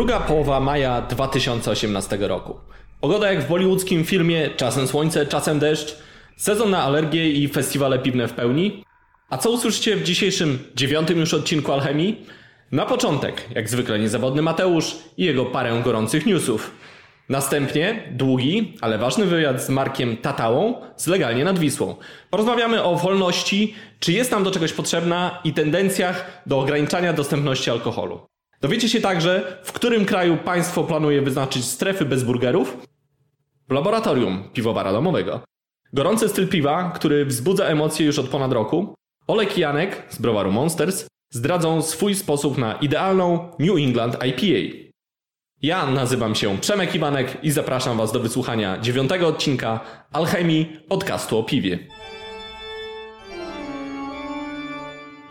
Druga połowa maja 2018 roku. Pogoda jak w bollywoodzkim filmie, czasem słońce, czasem deszcz, sezon na alergie i festiwale piwne w pełni. A co usłyszycie w dzisiejszym dziewiątym już odcinku Alchemii? Na początek, jak zwykle niezawodny Mateusz i jego parę gorących newsów. Następnie długi, ale ważny wywiad z Markiem Tatałą z Legalnie nad Wisłą. Porozmawiamy o wolności, czy jest nam do czegoś potrzebna i tendencjach do ograniczania dostępności alkoholu. Dowiecie się także, w którym kraju państwo planuje wyznaczyć strefy bez burgerów w laboratorium piwowara domowego. Gorący styl piwa, który wzbudza emocje już od ponad roku. Olek i Janek z browaru Monsters zdradzą swój sposób na idealną New England IPA. Ja nazywam się Przemek Iwanek i zapraszam Was do wysłuchania dziewiątego odcinka Alchemii podcastu o piwie.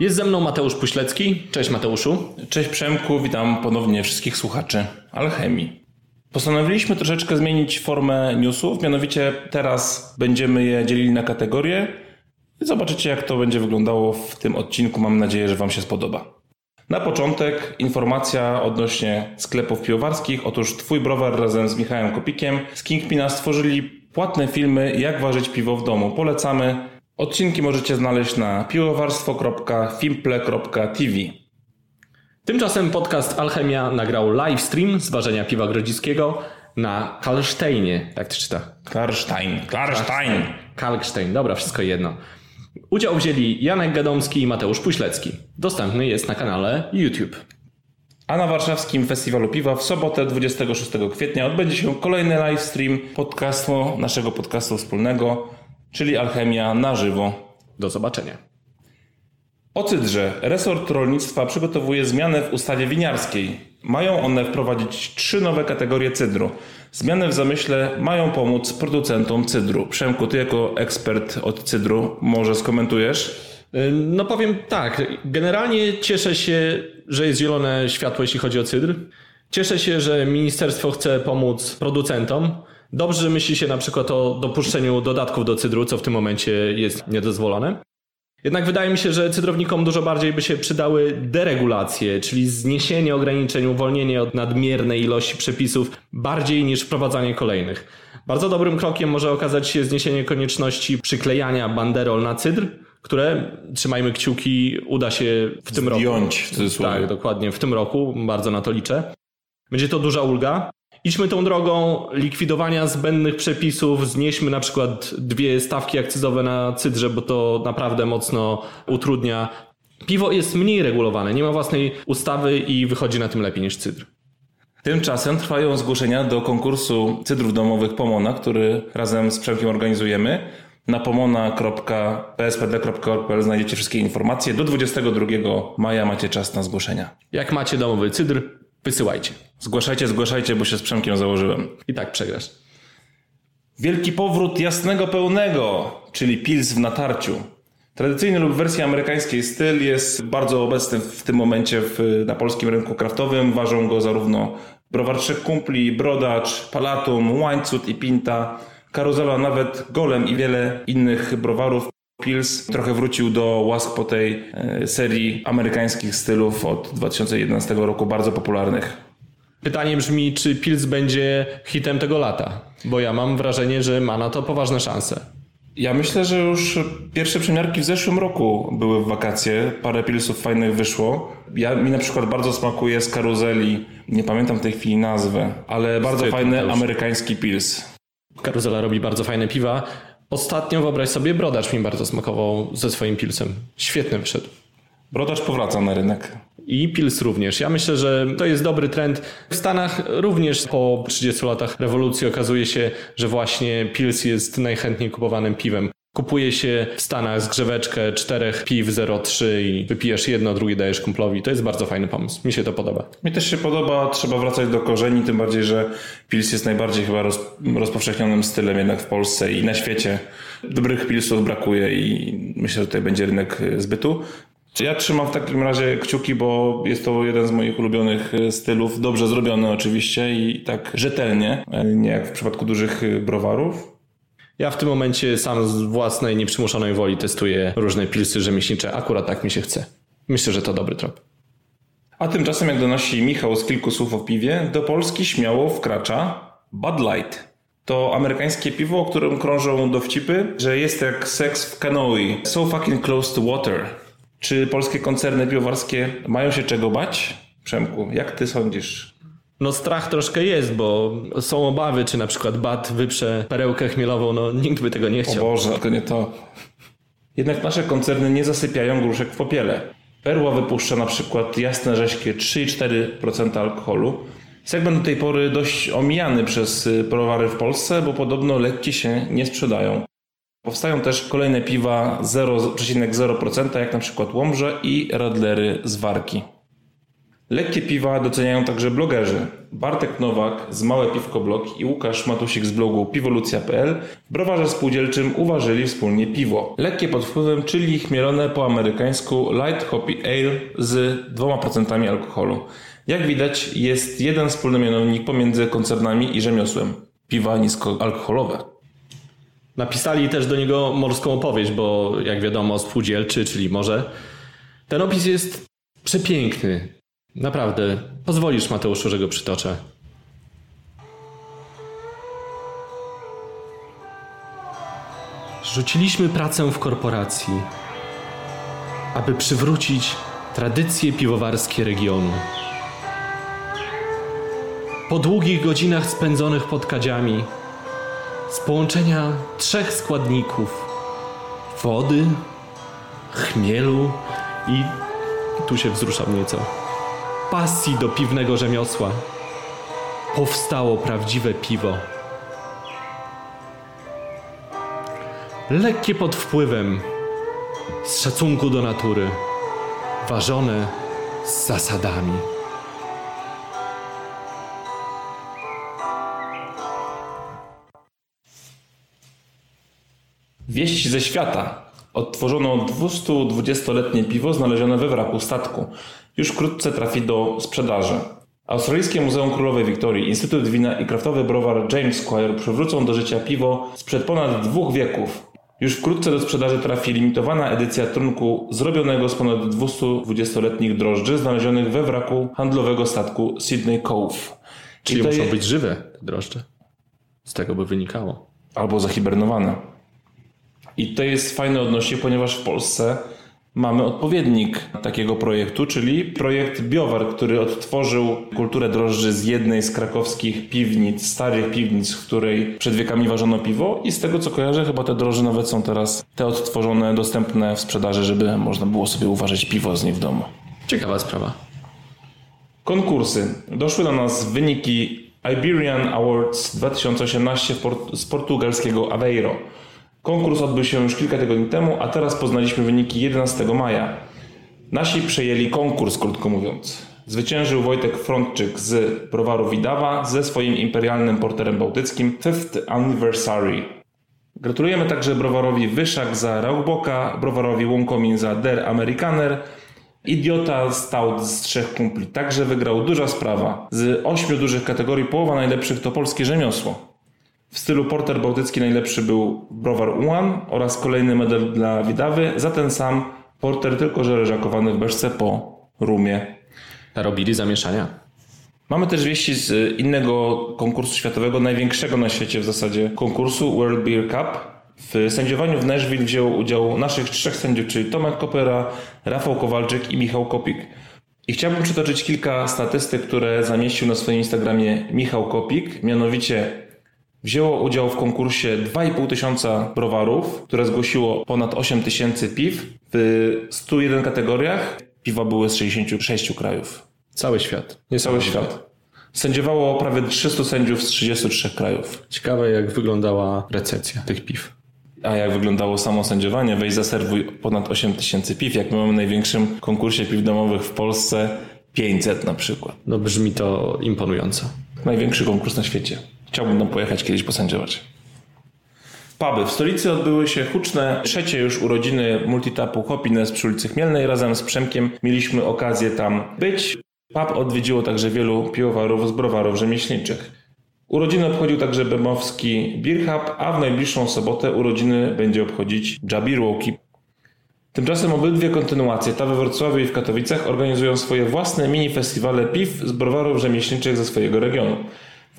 Jest ze mną Mateusz Puślecki. Cześć Mateuszu. Cześć Przemku, witam ponownie wszystkich słuchaczy Alchemii. Postanowiliśmy troszeczkę zmienić formę newsów, mianowicie teraz będziemy je dzielili na kategorie. Zobaczycie jak to będzie wyglądało w tym odcinku. Mam nadzieję, że Wam się spodoba. Na początek informacja odnośnie sklepów piwowarskich. Otóż Twój browar razem z Michałem Kopikiem z Kingpina stworzyli płatne filmy Jak ważyć piwo w domu. Polecamy. Odcinki możecie znaleźć na piwowarstwo.fimple.tv. Tymczasem podcast Alchemia nagrał live stream z ważenia piwa grodziskiego na Karlsteinie. Tak to czyta? Karlstein. Karlstein. Kalkstein, dobra, wszystko jedno. Udział wzięli Janek Gadomski i Mateusz Puślecki. Dostępny jest na kanale YouTube. A na warszawskim Festiwalu Piwa w sobotę 26 kwietnia odbędzie się kolejny live stream podcastu, naszego podcastu wspólnego, czyli Alchemia na żywo. Do zobaczenia. O cydrze. Resort rolnictwa przygotowuje zmianę w ustawie winiarskiej. Mają one wprowadzić trzy nowe kategorie cydru. Zmiany w zamyśle mają pomóc producentom cydru. Przemku, ty jako ekspert od cydru może skomentujesz? No powiem tak, generalnie cieszę się, że jest zielone światło, jeśli chodzi o cydr. Cieszę się, że ministerstwo chce pomóc producentom. Dobrze, myśli się na przykład o dopuszczeniu dodatków do cydru, co w tym momencie jest niedozwolone. Jednak wydaje mi się, że cydrownikom dużo bardziej by się przydały deregulacje, czyli zniesienie ograniczeń, uwolnienie od nadmiernej ilości przepisów, bardziej niż wprowadzanie kolejnych. Bardzo dobrym krokiem może okazać się zniesienie konieczności przyklejania banderol na cydr, które, trzymajmy kciuki, uda się w tym roku. Zdjąć w cudzysłowie. Tak, dokładnie, w tym roku, bardzo na to liczę. Będzie to duża ulga. Idźmy tą drogą likwidowania zbędnych przepisów, znieśmy na przykład dwie stawki akcyzowe na cydrze, bo to naprawdę mocno utrudnia. Piwo jest mniej regulowane, nie ma własnej ustawy i wychodzi na tym lepiej niż cydr. Tymczasem trwają zgłoszenia do konkursu cydrów domowych Pomona, który razem z Przemkiem organizujemy. Na pomona.pspd.org znajdziecie wszystkie informacje. Do 22 maja macie czas na zgłoszenia. Jak macie domowy cydr, wysyłajcie. Zgłaszajcie, zgłaszajcie, bo się z Przemkiem założyłem. I tak przegrasz. Wielki powrót jasnego pełnego, czyli pils w natarciu. Tradycyjny lub wersji amerykańskiej styl jest bardzo obecny w tym momencie w, na polskim rynku kraftowym. Ważą go zarówno Browar Trzech Kumpli, Brodacz, Palatum, Łańcut i Pinta, Karuzela, nawet Golem i wiele innych browarów. Pils trochę wrócił do łask po tej e, serii amerykańskich stylów od 2011 roku, bardzo popularnych. Pytanie brzmi, czy Pils będzie hitem tego lata? Bo ja mam wrażenie, że ma na to poważne szanse. Ja myślę, że już pierwsze przemiarki w zeszłym roku były w wakacje. Parę pilsów fajnych wyszło. Ja, mi na przykład bardzo smakuje z karuzeli, nie pamiętam w tej chwili nazwy, ale bardzo Wstyd, fajny amerykański pils. Karuzela robi bardzo fajne piwa. Ostatnio wyobraź sobie, Brodacz mi bardzo smakował ze swoim Pilsem. Świetny wyszedł. Brodacz powraca na rynek. I Pils również. Ja myślę, że to jest dobry trend. W Stanach również po 30 latach rewolucji okazuje się, że właśnie Pils jest najchętniej kupowanym piwem. Kupuje się w Stanach zgrzeweczkę czterech piw 0,3 i wypijesz jedno, drugie dajesz kumplowi. To jest bardzo fajny pomysł. Mi się to podoba. Mi też się podoba, trzeba wracać do korzeni, tym bardziej, że pils jest najbardziej chyba roz, rozpowszechnionym stylem jednak w Polsce i na świecie. Dobrych pilsów brakuje i myślę, że tutaj będzie rynek zbytu. Ja trzymam w takim razie kciuki, bo jest to jeden z moich ulubionych y, stylów. Dobrze zrobiony oczywiście i tak rzetelnie, y, nie jak w przypadku dużych y, browarów. Ja w tym momencie sam z własnej nieprzymuszonej woli testuję różne pilsy rzemieślnicze. Akurat tak mi się chce. Myślę, że to dobry trop. A tymczasem, jak donosi Michał z kilku słów o piwie, do Polski śmiało wkracza Bud Light. To amerykańskie piwo, o którym krążą dowcipy, że jest jak seks w canoe. So fucking close to water. Czy polskie koncerny piwowarskie mają się czego bać? Przemku, jak ty sądzisz? No strach troszkę jest, bo są obawy, czy na przykład bat wyprze perełkę chmielową, no nikt by tego nie O chciał. Boże, to nie to. Jednak nasze koncerny nie zasypiają gruszek w popiele. Perła wypuszcza na przykład jasne rześkie 3,4% alkoholu. Segment do tej pory dość omijany przez y, browary w Polsce, bo podobno lekkie się nie sprzedają. Powstają też kolejne piwa 0,0%, jak na przykład Łomże i Radlery z Warki. Lekkie piwa doceniają także blogerzy. Bartek Nowak z Małe Piwko Blog i Łukasz Matusik z blogu piwolucja.pl w browarze spółdzielczym uważyli wspólnie piwo. Lekkie pod wpływem, czyli chmielone po amerykańsku Light Hoppy Ale z 2% alkoholu. Jak widać jest jeden wspólny mianownik pomiędzy koncernami i rzemiosłem. Piwa niskoalkoholowe. Napisali też do niego morską opowieść, bo jak wiadomo spółdzielczy, czyli morze. Ten opis jest przepiękny. Naprawdę. Pozwolisz Mateuszu, że go przytoczę. Rzuciliśmy pracę w korporacji, aby przywrócić tradycje piwowarskie regionu. Po długich godzinach spędzonych pod kadziami, z połączenia trzech składników wody, chmielu i tu się wzruszam nieco pasji do piwnego rzemiosła powstało prawdziwe piwo. Lekkie pod wpływem, z szacunku do natury, ważone z zasadami. Wieści ze świata. Odtworzono 220-letnie piwo znalezione we wraku statku. Już wkrótce trafi do sprzedaży. Australijskie Muzeum Królowej Wiktorii, Instytut Wina i kraftowy browar James Squire przywrócą do życia piwo sprzed ponad dwóch wieków. Już wkrótce do sprzedaży trafi limitowana edycja trunku zrobionego z ponad 220-letnich drożdży znalezionych we wraku handlowego statku Sydney Cove. Czyli to muszą być żywe te drożdże. Z tego by wynikało. albo zahibernowane. I to jest fajne odnośnie, ponieważ w Polsce mamy odpowiednik takiego projektu, czyli projekt Biowar, który odtworzył kulturę drożdży z jednej z krakowskich piwnic, starych piwnic, w której przed wiekami ważono piwo i z tego co kojarzę, chyba te drożdże nawet są teraz te odtworzone, dostępne w sprzedaży, żeby można było sobie uważać piwo z nich w domu. Ciekawa sprawa. Konkursy. Doszły do nas wyniki Iberian Awards 2018 w Port- z portugalskiego Aveiro. Konkurs odbył się już kilka tygodni temu, a teraz poznaliśmy wyniki 11 maja. Nasi przejęli konkurs, krótko mówiąc. Zwyciężył Wojtek Frontczyk z browaru Widawa ze swoim imperialnym porterem bałtyckim Fifth Anniversary. Gratulujemy także browarowi Wyszak za Rauchboka, browarowi Łąkomin za Der Amerikaner. Idiota Stout z trzech kumpli także wygrał duża sprawa. Z ośmiu dużych kategorii połowa najlepszych to polskie rzemiosło. W stylu porter bałtycki najlepszy był browar Ułan oraz kolejny medal dla Widawy za ten sam porter, tylko że leżakowany w beczce po rumie. Robili zamieszania. Mamy też wieści z innego konkursu światowego, największego na świecie w zasadzie konkursu World Beer Cup. W sędziowaniu w Nashville wzięło udział naszych trzech sędziów, czyli Tomek Kopera, Rafał Kowalczyk i Michał Kopik. I chciałbym przytoczyć kilka statystyk, które zamieścił na swoim Instagramie Michał Kopik. Mianowicie wzięło udział w konkursie 2,5 tysiąca browarów, które zgłosiło ponad 8 tysięcy piw w 101 kategoriach. Piwa były z 66 krajów. Cały świat. Cały świat. Sędziowało prawie 300 sędziów z 33 krajów. Ciekawe jak wyglądała recepcja tych piw. A jak wyglądało samo sędziowanie? Weź zaserwuj ponad 8 tysięcy piw. Jak my mamy w największym konkursie piw domowych w Polsce 500 na przykład. No brzmi to imponująco. Największy konkurs na świecie. Chciałbym tam pojechać kiedyś posędziować. Puby. W stolicy odbyły się huczne trzecie już urodziny multitapu Happiness przy ulicy Chmielnej. Razem z Przemkiem mieliśmy okazję tam być. Pub odwiedziło także wielu piwowarów z browarów rzemieślniczych. Urodziny obchodził także Bemowski Hub, a w najbliższą sobotę urodziny będzie obchodzić Jabberwocky. Tymczasem obydwie kontynuacje, ta we Wrocławiu i w Katowicach, organizują swoje własne mini-festiwale piw z browarów rzemieślniczych ze swojego regionu.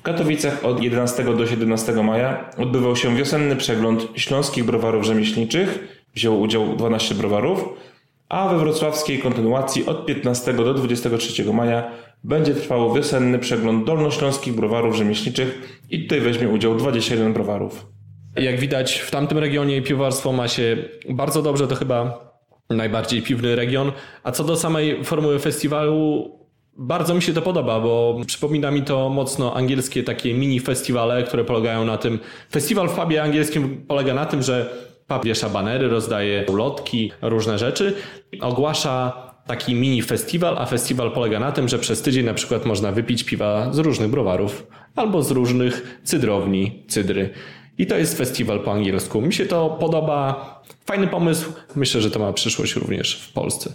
W Katowicach od 11 do 17 maja odbywał się wiosenny przegląd śląskich browarów rzemieślniczych. Wzięło udział 12 browarów, a we wrocławskiej kontynuacji od 15 do 23 maja będzie trwał wiosenny przegląd dolnośląskich browarów rzemieślniczych i tutaj weźmie udział 21 browarów. Jak widać, w tamtym regionie piwowarstwo ma się bardzo dobrze, to chyba najbardziej piwny region. A co do samej formuły festiwalu, bardzo mi się to podoba, bo przypomina mi to mocno angielskie takie mini festiwale, które polegają na tym. Festiwal w pubie angielskim polega na tym, że pub wiesza banery, rozdaje ulotki, różne rzeczy, ogłasza taki mini festiwal, a festiwal polega na tym, że przez tydzień na przykład można wypić piwa z różnych browarów albo z różnych cydrowni, cydry. I to jest festiwal po angielsku. Mi się to podoba. Fajny pomysł. Myślę, że to ma przyszłość również w Polsce.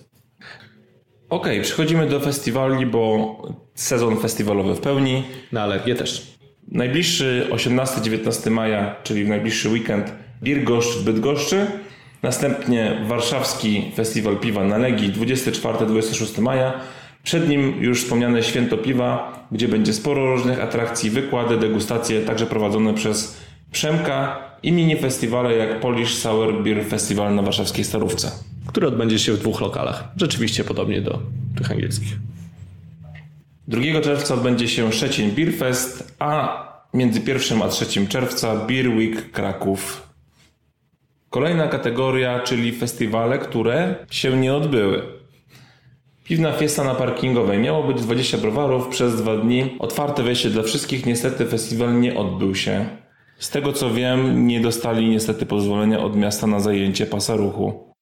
Okej, okay, przechodzimy do festiwali, bo sezon festiwalowy w pełni. Na alergię też. Najbliższy 18-19 maja, czyli w najbliższy weekend, Birgoszcz w Bydgoszczy. Następnie warszawski festiwal piwa na Legii 24-26 maja. Przed nim już wspomniane Święto Piwa, gdzie będzie sporo różnych atrakcji, wykłady, degustacje, także prowadzone przez Przemka i mini festiwale jak Polish Sour Beer Festival na warszawskiej Starówce. Który odbędzie się w dwóch lokalach. Rzeczywiście podobnie do tych angielskich. 2 czerwca odbędzie się Szczecin Beer Fest, a między 1 a 3 czerwca Beer Week Kraków. Kolejna kategoria, czyli festiwale, które się nie odbyły. Piwna fiesta na parkingowej. Miało być 20 browarów przez dwa dni. Otwarte wejście dla wszystkich. Niestety festiwal nie odbył się. Z tego co wiem, nie dostali niestety pozwolenia od miasta na zajęcie pasa ruchu.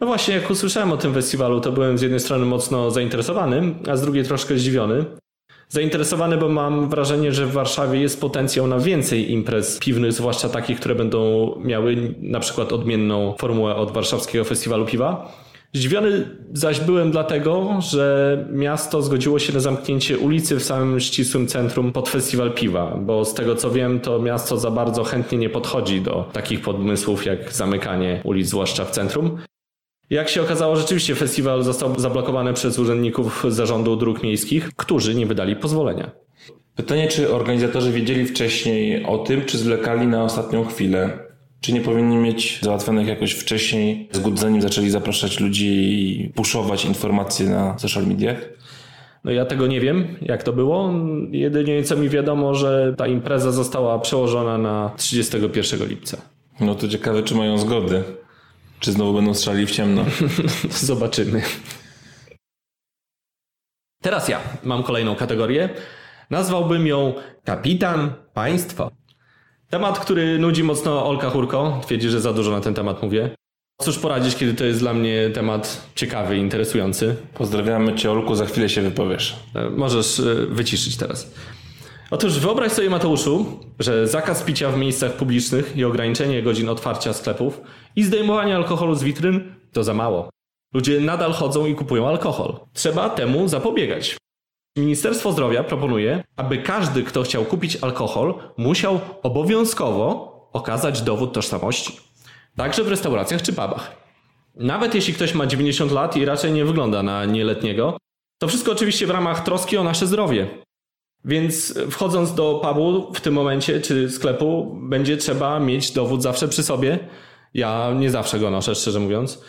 No właśnie, jak usłyszałem o tym festiwalu, to byłem z jednej strony mocno zainteresowany, a z drugiej troszkę zdziwiony. Zainteresowany, bo mam wrażenie, że w Warszawie jest potencjał na więcej imprez piwnych, zwłaszcza takich, które będą miały na przykład odmienną formułę od warszawskiego festiwalu piwa. Zdziwiony zaś byłem dlatego, że miasto zgodziło się na zamknięcie ulicy w samym ścisłym centrum pod festiwal piwa, bo z tego co wiem, to miasto za bardzo chętnie nie podchodzi do takich podmysłów jak zamykanie ulic, zwłaszcza w centrum. Jak się okazało, rzeczywiście festiwal został zablokowany przez urzędników zarządu dróg miejskich, którzy nie wydali pozwolenia. Pytanie, czy organizatorzy wiedzieli wcześniej o tym, czy zwlekali na ostatnią chwilę? Czy nie powinni mieć załatwionych jakoś wcześniej, zanim zaczęli zapraszać ludzi i puszować informacje na social mediach? No ja tego nie wiem, jak to było. Jedynie co mi wiadomo, że ta impreza została przełożona na 31 lipca. No to ciekawe, czy mają zgody. Czy znowu będą strzeli w ciemno? Zobaczymy. Teraz ja mam kolejną kategorię. Nazwałbym ją Kapitan Państwo. Temat, który nudzi mocno Olka Hurko. Twierdzi, że za dużo na ten temat mówię. Cóż poradzić, kiedy to jest dla mnie temat ciekawy, interesujący. Pozdrawiamy Cię, Olku, za chwilę się wypowiesz. E, możesz e, wyciszyć teraz. Otóż wyobraź sobie, Mateuszu, że zakaz picia w miejscach publicznych i ograniczenie godzin otwarcia sklepów i zdejmowanie alkoholu z witryn to za mało. Ludzie nadal chodzą i kupują alkohol. Trzeba temu zapobiegać. Ministerstwo Zdrowia proponuje, aby każdy, kto chciał kupić alkohol, musiał obowiązkowo okazać dowód tożsamości. Także w restauracjach czy pubach. Nawet jeśli ktoś ma 90 lat i raczej nie wygląda na nieletniego, to wszystko oczywiście w ramach troski o nasze zdrowie. Więc wchodząc do pubu w tym momencie czy sklepu, będzie trzeba mieć dowód zawsze przy sobie. Ja nie zawsze go noszę, szczerze mówiąc.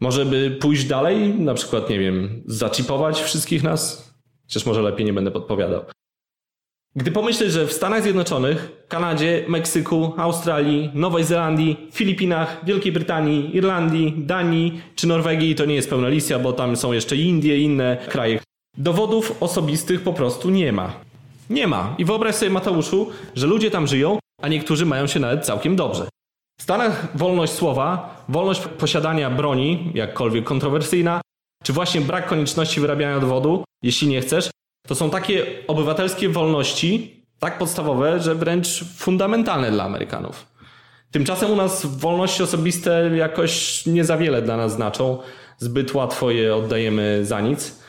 Może by pójść dalej, na przykład, nie wiem, zaczipować wszystkich nas, Chociaż może lepiej nie będę podpowiadał. Gdy pomyśleć, że w Stanach Zjednoczonych, Kanadzie, Meksyku, Australii, Nowej Zelandii, Filipinach, Wielkiej Brytanii, Irlandii, Danii czy Norwegii to nie jest pełna lista, bo tam są jeszcze Indie i inne kraje. Dowodów osobistych po prostu nie ma. Nie ma. I wyobraź sobie, Mateuszu, że ludzie tam żyją, a niektórzy mają się nawet całkiem dobrze. W Stanach wolność słowa, wolność posiadania broni, jakkolwiek kontrowersyjna, czy właśnie brak konieczności wyrabiania dowodu, jeśli nie chcesz, to są takie obywatelskie wolności, tak podstawowe, że wręcz fundamentalne dla Amerykanów. Tymczasem u nas wolności osobiste jakoś nie za wiele dla nas znaczą. Zbyt łatwo je oddajemy za nic.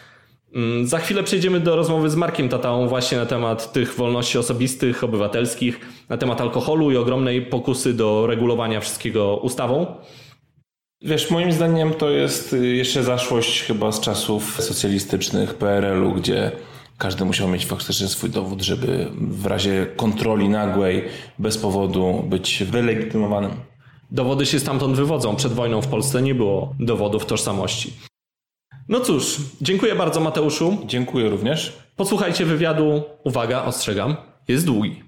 Mm, za chwilę przejdziemy do rozmowy z Markiem Tatałą właśnie na temat tych wolności osobistych, obywatelskich, na temat alkoholu i ogromnej pokusy do regulowania wszystkiego ustawą. Wiesz, moim zdaniem to jest jeszcze zaszłość chyba z czasów socjalistycznych PRL-u, gdzie każdy musiał mieć faktycznie swój dowód, żeby w razie kontroli nagłej, bez powodu być wylegitymowanym. Dowody się stamtąd wywodzą. Przed wojną w Polsce nie było dowodów tożsamości. No cóż, dziękuję bardzo Mateuszu. Dziękuję również. Posłuchajcie wywiadu. Uwaga, ostrzegam, jest długi.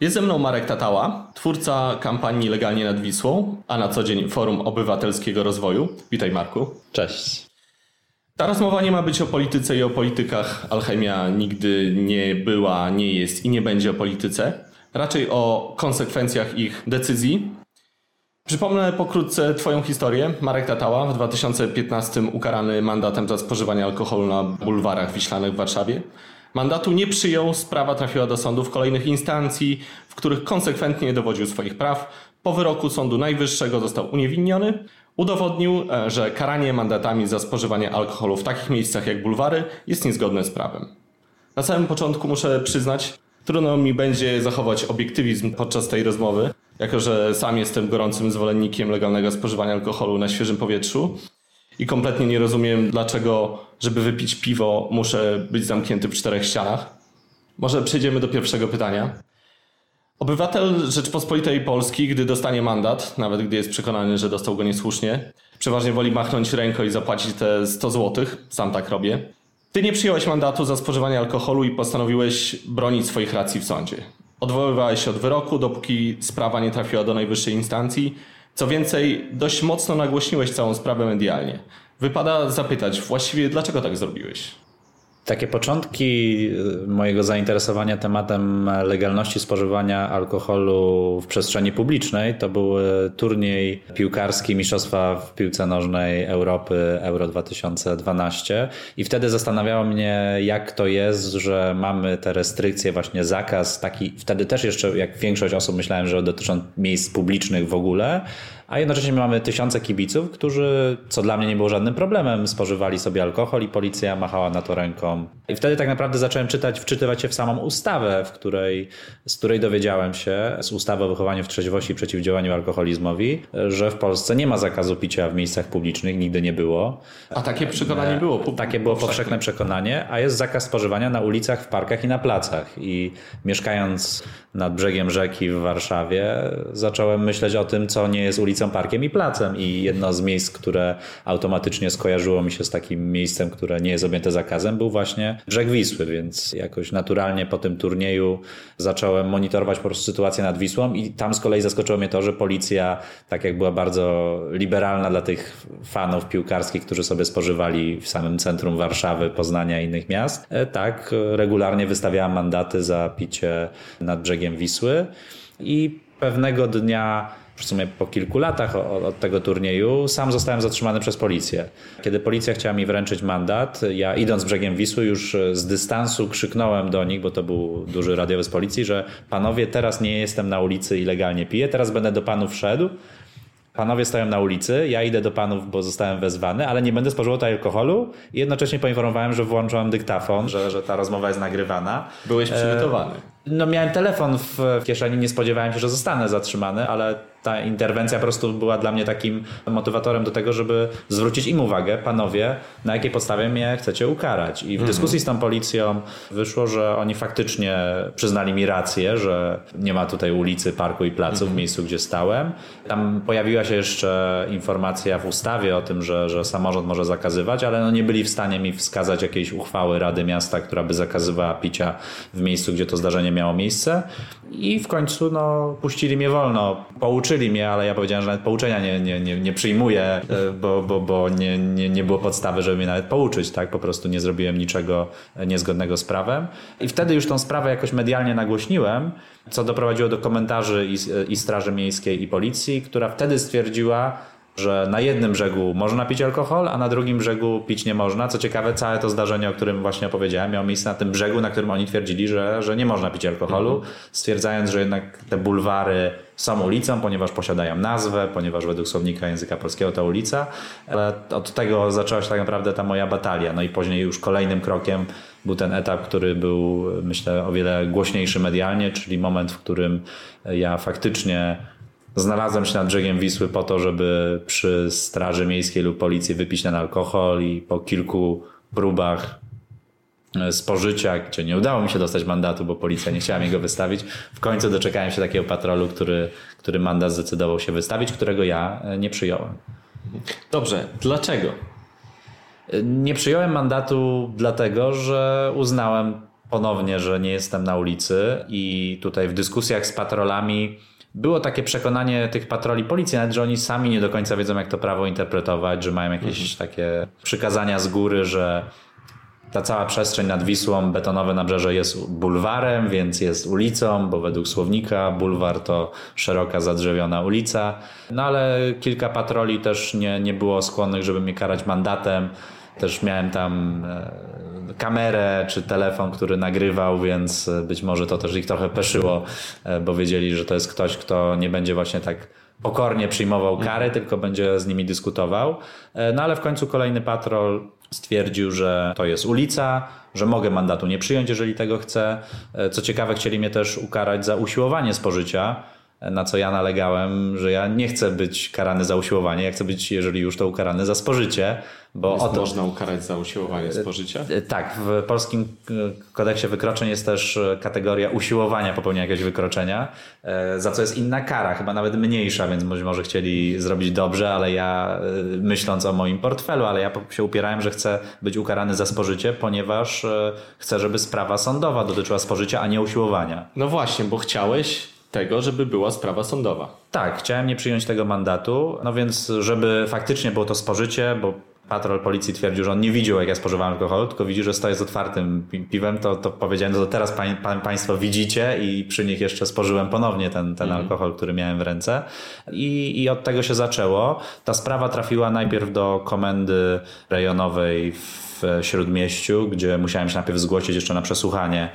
Jest ze mną Marek Tatała, twórca kampanii Legalnie nad Wisłą, a na co dzień Forum Obywatelskiego Rozwoju. Witaj Marku. Cześć. Ta rozmowa nie ma być o polityce i o politykach. Alchemia nigdy nie była, nie jest i nie będzie o polityce. Raczej o konsekwencjach ich decyzji. Przypomnę pokrótce Twoją historię. Marek Tatała w 2015 ukarany mandatem za spożywanie alkoholu na bulwarach wiślanych w Warszawie. Mandatu nie przyjął, sprawa trafiła do sądów kolejnych instancji, w których konsekwentnie dowodził swoich praw. Po wyroku Sądu Najwyższego został uniewinniony. Udowodnił, e, że karanie mandatami za spożywanie alkoholu w takich miejscach jak bulwary jest niezgodne z prawem. Na samym początku muszę przyznać, trudno mi będzie zachować obiektywizm podczas tej rozmowy, jako że sam jestem gorącym zwolennikiem legalnego spożywania alkoholu na świeżym powietrzu i kompletnie nie rozumiem, dlaczego, żeby wypić piwo, muszę być zamknięty w czterech ścianach. Może przejdziemy do pierwszego pytania. Obywatel Rzeczpospolitej Polski, gdy dostanie mandat, nawet gdy jest przekonany, że dostał go niesłusznie, przeważnie woli machnąć ręką i zapłacić te 100 zł. Sam tak robię. Ty nie przyjąłeś mandatu za spożywanie alkoholu i postanowiłeś bronić swoich racji w sądzie. Odwoływałeś się od wyroku, dopóki sprawa nie trafiła do najwyższej instancji. Co więcej, dość mocno nagłośniłeś całą sprawę medialnie. Wypada zapytać, właściwie dlaczego tak zrobiłeś? Takie początki y, mojego zainteresowania tematem legalności spożywania alkoholu w przestrzeni publicznej to był turniej piłkarski Mistrzostwa w piłce nożnej Europy Euro 2012 i wtedy zastanawiało mnie jak to jest, że mamy te restrykcje, właśnie zakaz taki, wtedy też jeszcze jak większość osób myślałem, że dotyczą miejsc publicznych w ogóle, a jednocześnie mamy tysiące kibiców, którzy, co dla mnie nie było żadnym problemem, spożywali sobie alkohol i policja machała na to ręką. I wtedy tak naprawdę zacząłem czytać, wczytywać się w samą ustawę, w której, z której dowiedziałem się, z ustawy o wychowaniu w trzeźwości i przeciwdziałaniu alkoholizmowi, że w Polsce nie ma zakazu picia w miejscach publicznych, nigdy nie było. A takie przekonanie było? Takie było powszechne przekonanie, a jest zakaz spożywania na ulicach, w parkach i na placach. I mieszkając nad brzegiem rzeki w Warszawie, zacząłem myśleć o tym, co nie jest ulicą, parkiem i placem. I jedno z miejsc, które automatycznie skojarzyło mi się z takim miejscem, które nie jest objęte zakazem, był właśnie brzeg Wisły, więc jakoś naturalnie po tym turnieju zacząłem monitorować po prostu sytuację nad Wisłą i tam z kolei zaskoczyło mnie to, że policja, tak jak była bardzo liberalna dla tych fanów piłkarskich, którzy sobie spożywali w samym centrum Warszawy, Poznania i innych miast, e, tak regularnie wystawiała mandaty za picie nad brzegiem brzegiem Wisły i pewnego dnia w sumie po kilku latach od, tego turnieju, sam zostałem zatrzymany przez policję. Kiedy policja chciała mi wręczyć mandat, ja idąc brzegiem Wisły już z dystansu krzyknąłem do nich, bo to był duży radiowy z policji, że panowie, teraz nie jestem na ulicy i legalnie piję, teraz będę do panów szedł. Panowie stoją na ulicy, ja idę do panów, bo zostałem wezwany, ale nie będę spożywał tutaj alkoholu i jednocześnie poinformowałem, że włączyłem dyktafon, że, że ta rozmowa jest nagrywana. Byłeś przygotowany. E no miałem telefon w, w kieszeni, nie spodziewałem się, że zostanę zatrzymany, ale ta interwencja po prostu była dla mnie takim motywatorem do tego, żeby zwrócić im uwagę, panowie, na jakiej podstawie mnie chcecie ukarać. I w mhm. dyskusji z tą policją wyszło, że oni faktycznie przyznali mi rację, że nie ma tutaj ulicy, parku i placu w mhm. miejscu, gdzie stałem. Tam pojawiła się jeszcze informacja w ustawie o tym, że, że samorząd może zakazywać, ale no nie byli w stanie mi wskazać jakiejś uchwały Rady Miasta, która by zakazywała picia w miejscu, gdzie to zdarzenie miało miejsce. I w końcu no, puścili mnie wolno. Pouczyli mnie, ale ja powiedziałem, że nawet pouczenia nie, nie, nie, nie przyjmuję, e, bo, bo, bo nie, nie, nie było podstawy, żeby mnie nawet pouczyć. Tak? Po prostu nie zrobiłem niczego niezgodnego z prawem. I wtedy już tą sprawę jakoś medialnie nagłośniłem, co doprowadziło do komentarzy i, i Straży Miejskiej i Policji, która wtedy stwierdziła, że na jednym brzegu można pić alkohol, a na drugim brzegu pić nie można. Co ciekawe, całe to zdarzenie, o którym właśnie opowiedziałem, miało miejsce na tym brzegu, na którym oni twierdzili, że, że nie można pić alkoholu, mhm. stwierdzając, że jednak te bulwary są ulicą, ponieważ posiadają nazwę, ponieważ według słownika języka polskiego to ulica. Ale od tego zaczęła się tak naprawdę ta moja batalia. No i później już kolejnym krokiem był ten etap, który był, myślę, o wiele głośniejszy medialnie, czyli moment, w którym ja faktycznie Znalazłem się nad brzegiem Wisły po to, żeby przy straży miejskiej lub policji wypić ten alkohol i po kilku próbach e, spożycia, gdzie nie udało mi się dostać mandatu, bo policja nie chciała mi go wystawić. W końcu doczekałem się takiego patrolu, który, który mandat zdecydował się wystawić, którego ja e, nie przyjąłem. Dobrze, dlaczego? E, Nie przyjąłem mandatu dlatego, że uznałem ponownie, że nie jestem na ulicy i tutaj w dyskusjach z patrolami było takie przekonanie tych patroli policji, nawet że oni sami nie do końca wiedzą, jak to prawo interpretować, że mają jakieś takie przykazania z góry, że ta cała przestrzeń nad Wisłą, betonowe nabrzeże jest bulwarem, więc jest ulicą, bo według słownika bulwar to szeroka, zadrzewiona ulica. No ale kilka patroli też nie, nie było skłonnych, żeby mnie karać mandatem. Też miałem tam e, kamerę czy telefon, który nagrywał, więc e, być może to też ich trochę peszyło, e, bo wiedzieli, że to jest ktoś, kto nie będzie właśnie tak pokornie przyjmował kary, tylko będzie z nimi dyskutował. E, No ale w końcu kolejny patrol stwierdził, że to jest ulica, że mogę mandatu nie przyjąć, jeżeli tego chcę. Co ciekawe, chcieli mnie też ukarać za usiłowanie spożycia, na co ja nalegałem, że ja nie chcę być karany za usiłowanie, ja chcę być, jeżeli już to ukarany za spożycie, bo Jest o to, można ukarać za usiłowanie spożycia? E, Tak, w polskim e, kodeksie wykroczeń jest też e, kategoria usiłowania popełnienia jakiegoś wykroczenia, e, za co jest inna kara, chyba nawet mniejsza, więc być może chcieli zrobić dobrze, ale ja e, myśląc o moim portfelu, ale ja się upierałem, że chcę być ukarany za spożycie, ponieważ e, chcę, żeby sprawa sądowa dotyczyła spożycia, a nie usiłowania. No właśnie, bo chciałeś tego, żeby była sprawa sądowa. Tak, chciałem nie przyjąć tego mandatu, no więc żeby faktycznie było to spożycie, bo patrol policji twierdził, że on nie widział, jak ja spożywałem alkohol, tylko widzi, że stoję z otwartym pi- piwem, to, to powiedziałem, no to teraz pań, pań, państwo widzicie i przy nich jeszcze spożyłem ponownie ten, ten alkohol, który miałem w ręce. I, I od tego się zaczęło. Ta sprawa trafiła najpierw do komendy rejonowej w Śródmieściu, gdzie musiałem się najpierw zgłosić jeszcze na przesłuchanie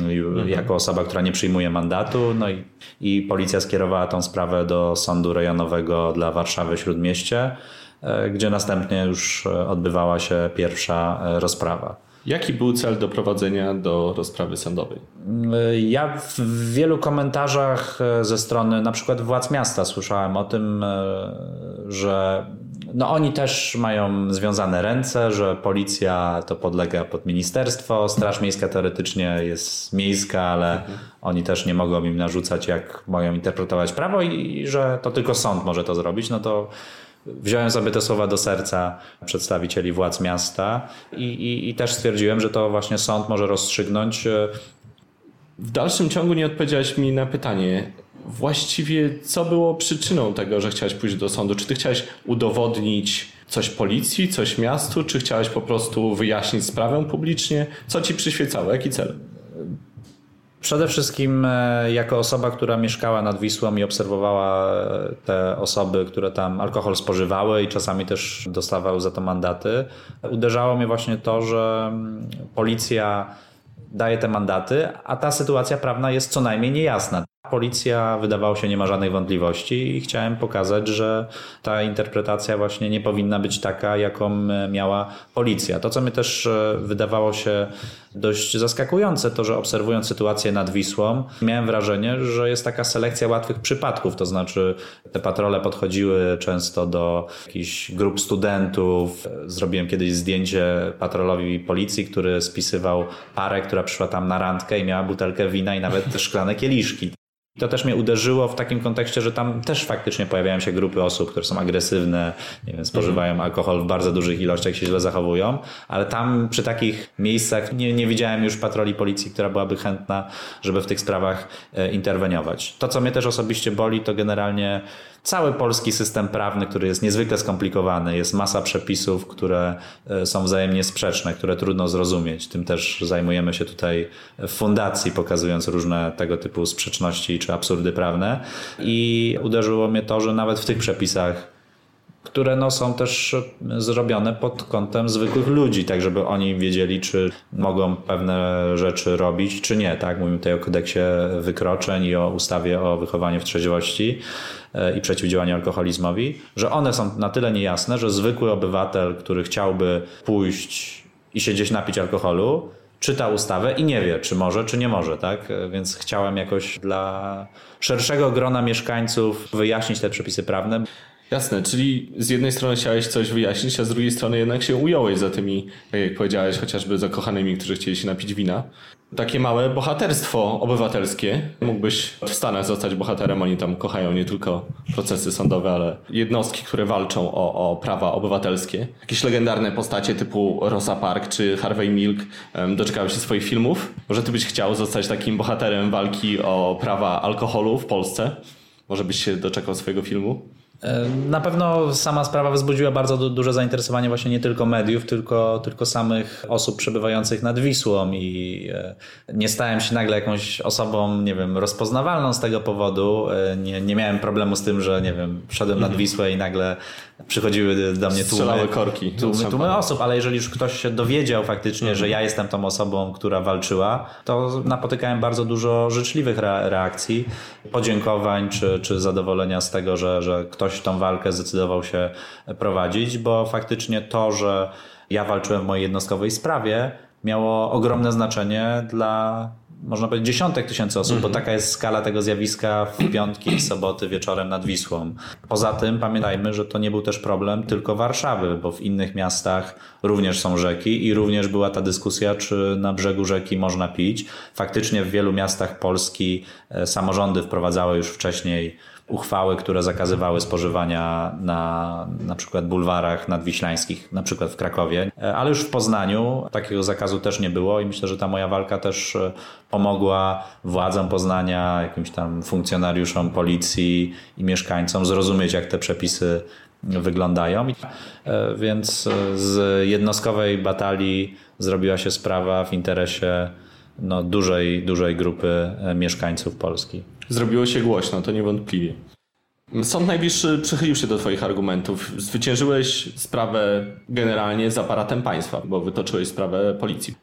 y, jako osoba, która nie przyjmuje mandatu. No i, i policja skierowała tą sprawę do sądu rejonowego dla Warszawy Śródmieście, gdzie następnie już e, odbywała się pierwsza e, rozprawa. Jaki był cel doprowadzenia do rozprawy sądowej? Ja w wielu komentarzach e, ze strony na przykład władz miasta słyszałem o tym, e, że no oni też mają związane ręce, że policja to podlega pod ministerstwo, Straż Miejska teoretycznie jest miejska, ale oni też nie mogą im narzucać, jak mają interpretować prawo i, i że to tylko sąd może to zrobić, no to Wziąłem sobie te słowa do serca przedstawicieli władz miasta i, i, i też stwierdziłem, że to właśnie sąd może rozstrzygnąć. e, W dalszym ciągu nie odpowiedziałeś mi na pytanie. Właściwie co było przyczyną tego, że chciałeś pójść do sądu? Czy ty chciałeś udowodnić coś policji, coś miastu, czy chciałeś po prostu wyjaśnić sprawę publicznie? Co ci przyświecało? Jaki cel? Przede wszystkim e, jako osoba, która mieszkała nad Wisłą i obserwowała e, te osoby, które tam alkohol spożywały i czasami też dostawały za to mandaty, uderzało mnie właśnie to, że mm, policja daje te mandaty, a ta sytuacja prawna jest co najmniej niejasna. Policja wydawało się nie ma żadnych wątpliwości i chciałem pokazać, że ta interpretacja właśnie nie powinna być taka, jaką e, miała policja. To, co mi też e, wydawało się dość zaskakujące, to, że obserwując sytuację nad Wisłą, miałem wrażenie, że jest taka selekcja łatwych przypadków, to znaczy te patrole podchodziły często do jakichś grup studentów. Zrobiłem kiedyś zdjęcie patrolowi policji, który spisywał parę, która przyszła tam na randkę i miała butelkę wina i nawet szklane kieliszki. To też mnie uderzyło w takim kontekście, że tam też faktycznie pojawiają się grupy osób, które są agresywne, nie wiem, spożywają alkohol w bardzo dużych ilościach, się źle zachowują, ale tam przy takich miejscach nie, nie widziałem już patroli policji, która byłaby chętna, żeby w tych sprawach e, interweniować. To, co mnie też osobiście boli, to generalnie cały polski system prawny, który jest niezwykle skomplikowany, jest masa przepisów, które e, są wzajemnie sprzeczne, które trudno zrozumieć. Tym też zajmujemy się tutaj w fundacji, pokazując różne tego typu sprzeczności czy absurdy prawne. I uderzyło mnie to, że nawet w tych przepisach które no, są też zrobione pod kątem zwykłych ludzi, tak żeby oni wiedzieli, czy mogą pewne rzeczy robić, czy nie. Tak? Mówimy tutaj o kodeksie wykroczeń i o ustawie o wychowaniu w trzeźwości e, i przeciwdziałaniu alkoholizmowi, że one są na tyle niejasne, że zwykły obywatel, który chciałby pójść i się gdzieś napić alkoholu, czyta ustawę i nie wie, czy może, czy nie może, tak? Więc chciałem jakoś dla szerszego grona mieszkańców wyjaśnić te przepisy prawne. Jasne, czyli z jednej strony chciałeś coś wyjaśnić, a z drugiej strony jednak się ująłeś za tymi, tak jak powiedziałeś, chociażby zakochanymi, którzy chcieli się napić wina. Takie małe bohaterstwo obywatelskie. Mógłbyś w Stanach zostać bohaterem, oni tam kochają nie tylko procesy sądowe, ale jednostki, które walczą o, o prawa obywatelskie. Jakieś legendarne postacie typu Rosa Park czy Harvey Milk doczekały się swoich filmów. Może ty byś chciał zostać takim bohaterem walki o prawa alkoholu w Polsce? Może byś się doczekał swojego filmu? Na pewno sama sprawa wzbudziła bardzo duże zainteresowanie właśnie nie tylko mediów, tylko, tylko samych osób przebywających nad Wisłą i e, nie stałem się nagle jakąś osobą, nie wiem, rozpoznawalną z tego powodu. E, nie, nie miałem problemu z tym, że, nie wiem, szedłem nad mhm. Wisłę i nagle przychodziły do mnie tłumy, korki, tłumy, tłumy osób, ale jeżeli już ktoś się dowiedział faktycznie, że ja jestem tą osobą, która walczyła, to napotykałem bardzo dużo życzliwych reakcji, podziękowań czy, czy zadowolenia z tego, że, że ktoś tą walkę zdecydował się prowadzić, bo faktycznie to, że ja walczyłem w mojej jednostkowej sprawie, miało ogromne znaczenie dla można powiedzieć, dziesiątek tysięcy osób, bo mhm. taka jest skala tego zjawiska w piątki i soboty wieczorem nad Wisłą. Poza tym pamiętajmy, że to nie był też problem tylko Warszawy, bo w innych miastach również są rzeki i również była ta dyskusja, czy na brzegu rzeki można pić. Faktycznie w wielu miastach Polski e, samorządy wprowadzały już wcześniej uchwały, które zakazywały spożywania na na przykład bulwarach nadwiślańskich, na przykład w Krakowie, e, ale już w Poznaniu takiego zakazu też nie było i myślę, że ta moja walka też e, pomogła władzom Poznania, jakimś tam funkcjonariuszom policji i mieszkańcom zrozumieć, jak te przepisy wyglądają. E, więc z jednostkowej batalii zrobiła się sprawa w interesie no, dużej, dużej grupy mieszkańców Polski. Zrobiło się głośno, to niewątpliwie. Sąd Najwyższy przychylił się do Twoich argumentów. Zwyciężyłeś sprawę generalnie z aparatem państwa, bo wytoczyłeś sprawę policji.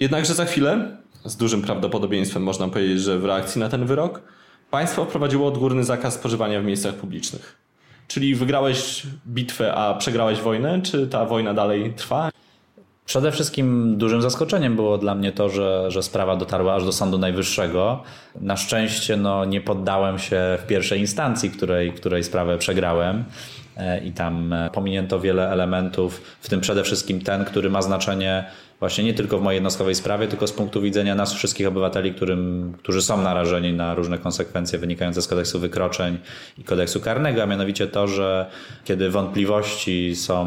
Jednakże za chwilę, z dużym prawdopodobieństwem można powiedzieć, że w reakcji na ten wyrok, państwo wprowadziło odgórny zakaz spożywania w miejscach publicznych. Czyli wygrałeś bitwę, a przegrałeś wojnę, czy ta wojna dalej trwa? Przede wszystkim dużym zaskoczeniem było dla mnie to, że, że sprawa dotarła aż do Sądu Najwyższego. Na szczęście no, nie poddałem się w pierwszej instancji, której, której sprawę przegrałem. E, I tam e, pominięto wiele elementów, w tym przede wszystkim ten, który ma znaczenie właśnie nie tylko w mojej jednostkowej sprawie, tylko z punktu widzenia nas wszystkich obywateli, którym, którzy są narażeni na różne konsekwencje wynikające z kodeksu wykroczeń i kodeksu karnego, a mianowicie to, że kiedy wątpliwości są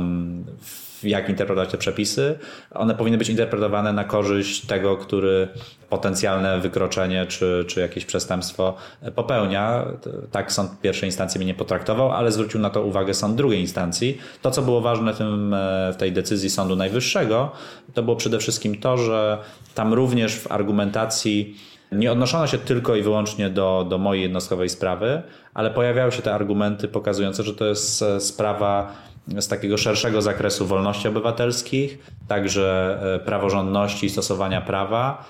w jak interpretować te przepisy. One powinny być interpretowane na korzyść tego, który potencjalne wykroczenie czy, czy jakieś przestępstwo popełnia. Tak sąd pierwszej instancji mnie nie potraktował, ale zwrócił na to uwagę sąd drugiej instancji. To, co było ważne w, tym, w tej decyzji Sądu Najwyższego, to było przede wszystkim to, że tam również w argumentacji nie odnoszono się tylko i wyłącznie do, do mojej jednostkowej sprawy, ale pojawiały się te argumenty pokazujące, że to jest sprawa z takiego szerszego zakresu wolności obywatelskich, także e, praworządności i stosowania prawa.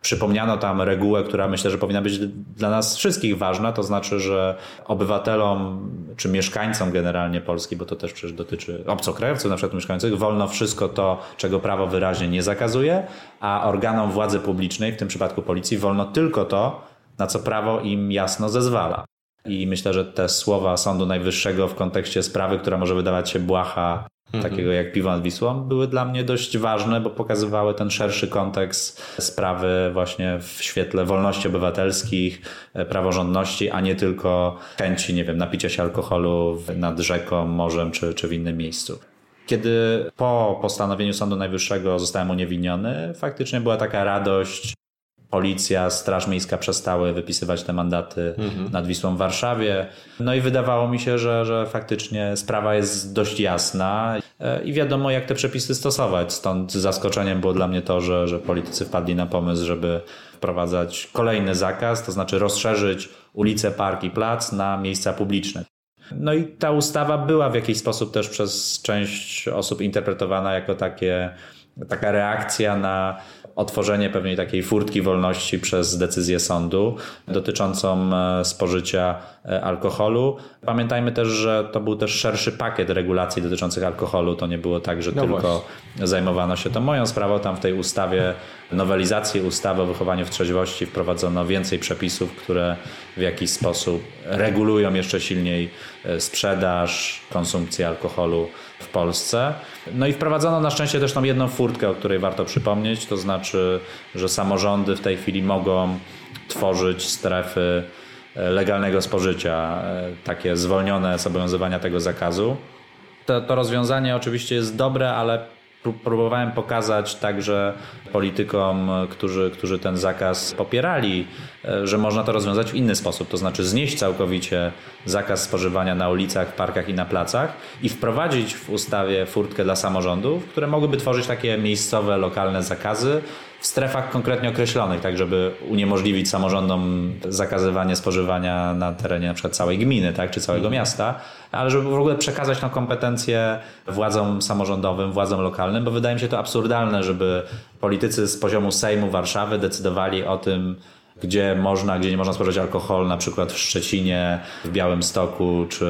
Przypomniano tam regułę, która myślę, że powinna być dla nas wszystkich ważna, to znaczy, że obywatelom czy mieszkańcom generalnie Polski, bo to też przecież dotyczy obcokrajowców, na przykład mieszkających, wolno wszystko to, czego prawo wyraźnie nie zakazuje, a organom władzy publicznej, w tym przypadku policji, wolno tylko to, na co prawo im jasno zezwala. I myślę, że te słowa Sądu Najwyższego w kontekście sprawy, która może wydawać się błaha, mhm. takiego jak piwo nad Wisłą, były dla mnie dość ważne, bo pokazywały ten szerszy kontekst sprawy właśnie w świetle wolności obywatelskich, e, praworządności, a nie tylko chęci, nie wiem, napicia się alkoholu nad rzeką, morzem czy, czy w innym miejscu. Kiedy po postanowieniu Sądu Najwyższego zostałem uniewinniony, faktycznie była taka radość, policja, Straż Miejska przestały wypisywać te mandaty mhm. nad Wisłą w Warszawie. No i wydawało mi się, że, że faktycznie sprawa jest dość jasna e, i wiadomo, jak te przepisy stosować. Stąd zaskoczeniem było dla mnie to, że, że politycy wpadli na pomysł, żeby wprowadzać kolejny zakaz, to znaczy rozszerzyć ulice, park i plac na miejsca publiczne. No i ta ustawa była w jakiś sposób też przez część osób interpretowana jako takie, taka reakcja na otworzenie pewnej takiej furtki wolności przez decyzję sądu dotyczącą e, spożycia e, alkoholu. Pamiętajmy też, że to był też szerszy pakiet regulacji dotyczących alkoholu. To nie było tak, że no tylko właśnie. zajmowano się to moją sprawą. Tam w tej ustawie nowelizacji ustawy o wychowaniu w trzeźwości wprowadzono więcej przepisów, które w jakiś sposób regulują jeszcze silniej e, sprzedaż, konsumpcję alkoholu w Polsce. No i wprowadzono na szczęście też tą jedną furtkę, o której warto przypomnieć, to znaczy, że samorządy w tej chwili mogą tworzyć strefy e, legalnego spożycia, e, takie zwolnione z obowiązywania tego zakazu. To, to rozwiązanie oczywiście jest dobre, ale próbowałem pokazać także politykom, którzy, którzy ten zakaz popierali, e, że można to rozwiązać w inny sposób, to znaczy znieść całkowicie zakaz spożywania na ulicach, parkach i na placach i wprowadzić w ustawie furtkę dla samorządów, które mogłyby tworzyć takie miejscowe, lokalne zakazy, w strefach konkretnie określonych, tak żeby uniemożliwić samorządom zakazywanie spożywania na terenie na przykład całej gminy, tak, czy całego mhm. miasta, ale żeby w ogóle przekazać tą kompetencję władzom samorządowym, władzom lokalnym, bo wydaje mi się to absurdalne, żeby politycy z poziomu Sejmu Warszawy decydowali o tym, gdzie można, gdzie nie można spożywać alkohol, na przykład w Szczecinie, w Białymstoku czy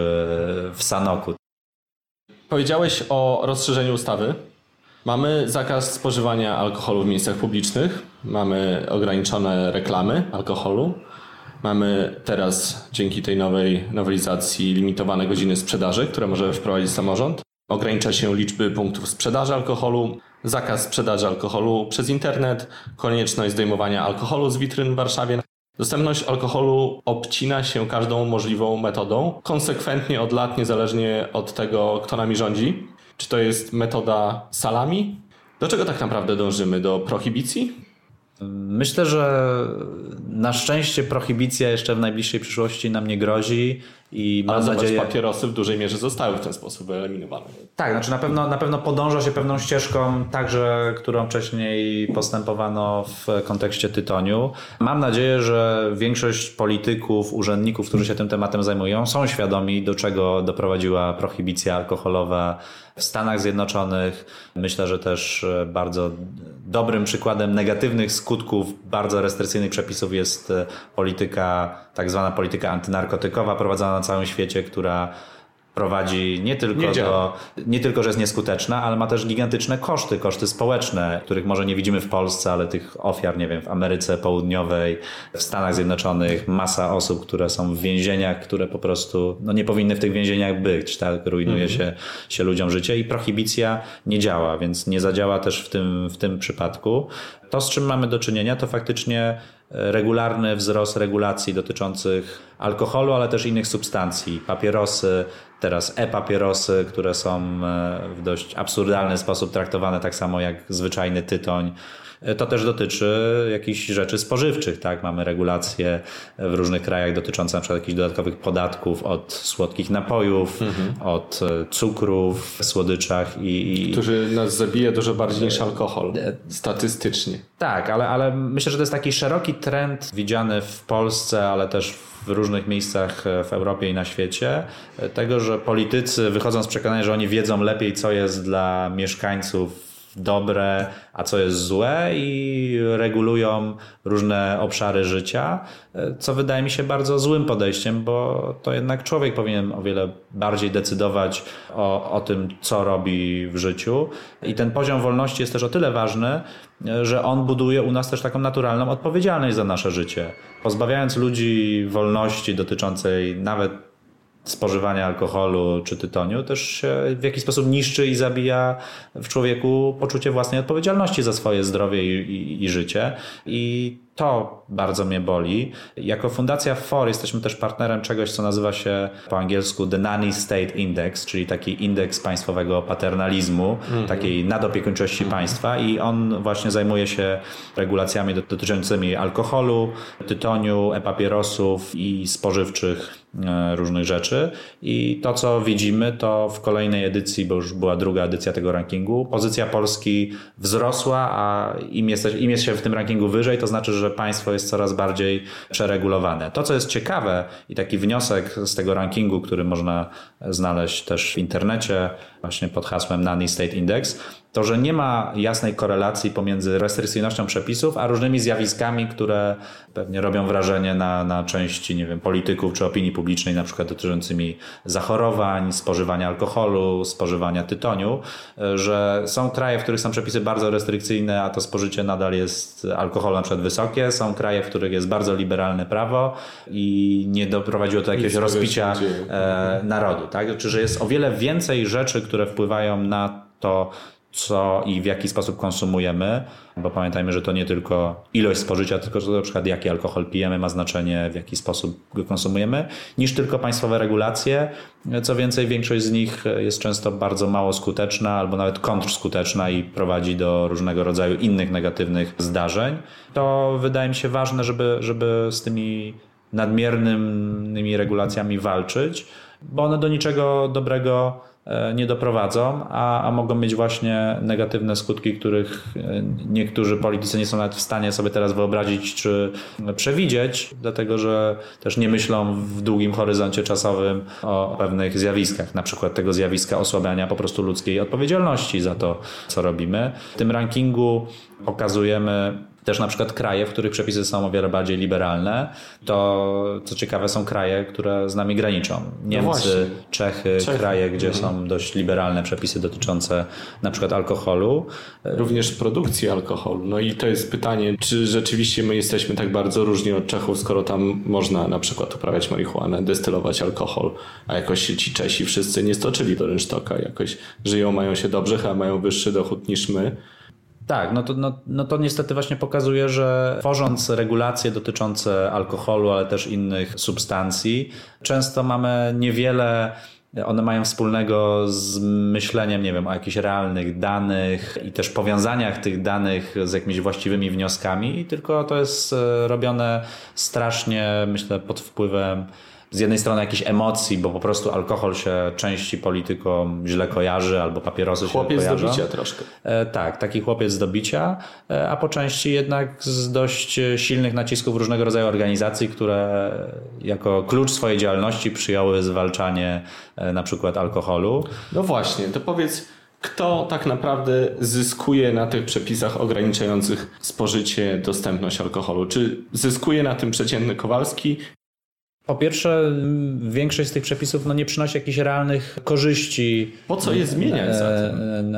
w Sanoku. Powiedziałeś o rozszerzeniu ustawy. Mamy zakaz spożywania alkoholu w miejscach publicznych, mamy ograniczone reklamy alkoholu, mamy teraz dzięki tej nowej nowelizacji limitowane godziny sprzedaży, które może wprowadzić samorząd. Ogranicza się liczby punktów sprzedaży alkoholu, zakaz sprzedaży alkoholu przez internet, konieczność zdejmowania alkoholu z witryn w Warszawie. Dostępność alkoholu obcina się każdą możliwą metodą, konsekwentnie od lat, niezależnie od tego, kto nami rządzi. Czy to jest metoda salami? Do czego tak naprawdę dążymy? Do prohibicji? Myślę, że na szczęście prohibicja jeszcze w najbliższej przyszłości nam nie grozi. I mam Ale zobacz, nadzieję... papierosy w dużej mierze zostały w ten sposób wyeliminowane. Tak, znaczy na pewno, na pewno podąża się pewną ścieżką, także którą wcześniej postępowano w kontekście tytoniu. Mam nadzieję, że większość polityków, urzędników, którzy się tym tematem zajmują, są świadomi, do czego doprowadziła prohibicja alkoholowa w Stanach Zjednoczonych. Myślę, że też bardzo dobrym przykładem negatywnych skutków bardzo restrykcyjnych przepisów jest polityka, tak zwana polityka antynarkotykowa prowadzona na całym świecie, która prowadzi nie tylko nie do, nie tylko, że jest nieskuteczna, ale ma też gigantyczne koszty, koszty społeczne, których może nie widzimy w Polsce, ale tych ofiar, nie wiem, w Ameryce Południowej, w Stanach Zjednoczonych, masa osób, które są w więzieniach, które po prostu no, nie powinny w tych więzieniach być, tak? Rujnuje mhm. się, się ludziom życie i prohibicja nie działa, więc nie zadziała też w tym, w tym przypadku. To, z czym mamy do czynienia, to faktycznie regularny wzrost regulacji dotyczących alkoholu, ale też innych substancji, papierosy, teraz e-papierosy, które są e, w dość absurdalny sposób traktowane, tak samo jak zwyczajny tytoń. E, to też dotyczy jakichś rzeczy spożywczych, tak? Mamy regulacje w różnych krajach dotyczące na przykład jakichś dodatkowych podatków od słodkich napojów, mhm. od e, cukrów, słodyczach i, i... Który nas zabija dużo bardziej niż alkohol, statystycznie. Tak, ale, ale myślę, że to jest taki szeroki trend widziany w Polsce, ale też w różnych miejscach w Europie i na świecie, tego, że politycy wychodzą z przekonania, że oni wiedzą lepiej, co jest dla mieszkańców dobre, a co jest złe i regulują różne obszary życia, co wydaje mi się bardzo złym podejściem, bo to jednak człowiek powinien o wiele bardziej decydować o, o tym, co robi w życiu. I ten poziom wolności jest też o tyle ważny, że on buduje u nas też taką naturalną odpowiedzialność za nasze życie. Pozbawiając ludzi wolności dotyczącej nawet spożywania alkoholu czy tytoniu też się w jakiś sposób niszczy i zabija w człowieku poczucie własnej odpowiedzialności za swoje zdrowie i, i, i życie. I to bardzo mnie boli. Jako Fundacja FOR jesteśmy też partnerem czegoś, co nazywa się po angielsku The Nanny State Index, czyli taki indeks państwowego paternalizmu, mm -hmm. takiej nadopiekuńczości mm -hmm. państwa i on właśnie zajmuje się regulacjami dotyczącymi alkoholu, tytoniu, e-papierosów i spożywczych e, różnych rzeczy. I to, co widzimy, to w kolejnej edycji, bo już była druga edycja tego rankingu, pozycja Polski wzrosła, a im, jesteś, im jest się w tym rankingu wyżej, to znaczy, że że państwo jest coraz bardziej przeregulowane. To, co jest ciekawe i taki wniosek z tego rankingu, który można znaleźć też w internecie, właśnie pod hasłem Nanny State Index, to, że nie ma jasnej korelacji pomiędzy restrykcyjnością przepisów, a różnymi zjawiskami, które pewnie robią wrażenie na, na części, nie wiem, polityków czy opinii publicznej, na przykład dotyczącymi zachorowań, spożywania alkoholu, spożywania tytoniu, że są kraje, w których są przepisy bardzo restrykcyjne, a to spożycie nadal jest alkoholu na przykład wysokie, są kraje, w których jest bardzo liberalne prawo i nie doprowadziło to jakiegoś rozbicia e, narodu. Tak? Czy że jest o wiele więcej rzeczy, które wpływają na to, co i w jaki sposób konsumujemy, bo pamiętajmy, że to nie tylko ilość spożycia, tylko że na przykład jaki alkohol pijemy ma znaczenie, w jaki sposób go konsumujemy, niż tylko państwowe regulacje. Co więcej, większość z nich jest często bardzo mało skuteczna albo nawet kontrskuteczna i prowadzi do różnego rodzaju innych negatywnych zdarzeń. To wydaje mi się ważne, żeby, żeby z tymi nadmiernymi regulacjami walczyć, bo one do niczego dobrego nie doprowadzą, a, a mogą mieć właśnie negatywne skutki, których e, niektórzy politycy nie są nawet w stanie sobie teraz wyobrazić czy przewidzieć, dlatego że też nie myślą w długim horyzoncie czasowym o pewnych zjawiskach, na przykład tego zjawiska osłabiania po prostu ludzkiej odpowiedzialności za to, co robimy. W tym rankingu pokazujemy też na przykład kraje, w których przepisy są o wiele bardziej liberalne, to co ciekawe są kraje, które z nami graniczą. No Niemcy, no Czechy, Czechy, kraje, gdzie mhm. są dość liberalne przepisy dotyczące na przykład alkoholu. Również produkcji alkoholu. No i to jest pytanie, czy rzeczywiście my jesteśmy tak bardzo różni od Czechów, skoro tam można na przykład uprawiać marihuanę, destylować alkohol, a jakoś ci Czesi wszyscy nie stoczyli do rynsztoka, jakoś żyją, mają się dobrze, a mają wyższy dochód niż my. Tak, no to, no, no to niestety właśnie pokazuje, że tworząc regulacje dotyczące alkoholu, ale też innych substancji, często mamy niewiele one mają wspólnego z myśleniem, nie wiem, o jakichś realnych danych i też powiązaniach tych danych z jakimiś właściwymi wnioskami, tylko to jest e, robione strasznie, myślę, pod wpływem z jednej strony jakichś emocji, bo po prostu alkohol się części politykom źle kojarzy, albo papierosy chłopiec się kojarzą. Chłopiec do bicia troszkę. E, tak, taki chłopiec do bicia, e, a po części jednak z dość silnych nacisków różnego rodzaju organizacji, które jako klucz swojej działalności przyjęły zwalczanie e, na przykład alkoholu. No właśnie, to powiedz kto tak naprawdę zyskuje na tych przepisach ograniczających spożycie, dostępność alkoholu? Czy zyskuje na tym przeciętny Kowalski, po pierwsze, większość z tych przepisów no, nie przynosi jakichś realnych korzyści. Po co je zmieniać e,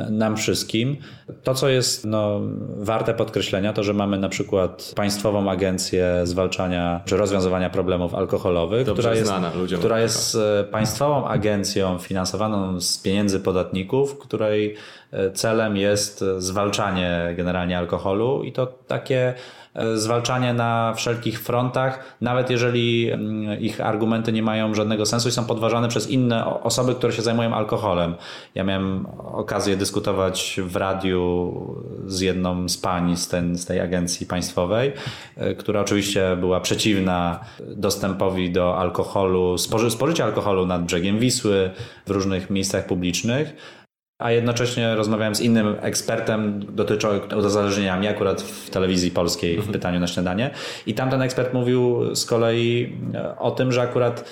Nam wszystkim. To, co jest no, warte podkreślenia, to, że mamy na przykład Państwową Agencję Zwalczania czy Rozwiązywania Problemów Alkoholowych, Dobrze która jest, ludziom która jest e, państwową agencją finansowaną z pieniędzy podatników, której e, celem jest zwalczanie generalnie alkoholu i to takie zwalczanie na wszelkich frontach, nawet jeżeli mm, ich argumenty nie mają żadnego sensu i są podważane przez inne osoby, które się zajmują alkoholem. Ja miałem okazję dyskutować w radiu z jedną z pań z, ten, z tej agencji państwowej, e, która oczywiście była przeciwna dostępowi do alkoholu, spoży, spożycia alkoholu nad brzegiem Wisły w różnych miejscach publicznych a jednocześnie rozmawiałem z innym ekspertem dotyczącym uzależnieniami, akurat w telewizji polskiej w mhm. pytaniu na śniadanie. I tamten ekspert mówił z kolei o tym, że akurat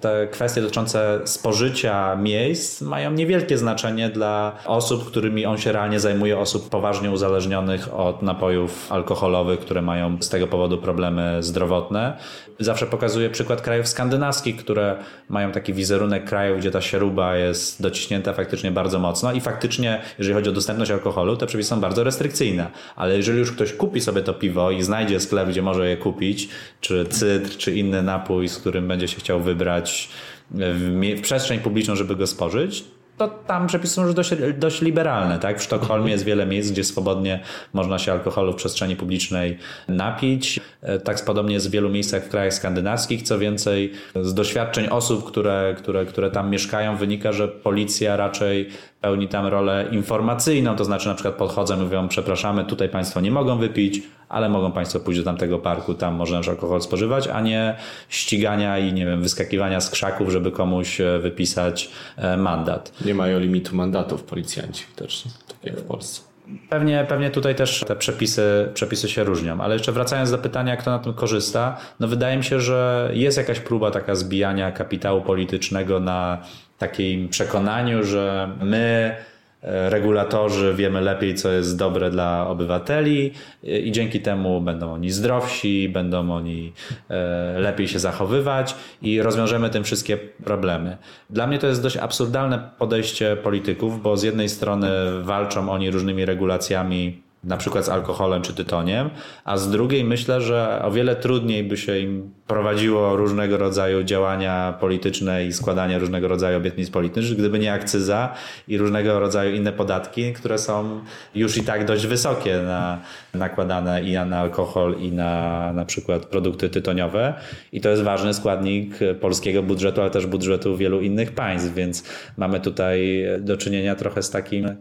te kwestie dotyczące spożycia miejsc mają niewielkie znaczenie dla osób, którymi on się realnie zajmuje, osób poważnie uzależnionych od napojów alkoholowych, które mają z tego powodu problemy zdrowotne. Zawsze pokazuję przykład krajów skandynawskich, które mają taki wizerunek krajów, gdzie ta sieruba jest dociśnięta faktycznie bardzo mocno i faktycznie, jeżeli chodzi o dostępność alkoholu, te przepisy są bardzo restrykcyjne. Ale jeżeli już ktoś kupi sobie to piwo i znajdzie sklep, gdzie może je kupić, czy cydr, czy inny napój, z którym będzie się chciał wybrać w, w przestrzeń publiczną, żeby go spożyć, to tam przepisy są już dość, dość liberalne. Tak? W Sztokholmie jest wiele miejsc, gdzie swobodnie można się alkoholu w przestrzeni publicznej napić. E, tak podobnie jest w wielu miejscach w krajach skandynawskich. Co więcej, z doświadczeń osób, które, które, które tam mieszkają, wynika, że policja raczej pełni tam rolę informacyjną, to znaczy na przykład podchodzą i mówią, przepraszamy, tutaj Państwo nie mogą wypić, ale mogą Państwo pójść do tamtego parku, tam można już alkohol spożywać, a nie ścigania i nie wiem, wyskakiwania z krzaków, żeby komuś e, wypisać e, mandat. Nie mają limitu mandatów policjanci widocznie, tak jak w Polsce. Pewnie, pewnie tutaj też te przepisy, przepisy się różnią, ale jeszcze wracając do pytania, kto na tym korzysta, no wydaje mi się, że jest jakaś próba taka zbijania kapitału politycznego na takim przekonaniu, że my regulatorzy wiemy lepiej, co jest dobre dla obywateli e, i dzięki temu będą oni zdrowsi, będą oni e, lepiej się zachowywać i rozwiążemy tym wszystkie problemy. Dla mnie to jest dość absurdalne podejście polityków, bo z jednej strony walczą oni różnymi regulacjami na przykład z alkoholem czy tytoniem, a z drugiej myślę, że o wiele trudniej by się im prowadziło różnego rodzaju działania polityczne i składanie różnego rodzaju obietnic politycznych, gdyby nie akcyza i różnego rodzaju inne podatki, które są już i tak dość wysokie na, nakładane i na alkohol i na na przykład produkty tytoniowe i to jest ważny składnik polskiego budżetu, ale też budżetu wielu innych państw, więc mamy tutaj do czynienia trochę z takim e,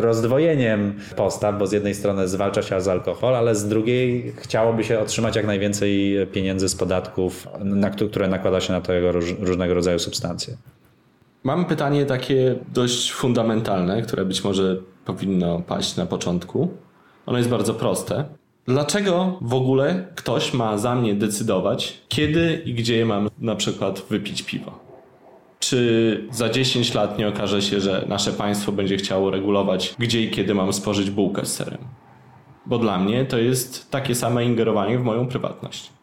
rozdwojeniem postaw, bo z jednej strony zwalcza się z alkohol, ale z drugiej chciałoby się otrzymać jak najwięcej pieniędzy z podatków, na które nakłada się na to jego różnego rodzaju substancje. Mam pytanie takie dość fundamentalne, które być może powinno paść na początku. Ono jest bardzo proste. Dlaczego w ogóle ktoś ma za mnie decydować, kiedy i gdzie mam na przykład wypić piwo? Czy za 10 lat nie okaże się, że nasze państwo będzie chciało regulować, gdzie i kiedy mam spożyć bułkę z serem? Bo dla mnie to jest takie same ingerowanie w moją prywatność.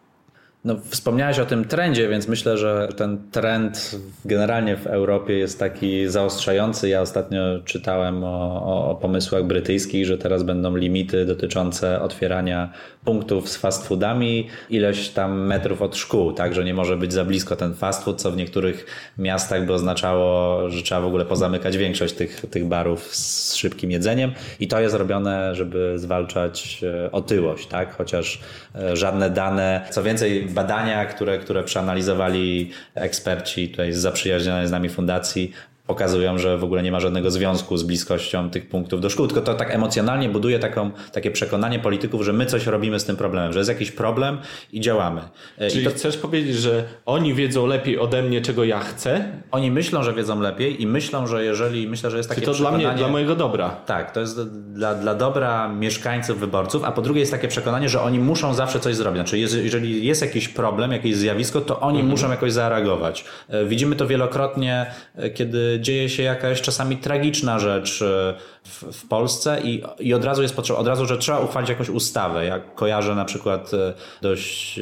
No, wspomniałeś o tym trendzie, więc myślę, że ten trend generalnie w Europie jest taki zaostrzający. Ja ostatnio czytałem o, o, pomysłach brytyjskich, że teraz będą limity dotyczące otwierania punktów z fast foodami, ileś tam metrów od szkół, tak, że nie może być za blisko ten fast food, co w niektórych miastach by oznaczało, że trzeba w ogóle pozamykać większość tych, tych barów z szybkim jedzeniem. I to jest robione, żeby zwalczać e, otyłość, tak, chociaż e, żadne dane, co więcej, badania, które, które przeanalizowali eksperci tutaj z zaprzyjaźnionej z nami fundacji, pokazują, że w ogóle nie ma żadnego związku z bliskością tych punktów do szkół, tylko to tak emocjonalnie buduje taką, takie przekonanie polityków, że my coś robimy z tym problemem, że jest jakiś problem i działamy. E, Czyli I to... chcesz powiedzieć, że oni wiedzą lepiej ode mnie, czego ja chcę? Oni myślą, że wiedzą lepiej i myślą, że jeżeli, myślę, że jest takie Czy to przekonanie... dla mnie, dla mojego dobra. Tak, to jest dla, dla dobra mieszkańców, wyborców, a po drugie jest takie przekonanie, że oni muszą zawsze coś zrobić. Znaczy, jeżeli jest jakiś problem, jakieś zjawisko, to oni mhm. muszą jakoś zareagować. E, widzimy to wielokrotnie, e, kiedy dzieje się jakaś czasami tragiczna rzecz e, w, w Polsce i, i od razu jest potrzeba, od razu, że trzeba uchwalić jakąś ustawę. Jak kojarzę na przykład e, dość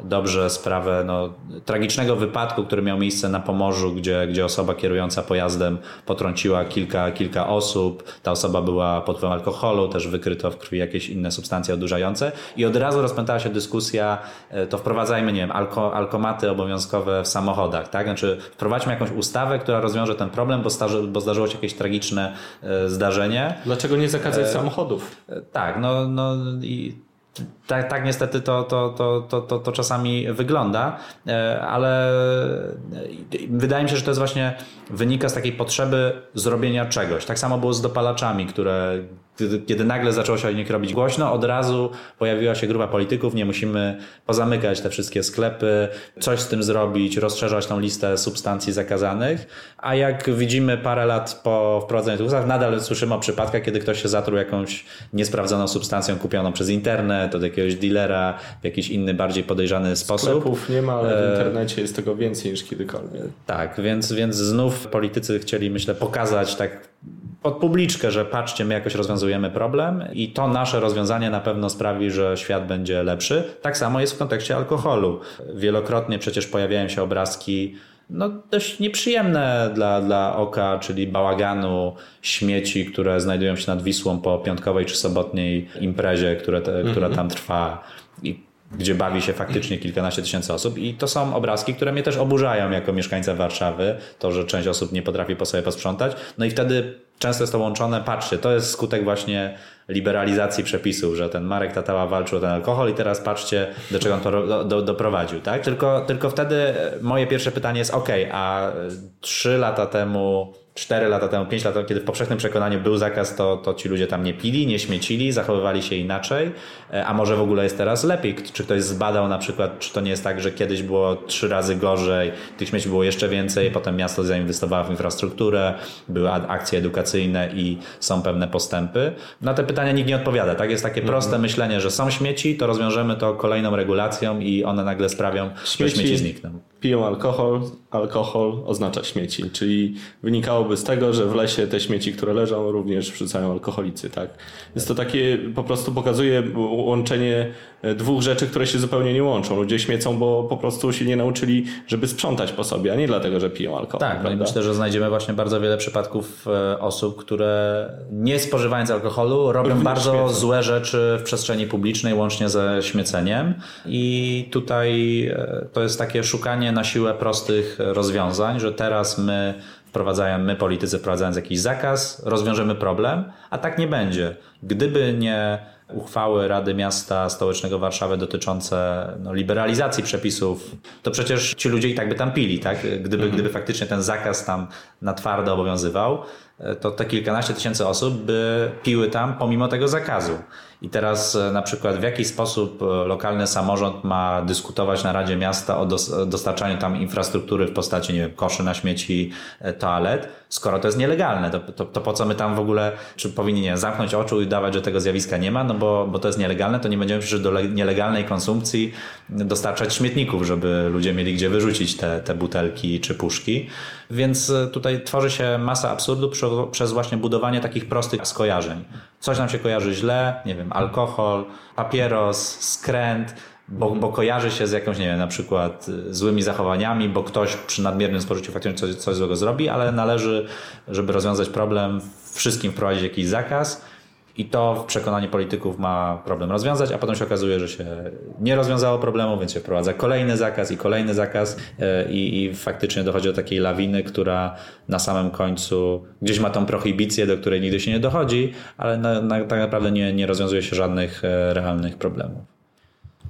dobrze sprawę no, tragicznego wypadku, który miał miejsce na Pomorzu, gdzie, gdzie osoba kierująca pojazdem potrąciła kilka, kilka osób. Ta osoba była pod wpływem alkoholu, też wykryto w krwi jakieś inne substancje odurzające i od razu rozpętała się dyskusja, e, to wprowadzajmy, nie wiem, alko, alkomaty obowiązkowe w samochodach, tak? Znaczy wprowadźmy jakąś ustawę, która rozwiąże ten problem, bo, starzy, bo zdarzyło się jakieś tragiczne e, zdarzenie. Dlaczego nie zakazać e, samochodów? E, tak, no, no i tak, tak niestety to, to, to, to, to, to czasami wygląda, e, ale wydaje mi się, że to jest właśnie wynika z takiej potrzeby zrobienia czegoś. Tak samo było z dopalaczami, które kiedy nagle zaczęło się o nich robić głośno, od razu pojawiła się grupa polityków, nie musimy pozamykać te wszystkie sklepy, coś z tym zrobić, rozszerzać tą listę substancji zakazanych, a jak widzimy parę lat po wprowadzeniu tych ustaw, nadal słyszymy o przypadkach, kiedy ktoś się zatruł jakąś niesprawdzoną substancją kupioną przez internet, od jakiegoś dealera, w jakiś inny, bardziej podejrzany sposób. Sklepów nie ma, ale w e, internecie jest tego więcej niż kiedykolwiek. Tak, więc, więc znów politycy chcieli, myślę, pokazać tak pod publiczkę, że patrzcie, my jakoś rozwiązujemy problem i to nasze rozwiązanie na pewno sprawi, że świat będzie lepszy. Tak samo jest w kontekście alkoholu. Wielokrotnie przecież pojawiają się obrazki no, dość nieprzyjemne dla, dla oka, czyli bałaganu, śmieci, które znajdują się nad Wisłą po piątkowej czy sobotniej imprezie, które te, która mhm. tam trwa. I gdzie bawi się faktycznie kilkanaście tysięcy osób i to są obrazki, które mnie też oburzają jako mieszkańca Warszawy, to, że część osób nie potrafi po sobie posprzątać. No i wtedy często jest to łączone, patrzcie, to jest skutek właśnie liberalizacji przepisów, że ten Marek Tatała walczył o ten alkohol i teraz patrzcie, do czego on to do, do, doprowadził, tak? Tylko, tylko wtedy moje pierwsze pytanie jest, ok, a trzy lata temu 4 lata temu, 5 lat temu, kiedy w powszechnym przekonaniu był zakaz, to, to ci ludzie tam nie pili, nie śmiecili, zachowywali się inaczej, e, a może w ogóle jest teraz lepiej? Czy ktoś zbadał na przykład, czy to nie jest tak, że kiedyś było trzy razy gorzej, tych śmieci było jeszcze więcej, potem miasto zainwestowało w infrastrukturę, były akcje edukacyjne i są pewne postępy? Na te pytania nikt nie odpowiada, tak? Jest takie proste mhm. myślenie, że są śmieci, to rozwiążemy to kolejną regulacją i one nagle sprawią, śmieci, że śmieci znikną piją alkohol, alkohol oznacza śmieci, czyli wynikałoby z tego, że w lesie te śmieci, które leżą, również wrzucają alkoholicy, tak? Jest to takie, po prostu pokazuje łączenie dwóch rzeczy, które się zupełnie nie łączą. Ludzie śmiecą, bo po prostu się nie nauczyli, żeby sprzątać po sobie, a nie dlatego, że piją alkohol. Tak, no i myślę, że znajdziemy właśnie bardzo wiele przypadków e, osób, które nie spożywając alkoholu robią Również bardzo śmiecą. złe rzeczy w przestrzeni publicznej, łącznie ze śmieceniem. I tutaj e, to jest takie szukanie na siłę prostych rozwiązań, że teraz my wprowadzają, my politycy wprowadzając jakiś zakaz, rozwiążemy problem, a tak nie będzie. Gdyby nie uchwały Rady Miasta Stołecznego Warszawy dotyczące no, liberalizacji przepisów, to przecież ci ludzie i tak by tam pili, tak? Gdyby, gdyby faktycznie ten zakaz tam na twardo obowiązywał, e, to te kilkanaście tysięcy osób by piły tam pomimo tego zakazu. I teraz e, na przykład w jaki sposób e, lokalny samorząd ma dyskutować na Radzie Miasta o dos- dostarczaniu tam infrastruktury w postaci, nie wiem, koszy na śmieci, e, toalet, skoro to jest nielegalne, to, to, to po co my tam w ogóle, czy powinni nie zamknąć oczu i udawać, że tego zjawiska nie ma, no bo, bo to jest nielegalne, to nie będziemy przecież do le- nielegalnej konsumpcji dostarczać śmietników, żeby ludzie mieli gdzie wyrzucić te, te butelki czy puszki. Więc e, tutaj tworzy się masa absurdu przez właśnie budowanie takich prostych skojarzeń. Coś nam się kojarzy źle, nie wiem, alkohol, papieros, skręt, bo, bo kojarzy się z jakąś, nie wiem, na przykład y, złymi zachowaniami, bo ktoś przy nadmiernym spożyciu faktycznie coś, coś złego zrobi, ale należy, żeby rozwiązać problem, wszystkim wprowadzić jakiś zakaz. I to w przekonaniu polityków ma problem rozwiązać, a potem się okazuje, że się nie rozwiązało problemu, więc się wprowadza kolejny zakaz i kolejny zakaz e, i, i faktycznie dochodzi do takiej lawiny, która na samym końcu gdzieś ma tą prohibicję, do której nigdy się nie dochodzi, ale na, na, tak naprawdę nie, nie rozwiązuje się żadnych e, realnych problemów.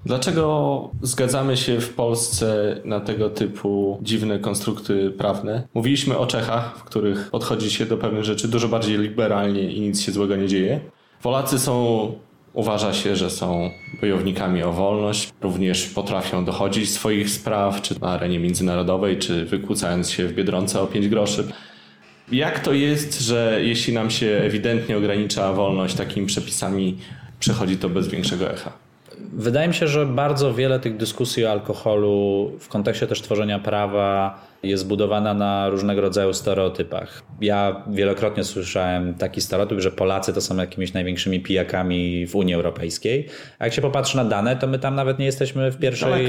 Dlaczego zgadzamy się w Polsce na tego typu dziwne konstrukty prawne? Mówiliśmy o Czechach, w których podchodzi się do pewnych rzeczy dużo bardziej liberalnie i nic się złego nie dzieje. Polacy są, uważa się, że są bojownikami o wolność, również potrafią dochodzić swoich spraw, czy na arenie międzynarodowej, czy wykłócając się w Biedronce o 5 groszy. Jak to jest, że jeśli nam się ewidentnie ogranicza wolność takimi przepisami, przechodzi to bez większego echa? Wydaje mi się, że bardzo wiele tych dyskusji o alkoholu w kontekście też tworzenia prawa jest budowana na różnego rodzaju stereotypach. Ja wielokrotnie słyszałem taki stereotyp, że Polacy to są jakimiś największymi pijakami w Unii Europejskiej. A jak się popatrzy na dane, to my tam nawet nie jesteśmy w pierwszej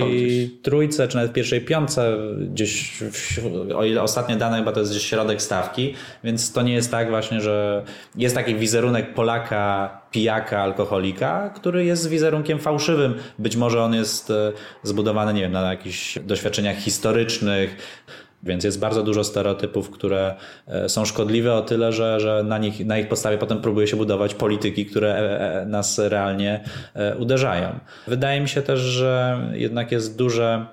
trójce, czy nawet w pierwszej piątce, gdzieś, w, o ile ostatnie dane chyba to jest gdzieś środek stawki, więc to nie jest tak właśnie, że jest taki wizerunek Polaka, pijaka, alkoholika, który jest wizerunkiem fałszywym. Być może on jest e, zbudowany, nie wiem, na jakichś doświadczeniach historycznych, więc jest bardzo dużo stereotypów, które e, są szkodliwe o tyle, że, że na, nich, na ich podstawie potem próbuje się budować polityki, które e, e, nas realnie uderzają. Wydaje mi się też, że jednak jest duże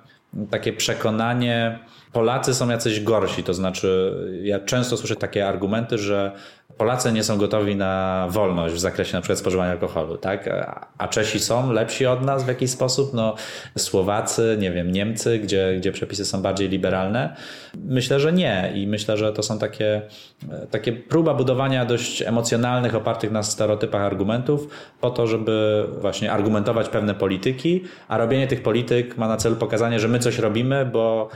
takie przekonanie, Polacy są jacyś gorsi, to znaczy ja często słyszę takie argumenty, że Polacy nie są gotowi na wolność w zakresie na przykład spożywania alkoholu, tak? A Czesi są lepsi od nas w jakiś sposób, no Słowacy, nie wiem, Niemcy, gdzie, gdzie przepisy są bardziej liberalne. Myślę, że nie i myślę, że to są takie, takie próba budowania dość emocjonalnych, opartych na stereotypach argumentów po to, żeby właśnie argumentować pewne polityki, a robienie tych polityk ma na celu pokazanie, że my coś robimy, bo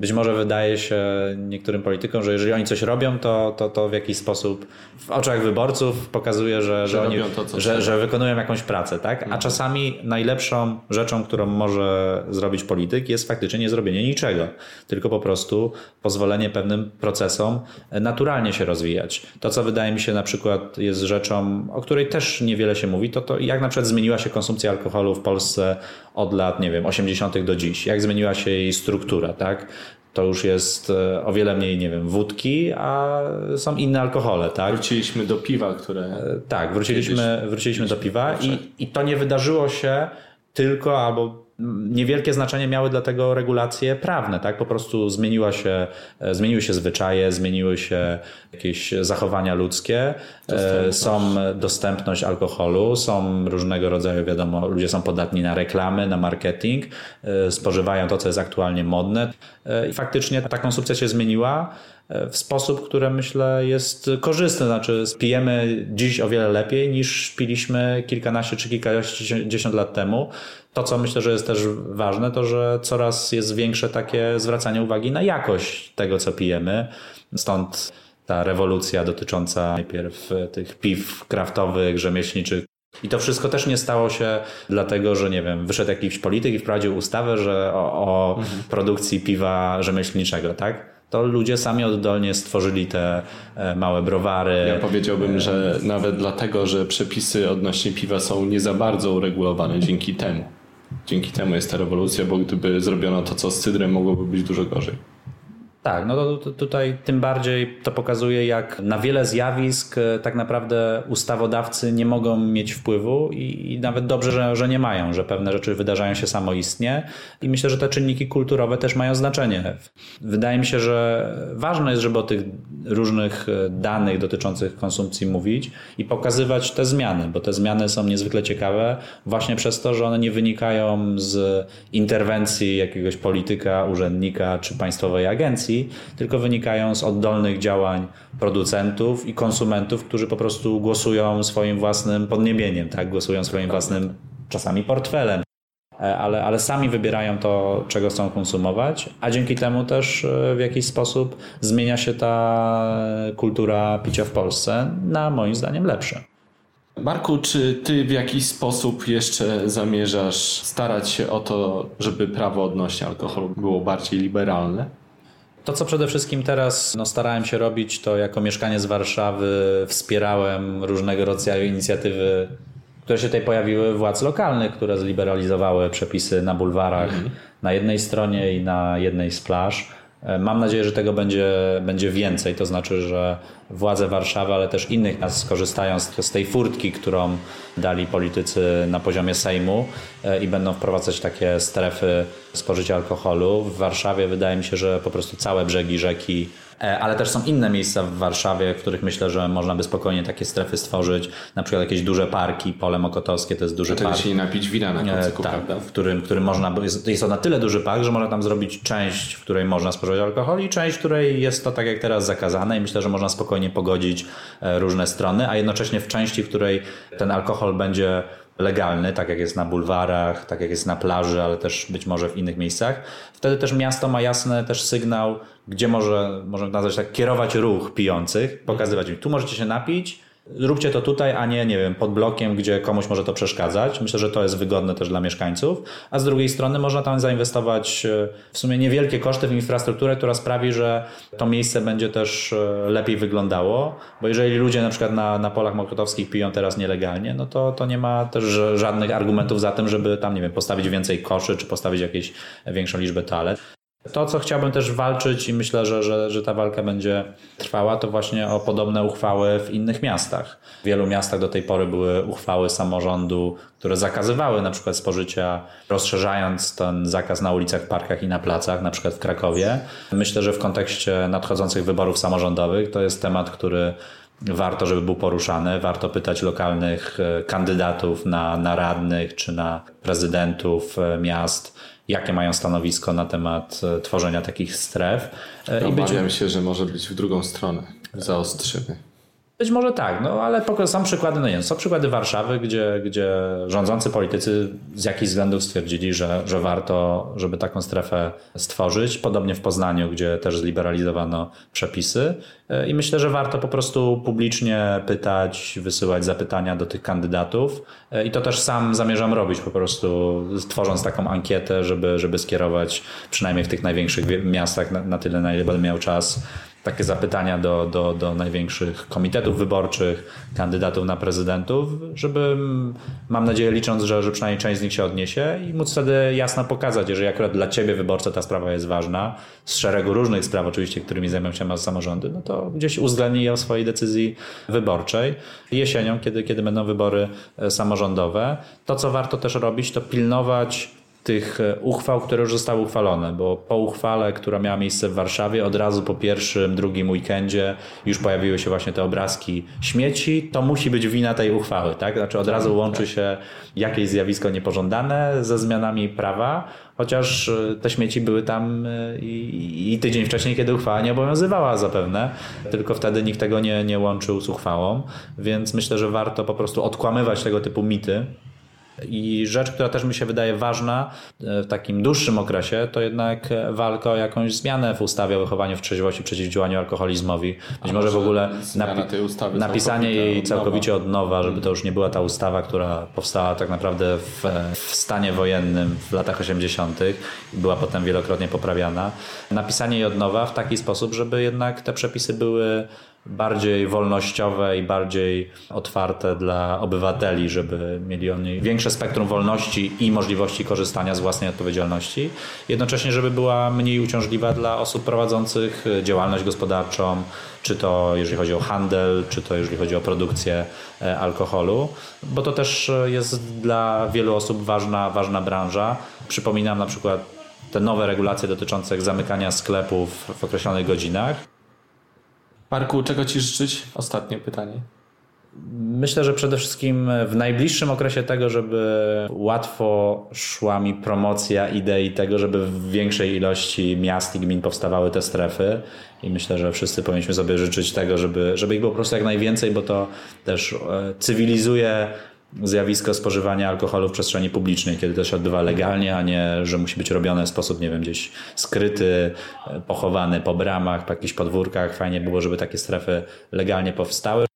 być może wydaje się niektórym politykom, że jeżeli oni coś robią, to, to, to w jakiś sposób w oczach wyborców pokazuje, że, że, Że oni, to, że, że wykonują jakąś pracę, tak? A czasami najlepszą rzeczą, którą może zrobić polityk, jest faktycznie nie zrobienie niczego, tylko po prostu pozwolenie pewnym procesom naturalnie się rozwijać. To, co wydaje mi się na przykład jest rzeczą, o której też niewiele się mówi, to to jak na przykład zmieniła się konsumpcja alkoholu w Polsce od lat, nie wiem, 80. do dziś. Jak zmieniła się jej struktura, tak? To już jest e, o wiele mniej, nie wiem, wódki, a są inne alkohole, tak? Wróciliśmy do piwa, które Tak, wróciliśmy, wróciliśmy do piwa i, i to nie wydarzyło się tylko albo niewielkie znaczenie miały dla tego regulacje prawne, tak? Po prostu zmieniła się, e, zmieniły się zwyczaje, zmieniły się jakieś zachowania ludzkie, e, są dostępność alkoholu, są różnego rodzaju, wiadomo, ludzie są podatni na reklamy, na marketing, e, spożywają to, co jest aktualnie modne i faktycznie ta konsumpcja się zmieniła. W sposób, który myślę jest korzystny. Znaczy, pijemy dziś o wiele lepiej niż piliśmy kilkanaście czy kilkadziesiąt lat temu. To, co myślę, że jest też ważne, to że coraz jest większe takie zwracanie uwagi na jakość tego, co pijemy. Stąd ta rewolucja dotycząca najpierw tych piw kraftowych, rzemieślniczych. I to wszystko też nie stało się dlatego, że nie wiem, wyszedł jakiś polityk i wprowadził ustawę, że o, o mhm. produkcji piwa rzemieślniczego, tak? To ludzie sami oddolnie stworzyli te e, małe browary. Ja powiedziałbym, że nawet dlatego, że przepisy odnośnie piwa są nie za bardzo uregulowane dzięki temu. Dzięki temu jest ta rewolucja, bo gdyby zrobiono to, co z cydrem, mogłoby być dużo gorzej. Tak, no to tutaj tym bardziej to pokazuje, jak na wiele zjawisk e, tak naprawdę ustawodawcy nie mogą mieć wpływu i, i, nawet dobrze, że, że nie mają, że pewne rzeczy wydarzają się samoistnie i myślę, że te czynniki kulturowe też mają znaczenie. Wydaje mi się, że ważne jest, żeby o tych różnych e, danych dotyczących konsumpcji mówić i pokazywać te zmiany, bo te zmiany są niezwykle ciekawe właśnie przez to, że one nie wynikają z interwencji jakiegoś polityka, urzędnika czy państwowej agencji, tylko wynikają z oddolnych działań producentów i konsumentów, którzy po prostu głosują swoim własnym podniebieniem, tak? głosują swoim własnym czasami portfelem. E, ale, ale sami wybierają to, czego chcą konsumować, a dzięki temu też e, w jakiś sposób zmienia się ta kultura picia w Polsce na moim zdaniem lepsze. Marku, czy ty w jakiś sposób jeszcze zamierzasz starać się o to, żeby prawo odnośnie alkoholu było bardziej liberalne? To, co przede wszystkim teraz no, starałem się robić, to jako mieszkanie z Warszawy wspierałem różnego rodzaju inicjatywy, które się tutaj pojawiły władz lokalnych, które zliberalizowały przepisy na bulwarach mhm. na jednej stronie i na jednej z plaż. E, mam nadzieję, że tego będzie, będzie więcej, to znaczy, że władze Warszawy, ale też innych miast skorzystają z, z tej furtki, którą dali politycy na poziomie Sejmu e, i będą wprowadzać takie strefy spożycia alkoholu. W Warszawie wydaje mi się, że po prostu całe brzegi rzeki ale też są inne miejsca w Warszawie, w których myślę, że można by spokojnie takie strefy stworzyć. Na przykład jakieś duże parki, pole Mokotowskie to jest duży Wtedy park. się napić wina na e, tak, prawda? W którym, w którym można, jest, jest to na tyle duży park, że można tam zrobić część, w której można spożywać alkohol i część, w której jest to tak jak teraz zakazane i myślę, że można spokojnie pogodzić e, różne strony, a jednocześnie w części, w której ten alkohol będzie legalny, tak jak jest na bulwarach, tak jak jest na plaży, ale też być może w innych miejscach. Wtedy też miasto ma jasny też sygnał, gdzie może, możemy nazwać tak, kierować ruch pijących, pokazywać im, tu możecie się napić, róbcie to tutaj, a nie, nie wiem, pod blokiem, gdzie komuś może to przeszkadzać. Myślę, że to jest wygodne też dla mieszkańców. A z drugiej strony można tam zainwestować e, w sumie niewielkie koszty w infrastrukturę, która sprawi, że to miejsce będzie też e, lepiej wyglądało. Bo jeżeli ludzie na przykład na, na polach mokotowskich piją teraz nielegalnie, no to, to nie ma też żadnych argumentów za tym, żeby tam, nie wiem, postawić więcej koszy, czy postawić jakieś większą liczbę toalet. To, co chciałbym też walczyć i myślę, że, że, że ta walka będzie trwała, to właśnie o podobne uchwały w innych miastach. W wielu miastach do tej pory były uchwały samorządu, które zakazywały na przykład spożycia, rozszerzając ten zakaz na ulicach, parkach i na placach, na przykład w Krakowie. Myślę, że w kontekście nadchodzących wyborów samorządowych to jest temat, który warto, żeby był poruszany. Warto pytać lokalnych e, kandydatów na, na radnych czy na prezydentów e, miast, jakie mają stanowisko na temat e, tworzenia takich stref. E, Obawiam być... się, że może być w drugą stronę. Zaostrzymy. Być może tak, no ale są przykłady, no nie są przykłady Warszawy, gdzie, gdzie rządzący politycy z jakichś względów stwierdzili, że, że warto, żeby taką strefę stworzyć. Podobnie w Poznaniu, gdzie też zliberalizowano przepisy. I myślę, że warto po prostu publicznie pytać, wysyłać zapytania do tych kandydatów. I to też sam zamierzam robić po prostu, tworząc taką ankietę, żeby, żeby skierować przynajmniej w tych największych miastach na, na tyle, na ile będę miał czas takie zapytania do, do, do największych komitetów wyborczych, kandydatów na prezydentów, żeby, mam nadzieję, licząc, że, że przynajmniej część z nich się odniesie i móc wtedy jasno pokazać, jeżeli akurat dla ciebie wyborca ta sprawa jest ważna, z szeregu różnych spraw oczywiście, którymi zajmują się samorządy, no to gdzieś uwzględni je w swojej decyzji wyborczej. Jesienią, kiedy, kiedy będą wybory e, samorządowe, to co warto też robić, to pilnować tych e, uchwał, które już zostały uchwalone, bo po uchwale, która miała miejsce w Warszawie, od razu po pierwszym, drugim weekendzie już pojawiły się właśnie te obrazki śmieci, to musi być wina tej uchwały, tak? Znaczy od razu łączy się jakieś zjawisko niepożądane ze zmianami prawa, chociaż e, te śmieci były tam e, i, i tydzień wcześniej, kiedy uchwała nie obowiązywała zapewne, tylko wtedy nikt tego nie, nie łączył z uchwałą, więc myślę, że warto po prostu odkłamywać tego typu mity, i rzecz, która też mi się wydaje ważna e, w takim dłuższym okresie, to jednak walka o jakąś zmianę w ustawie o wychowaniu w trzeźwości, przeciwdziałaniu alkoholizmowi. Być może w ogóle napi napisanie jej całkowicie od nowa, żeby to już nie była ta ustawa, która powstała tak naprawdę w, w stanie wojennym w latach 80. i była potem wielokrotnie poprawiana. Napisanie jej od nowa w taki sposób, żeby jednak te przepisy były bardziej wolnościowe i bardziej otwarte dla obywateli, żeby mieli oni większe spektrum wolności i możliwości korzystania z własnej odpowiedzialności. Jednocześnie, żeby była mniej uciążliwa dla osób prowadzących działalność gospodarczą, czy to jeżeli chodzi o handel, czy to jeżeli chodzi o produkcję e, alkoholu, bo to też jest dla wielu osób ważna, ważna branża. Przypominam na przykład te nowe regulacje dotyczące zamykania sklepów w określonych godzinach. Marku, czego Ci życzyć? Ostatnie pytanie. Myślę, że przede wszystkim w najbliższym okresie tego, żeby łatwo szła mi promocja idei tego, żeby w większej ilości miast i gmin powstawały te strefy. I myślę, że wszyscy powinniśmy sobie życzyć tego, żeby, żeby ich było po prostu jak najwięcej, bo to też e, cywilizuje zjawisko spożywania alkoholu w przestrzeni publicznej, kiedy to się odbywa legalnie, a nie, że musi być robione w sposób, nie wiem, gdzieś skryty, e, pochowany po bramach, po jakichś podwórkach. Fajnie było, żeby takie strefy legalnie powstały.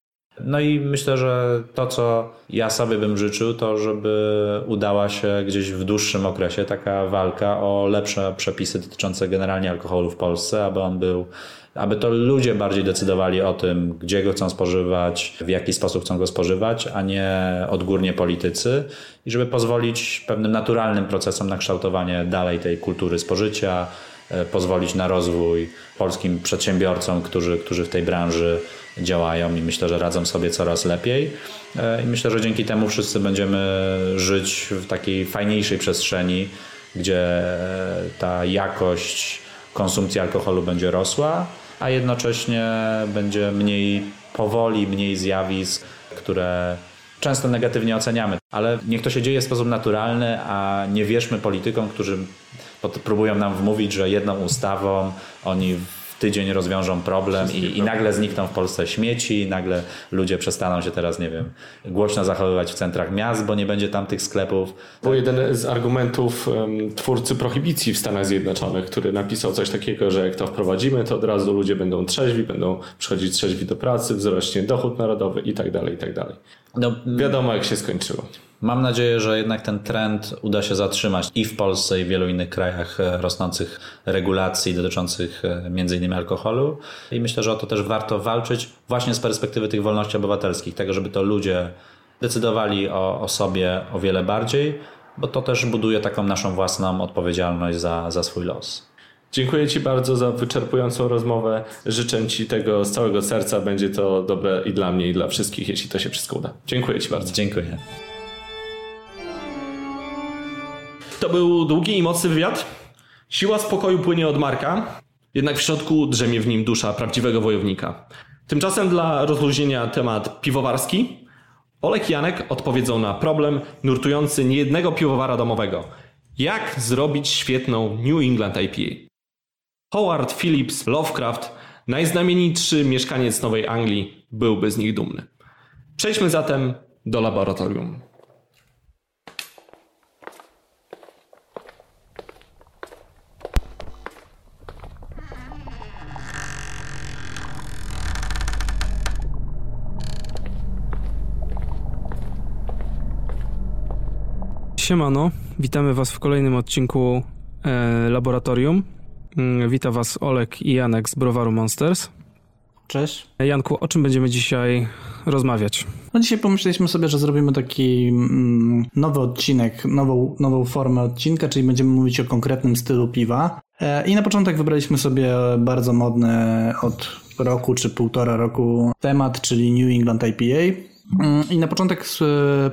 No i myślę, że to, co ja sobie bym życzył, to żeby udała się gdzieś w dłuższym okresie taka walka o lepsze przepisy dotyczące generalnie alkoholu w Polsce, aby on był aby to ludzie bardziej decydowali o tym, gdzie go chcą spożywać, w jaki sposób chcą go spożywać, a nie odgórnie politycy i żeby pozwolić pewnym naturalnym procesom na kształtowanie dalej tej kultury spożycia, e, pozwolić na rozwój polskim przedsiębiorcom, którzy, którzy w tej branży działają i myślę, że radzą sobie coraz lepiej. E, I myślę, że dzięki temu wszyscy będziemy żyć w takiej fajniejszej przestrzeni, gdzie e, ta jakość konsumpcji alkoholu będzie rosła, a jednocześnie będzie mniej powoli, mniej zjawisk, które często negatywnie oceniamy. Ale niech to się dzieje w sposób naturalny, a nie wierzmy politykom, którzy próbują nam wmówić, że jedną ustawą oni tydzień rozwiążą problem i, i, nagle znikną w Polsce śmieci, nagle ludzie przestaną się teraz, nie wiem, głośno zachowywać w centrach miast, bo nie będzie tam tych sklepów. Był jeden z argumentów um, twórcy prohibicji w Stanach Zjednoczonych, który napisał coś takiego, że jak to wprowadzimy, to od razu ludzie będą trzeźwi, będą przychodzić trzeźwi do pracy, wzrośnie dochód narodowy i tak dalej, i tak dalej. No, Wiadomo, jak się skończyło. Mam nadzieję, że jednak ten trend uda się zatrzymać i w Polsce, i w wielu innych krajach e, rosnących regulacji dotyczących e, m.in. alkoholu. I myślę, że o to też warto walczyć właśnie z perspektywy tych wolności obywatelskich, tego, żeby to ludzie decydowali o, o sobie o wiele bardziej, bo to też buduje taką naszą własną odpowiedzialność za, za swój los. Dziękuję Ci bardzo za wyczerpującą rozmowę. Życzę Ci tego z całego serca. Będzie to dobre i dla mnie, i dla wszystkich, jeśli to się wszystko uda. Dziękuję Ci bardzo. Dziękuję. Był długi i mocny wywiad. Siła spokoju płynie od Marka, jednak w środku drzemie w nim dusza prawdziwego wojownika. Tymczasem dla rozluźnienia temat piwowarski, Olek Janek odpowiedzą na problem nurtujący niejednego piwowara domowego. Jak zrobić świetną New England IPA? Howard Phillips Lovecraft, najznamienitszy mieszkaniec Nowej Anglii, byłby z nich dumny. Przejdźmy zatem do laboratorium. Siemano, witamy Was w kolejnym odcinku e, Laboratorium. Mm, Witam Was Olek i Janek z Browaru Monsters. Cześć. Janku, o czym będziemy dzisiaj rozmawiać? No dzisiaj pomyśleliśmy sobie, że zrobimy taki mm, nowy odcinek, nową, nową formę odcinka, czyli będziemy mówić o konkretnym stylu piwa. E, I na początek wybraliśmy sobie bardzo modny od roku czy półtora roku temat, czyli New England IPA. Mm, I na początek s-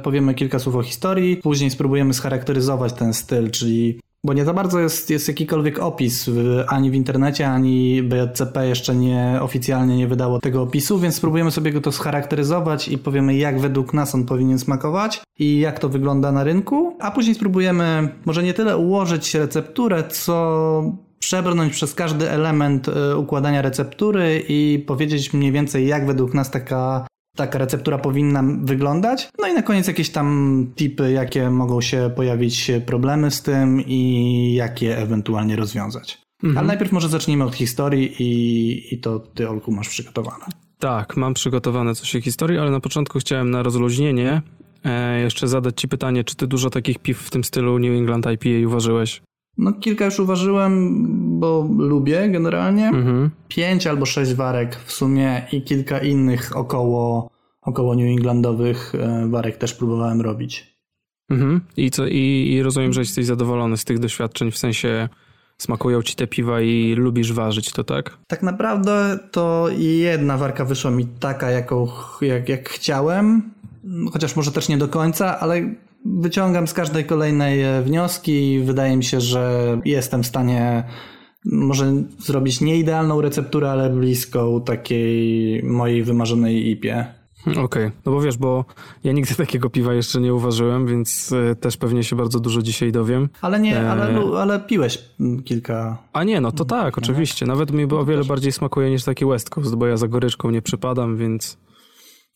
powiemy kilka słów o historii, później spróbujemy scharakteryzować ten styl, czyli bo nie za bardzo jest, jest jakikolwiek opis w, ani w internecie, ani BJCP jeszcze nie oficjalnie nie wydało tego opisu, więc spróbujemy sobie go to scharakteryzować i powiemy, jak według nas on powinien smakować i jak to wygląda na rynku, a później spróbujemy może nie tyle ułożyć recepturę, co przebrnąć przez każdy element e, układania receptury i powiedzieć mniej więcej, jak według nas taka taka receptura powinna wyglądać. No i na koniec jakieś tam tipy, jakie mogą się pojawić problemy z tym i jak je ewentualnie rozwiązać. Ale najpierw może zacznijmy od historii i, i to ty, Olku, masz przygotowane. Tak, mam przygotowane coś o historii, ale na początku chciałem na rozluźnienie e, jeszcze zadać ci pytanie, czy ty dużo takich piw w tym stylu New England IPA uważyłeś? No kilka już uważyłem, bo lubię generalnie. Mhm. Pięć albo sześć warek w sumie i kilka innych około, około New Englandowych e, warek też próbowałem robić. Mhm. I, co, i, I rozumiem, że jesteś zadowolony z tych doświadczeń, w sensie smakują ci te piwa i lubisz ważyć to, tak? Tak naprawdę to jedna warka wyszła mi taka, jaką, jak, jak chciałem, chociaż może też nie do końca, ale wyciągam z każdej kolejnej e, wnioski i wydaje mi się, że jestem w stanie może zrobić nie idealną recepturę, ale bliską takiej mojej wymarzonej IPie. Okej, no bo wiesz, bo ja nigdy takiego piwa jeszcze nie uważyłem, więc e, też pewnie się bardzo dużo dzisiaj dowiem. Ale nie, ale, Eee. lu- ale piłeś kilka. A nie, no to tak, oczywiście. Nawet mi o wiele bardziej smakuje niż taki West Coast, bo ja za goryczką nie przypadam, więc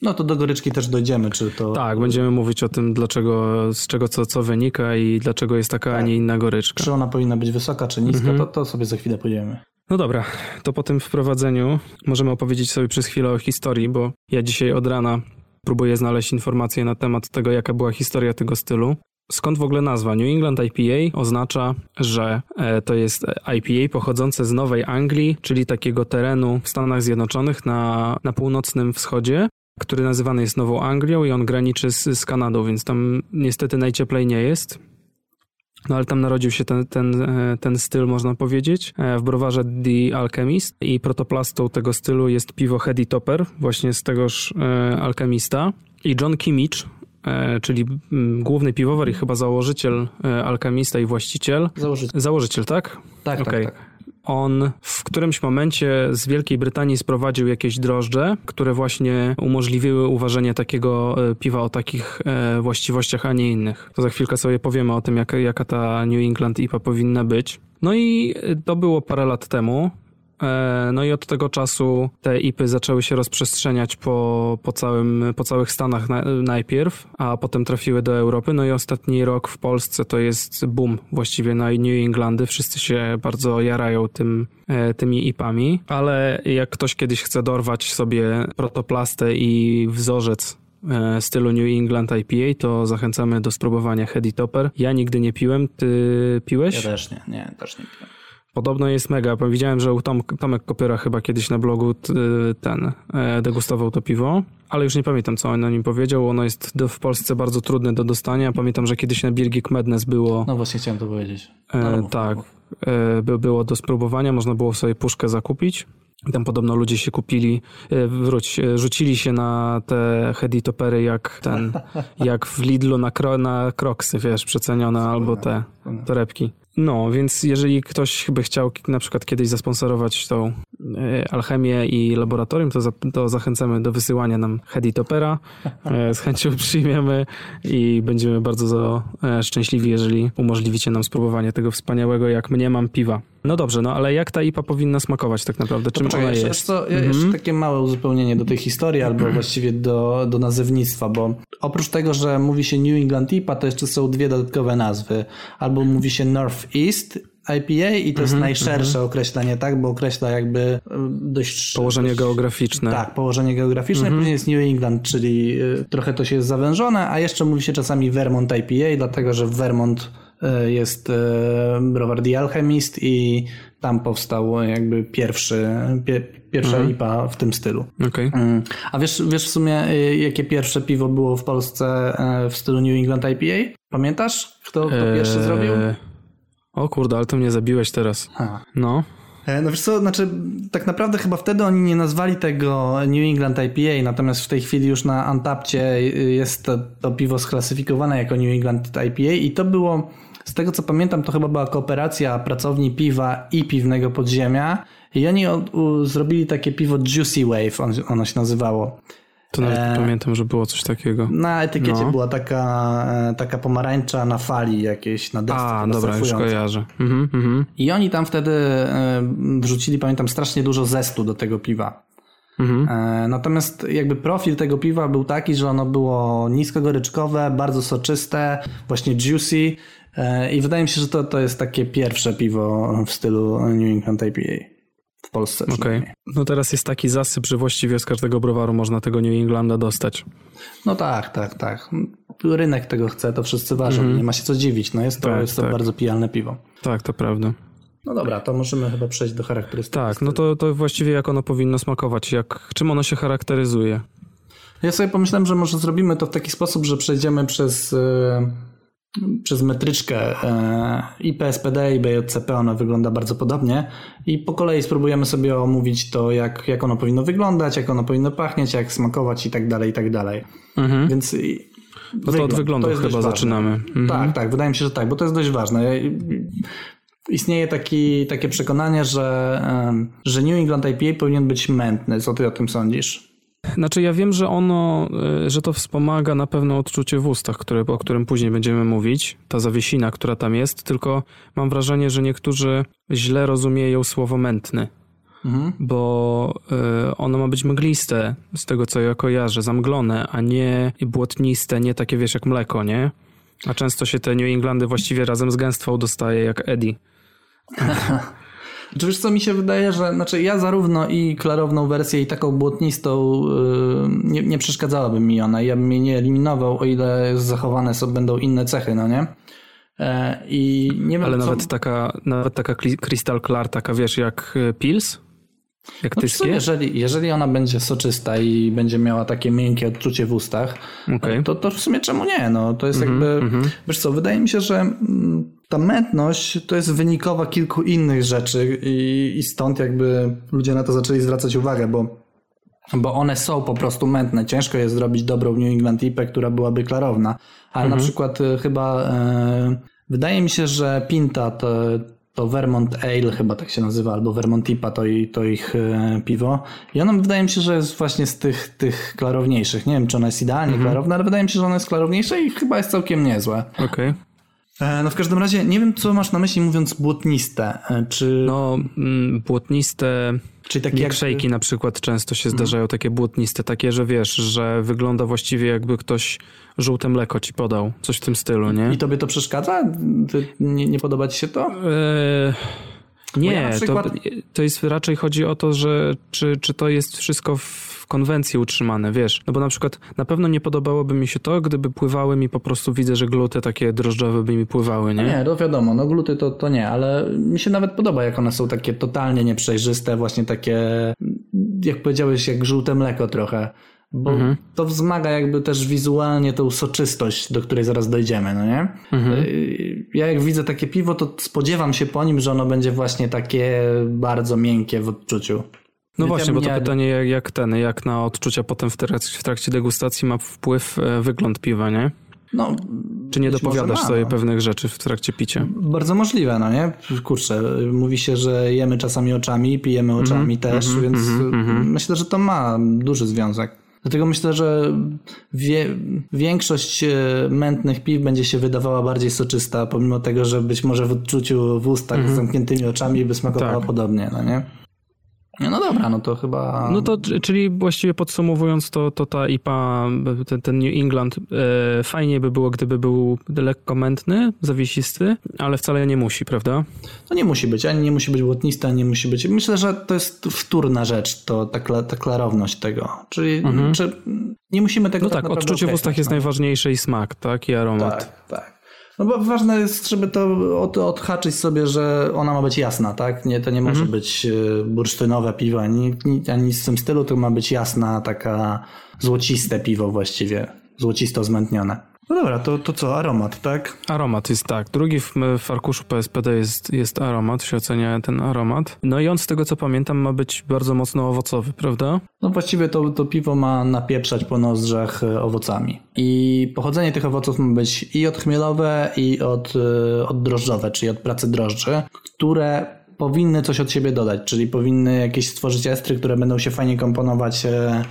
No to do goryczki też dojdziemy, czy to. tak, będziemy mówić o tym, dlaczego, z czego co, co wynika i dlaczego jest taka, a nie inna goryczka. Czy ona powinna być wysoka, czy niska, Mhm. to, to sobie za chwilę podziemy. No dobra, to po tym wprowadzeniu możemy opowiedzieć sobie przez chwilę o historii, bo ja dzisiaj od rana próbuję znaleźć informacje na temat tego, jaka była historia tego stylu. Skąd w ogóle nazwa? New England IPA oznacza, że e, to jest IPA pochodzące z Nowej Anglii, czyli takiego terenu w Stanach Zjednoczonych na, na północnym wschodzie, który nazywany jest Nową Anglią i on graniczy z, z Kanadą, więc tam niestety najcieplej nie jest. No ale tam narodził się ten, ten, e, ten styl, można powiedzieć, e, w browarze The Alchemist i protoplastą tego stylu jest piwo Heady Topper, właśnie z tegoż e, alchemista. I John Kimmich, czyli mm, główny piwowar i chyba założyciel alchemista i właściciel. Założyć. Założyciel, tak? Tak, Okej. tak, tak. On w którymś momencie z Wielkiej Brytanii sprowadził jakieś drożdże, które właśnie umożliwiły uważanie takiego e, piwa o takich e, właściwościach, a nie innych. To za chwilkę sobie powiemy o tym, jak, jaka ta New England IPA powinna być. No i e, to było parę lat temu. E, No i od tego czasu te IPy zaczęły się rozprzestrzeniać po, po, całym, po całych Stanach na, najpierw, a potem trafiły do Europy. No i ostatni rok w Polsce to jest boom właściwie na New Englandy. Wszyscy się bardzo jarają tym, e, tymi IPami, ale jak ktoś kiedyś chce dorwać sobie protoplastę i wzorzec e, stylu New England IPA, to zachęcamy do spróbowania Heady Topper. Ja nigdy nie piłem, ty piłeś? Ja też nie, nie, też nie piłem. Podobno jest mega. Widziałem, że u Tom, Tomek Kopiera chyba kiedyś na blogu t, ten e, degustował to piwo, ale już nie pamiętam, co on o nim powiedział. Ono jest do, w Polsce bardzo trudne do dostania. Pamiętam, że kiedyś na Birgit Madness było, No właśnie chciałem to powiedzieć. No, e, mów, tak, mów. e, by, było do spróbowania. Można było sobie puszkę zakupić. Tam podobno ludzie się kupili, wróć, rzucili się na te heady topery jak ten, jak w Lidlu na, kro, na kroksy, wiesz, przecenione albo te torebki. No, więc jeżeli ktoś by chciał na przykład kiedyś zasponsorować tą alchemię i laboratorium, to, za, to zachęcamy do wysyłania nam heady topera. E, z chęcią przyjmiemy i będziemy bardzo za, e, szczęśliwi, jeżeli umożliwicie nam spróbowanie tego wspaniałego, jak mnie mam piwa. No dobrze, no ale jak ta IPA powinna smakować tak naprawdę? Czym Poczekaj, ona jeszcze, jest? Co, ja Jeszcze takie małe uzupełnienie do tej historii, albo właściwie do, do nazewnictwa, bo oprócz tego, że mówi się New England IPA, to jeszcze są dwie dodatkowe nazwy. Albo mówi się Northeast IPA i to jest najszersze określenie, tak? Bo określa jakby y, dość... Położenie dość, geograficzne. Tak, położenie geograficzne. Później jest New England, czyli y, trochę to się jest zawężone, a jeszcze mówi się czasami Vermont IPA, dlatego że w Vermont y, jest browar The Alchemist i tam powstał jakby pierwszy, pie, pierwsza IPA w tym stylu. Okej. Mm. A wiesz, wiesz w sumie, jakie pierwsze piwo było w Polsce w stylu New England IPA? Pamiętasz, kto to pierwszy Eee, zrobił? O kurde, ale to mnie zabiłeś teraz. Ha. No. E, no wiesz co, znaczy tak naprawdę chyba wtedy oni nie nazwali tego New England IPA, natomiast w tej chwili już na Antapcie jest to, to piwo sklasyfikowane jako New England IPA i to było, z tego co pamiętam, to chyba była kooperacja pracowni piwa i piwnego podziemia i oni o, u, zrobili takie piwo Juicy Wave, on, ono się nazywało. To nawet e... pamiętam, że było coś takiego. Na etykiecie no. była taka, e, taka pomarańcza na fali jakiejś, na desce. A, dobra, już kojarzę. Mhm, mhm. I oni tam wtedy e, wrzucili, pamiętam, strasznie dużo zestu do tego piwa. Mhm. Natomiast jakby profil tego piwa był taki, że ono było niskogoryczkowe, bardzo soczyste, właśnie juicy i wydaje mi się, że to, to jest takie pierwsze piwo w stylu New England IPA Polsce. Okej. Okay. No teraz jest taki zasyp, że właściwie z każdego browaru można tego New Englanda dostać. No tak, tak, tak. Rynek tego chce, to wszyscy ważą. Mm. Nie ma się co dziwić. No jest to, tak, jest to tak. bardzo pijalne piwo. Tak, to prawda. No dobra, to możemy chyba przejść do charakterystyki. Tak, no to, to właściwie jak ono powinno smakować, jak, czym ono się charakteryzuje. Ja sobie pomyślałem, że może zrobimy to w taki sposób, że przejdziemy przez e, przez metryczkę e, i PSPD i BJCP ona wygląda bardzo podobnie i po kolei spróbujemy sobie omówić to, jak, jak ono powinno wyglądać, jak ono powinno pachnieć, jak smakować i tak dalej, i tak dalej. Mhm. Więc to od wyglądu chyba zaczynamy. Mhm. Tak, tak, wydaje mi się, że tak, bo to jest dość ważne. Istnieje taki, takie przekonanie, że, że New England IPA powinien być mętny. Co ty o tym sądzisz? Znaczy ja wiem, że ono, y, że to wspomaga na pewno odczucie w ustach, które, o którym później będziemy mówić, ta zawiesina, która tam jest, tylko mam wrażenie, że niektórzy źle rozumieją słowo mętny. Mhm. Bo y, ono ma być mgliste, z tego co ja kojarzę, zamglone, a nie błotniste, nie takie wiesz jak mleko, nie? A często się te New Englandy właściwie razem z gęstwą dostaje jak Eddie. Czy wiesz co, mi się wydaje, że znaczy ja zarówno i klarowną wersję i taką błotnistą yy, nie, nie przeszkadzałaby mi ona. Ja bym jej nie eliminował, o ile zachowane są, będą inne cechy, no nie? E, I nie wiem, Ale co... nawet taka, nawet taka Crystal Clear, taka wiesz, jak e, Pils? Jak no, jeżeli, jeżeli ona będzie soczysta i będzie miała takie miękkie odczucie w ustach, okay. to, to w sumie czemu nie? No, to jest mm -hmm, jakby, mm -hmm. wiesz co, wydaje mi się, że mm, ta mętność to jest wynikowa kilku innych rzeczy i, i stąd jakby ludzie na to zaczęli zwracać uwagę, bo bo one są po prostu mętne. Ciężko jest zrobić dobrą New England IPę, która byłaby klarowna. Ale mhm. na przykład y, chyba e, wydaje mi się, że Pinta to, to Vermont Ale chyba tak się nazywa, albo Vermont IPA to, to ich e, piwo. I ono wydaje mi się, że jest właśnie z tych, tych klarowniejszych. Nie wiem, czy ona jest idealnie mhm. klarowna, ale wydaje mi się, że ona jest klarowniejsza i chyba jest całkiem niezłe. Okej. Okay. E, no w każdym razie nie wiem, co masz na myśli mówiąc błotniste. E, czy... No, mm, błotniste. Czyli takie jak szejki na przykład często się zdarzają, mhm. takie błotniste, takie, że wiesz, że wygląda właściwie jakby ktoś żółte mleko ci podał, coś w tym stylu, nie? I tobie to przeszkadza? nie, nie podoba ci się to? Eee... Nie, ja przykład... to, to jest raczej chodzi o to, że czy, czy to jest wszystko w konwencji utrzymane, wiesz. No bo na przykład na pewno nie podobałoby mi się to, gdyby pływały mi po prostu, widzę, że gluty takie drożdżowe by mi pływały, nie? Nie, to wiadomo, no gluty to, to nie, ale mi się nawet podoba, jak one są takie totalnie nieprzejrzyste, właśnie takie, jak powiedziałeś, jak żółte mleko trochę bo mhm. to wzmaga jakby też wizualnie tą soczystość, do której zaraz dojdziemy, no nie? Mhm. Y, ja jak widzę takie piwo, to spodziewam się po nim, że ono będzie właśnie takie bardzo miękkie w odczuciu. No właśnie, bo to nie... pytanie jak ten, jak na odczucia potem w trakcie, w trakcie degustacji ma wpływ e, wygląd piwa, nie? No, Czy nie dopowiadasz ma, sobie no. pewnych rzeczy w trakcie picia? Bardzo możliwe, no nie? Kurczę, mówi się, że jemy czasami oczami, pijemy oczami mm -hmm, też, mm -hmm, więc mm -hmm. myślę, że to ma duży związek. Dlatego myślę, że wie, większość e, mętnych piw będzie się wydawała bardziej soczysta, pomimo tego, że być może w odczuciu w ustach -hmm. z zamkniętymi oczami by smakowała tak. podobnie, no nie? No dobra, no to chyba. No to, czyli właściwie podsumowując, to, to ta IPA, ten, ten New England, e, fajnie by było, gdyby był lekko mętny, zawiesisty, ale wcale nie musi, prawda? No nie musi być, ani nie musi być błotnisty, ani nie musi być. Myślę, że to jest wtórna rzecz, to ta, ta klarowność tego. Czyli mhm. czy nie musimy tego. No tak, tak odczucie w ustach jest no. najważniejsze i smak, tak? I aromat. Tak, tak. No bo ważne jest, żeby to od, odhaczyć sobie, że ona ma być jasna, tak? Nie, to nie może mhm. być e, bursztynowe piwo, ani, ani nic w tym stylu, to ma być jasna, taka złociste piwo właściwie, złocisto zmętnione. No dobra, to, to co, aromat, tak? Aromat jest tak. Drugi w, w arkuszu PSPD jest, jest aromat, się ocenia ten aromat. No i on z tego co pamiętam ma być bardzo mocno owocowy, prawda? No właściwie to, to piwo ma napieprzać po nozdrzach e, owocami. I pochodzenie tych owoców ma być i odchmielowe, i od, e, oddrożdżowe, czyli od pracy drożdży, które powinny coś od siebie dodać, czyli powinny jakieś stworzyć estry, które będą się fajnie komponować e,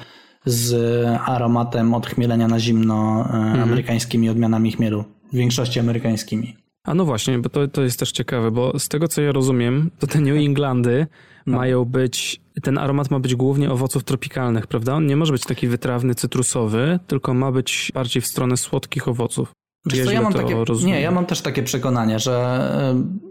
z aromatem odchmielenia na zimno mhm. amerykańskimi odmianami chmielu, w większości amerykańskimi. A no właśnie, bo to, to jest też ciekawe, bo z tego co ja rozumiem, to te New Englandy no. mają być, ten aromat ma być głównie owoców tropikalnych, prawda? On nie może być taki wytrawny, cytrusowy, tylko ma być bardziej w stronę słodkich owoców. Czy ja, ja mam takie, nie, ja mam też takie przekonanie, że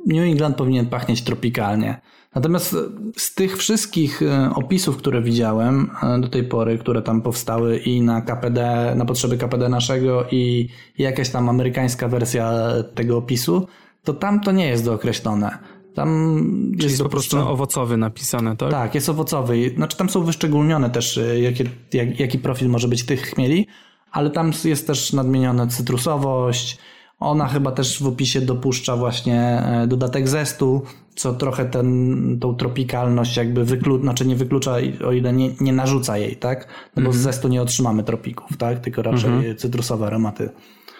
New England powinien pachnieć tropikalnie. Natomiast z tych wszystkich e, opisów, które widziałem e, do tej pory, które tam powstały i na KPD, na potrzeby KPD naszego i jakaś tam amerykańska wersja tego opisu, to tam to nie jest dookreślone. Tam Czyli jest po prostu owocowy napisane, tak? Tak, jest owocowy. Znaczy tam są wyszczególnione też, e, jakie, jak, jaki profil może być tych chmieli, ale tam jest też nadmieniona cytrusowość. Ona chyba też w opisie dopuszcza właśnie dodatek zestu, co trochę ten, tą tropikalność jakby wyklucza, znaczy nie wyklucza, o ile nie, nie narzuca jej, tak? No bo mm z zestu nie otrzymamy tropików, tak? Tylko raczej mm -hmm. cytrusowe aromaty.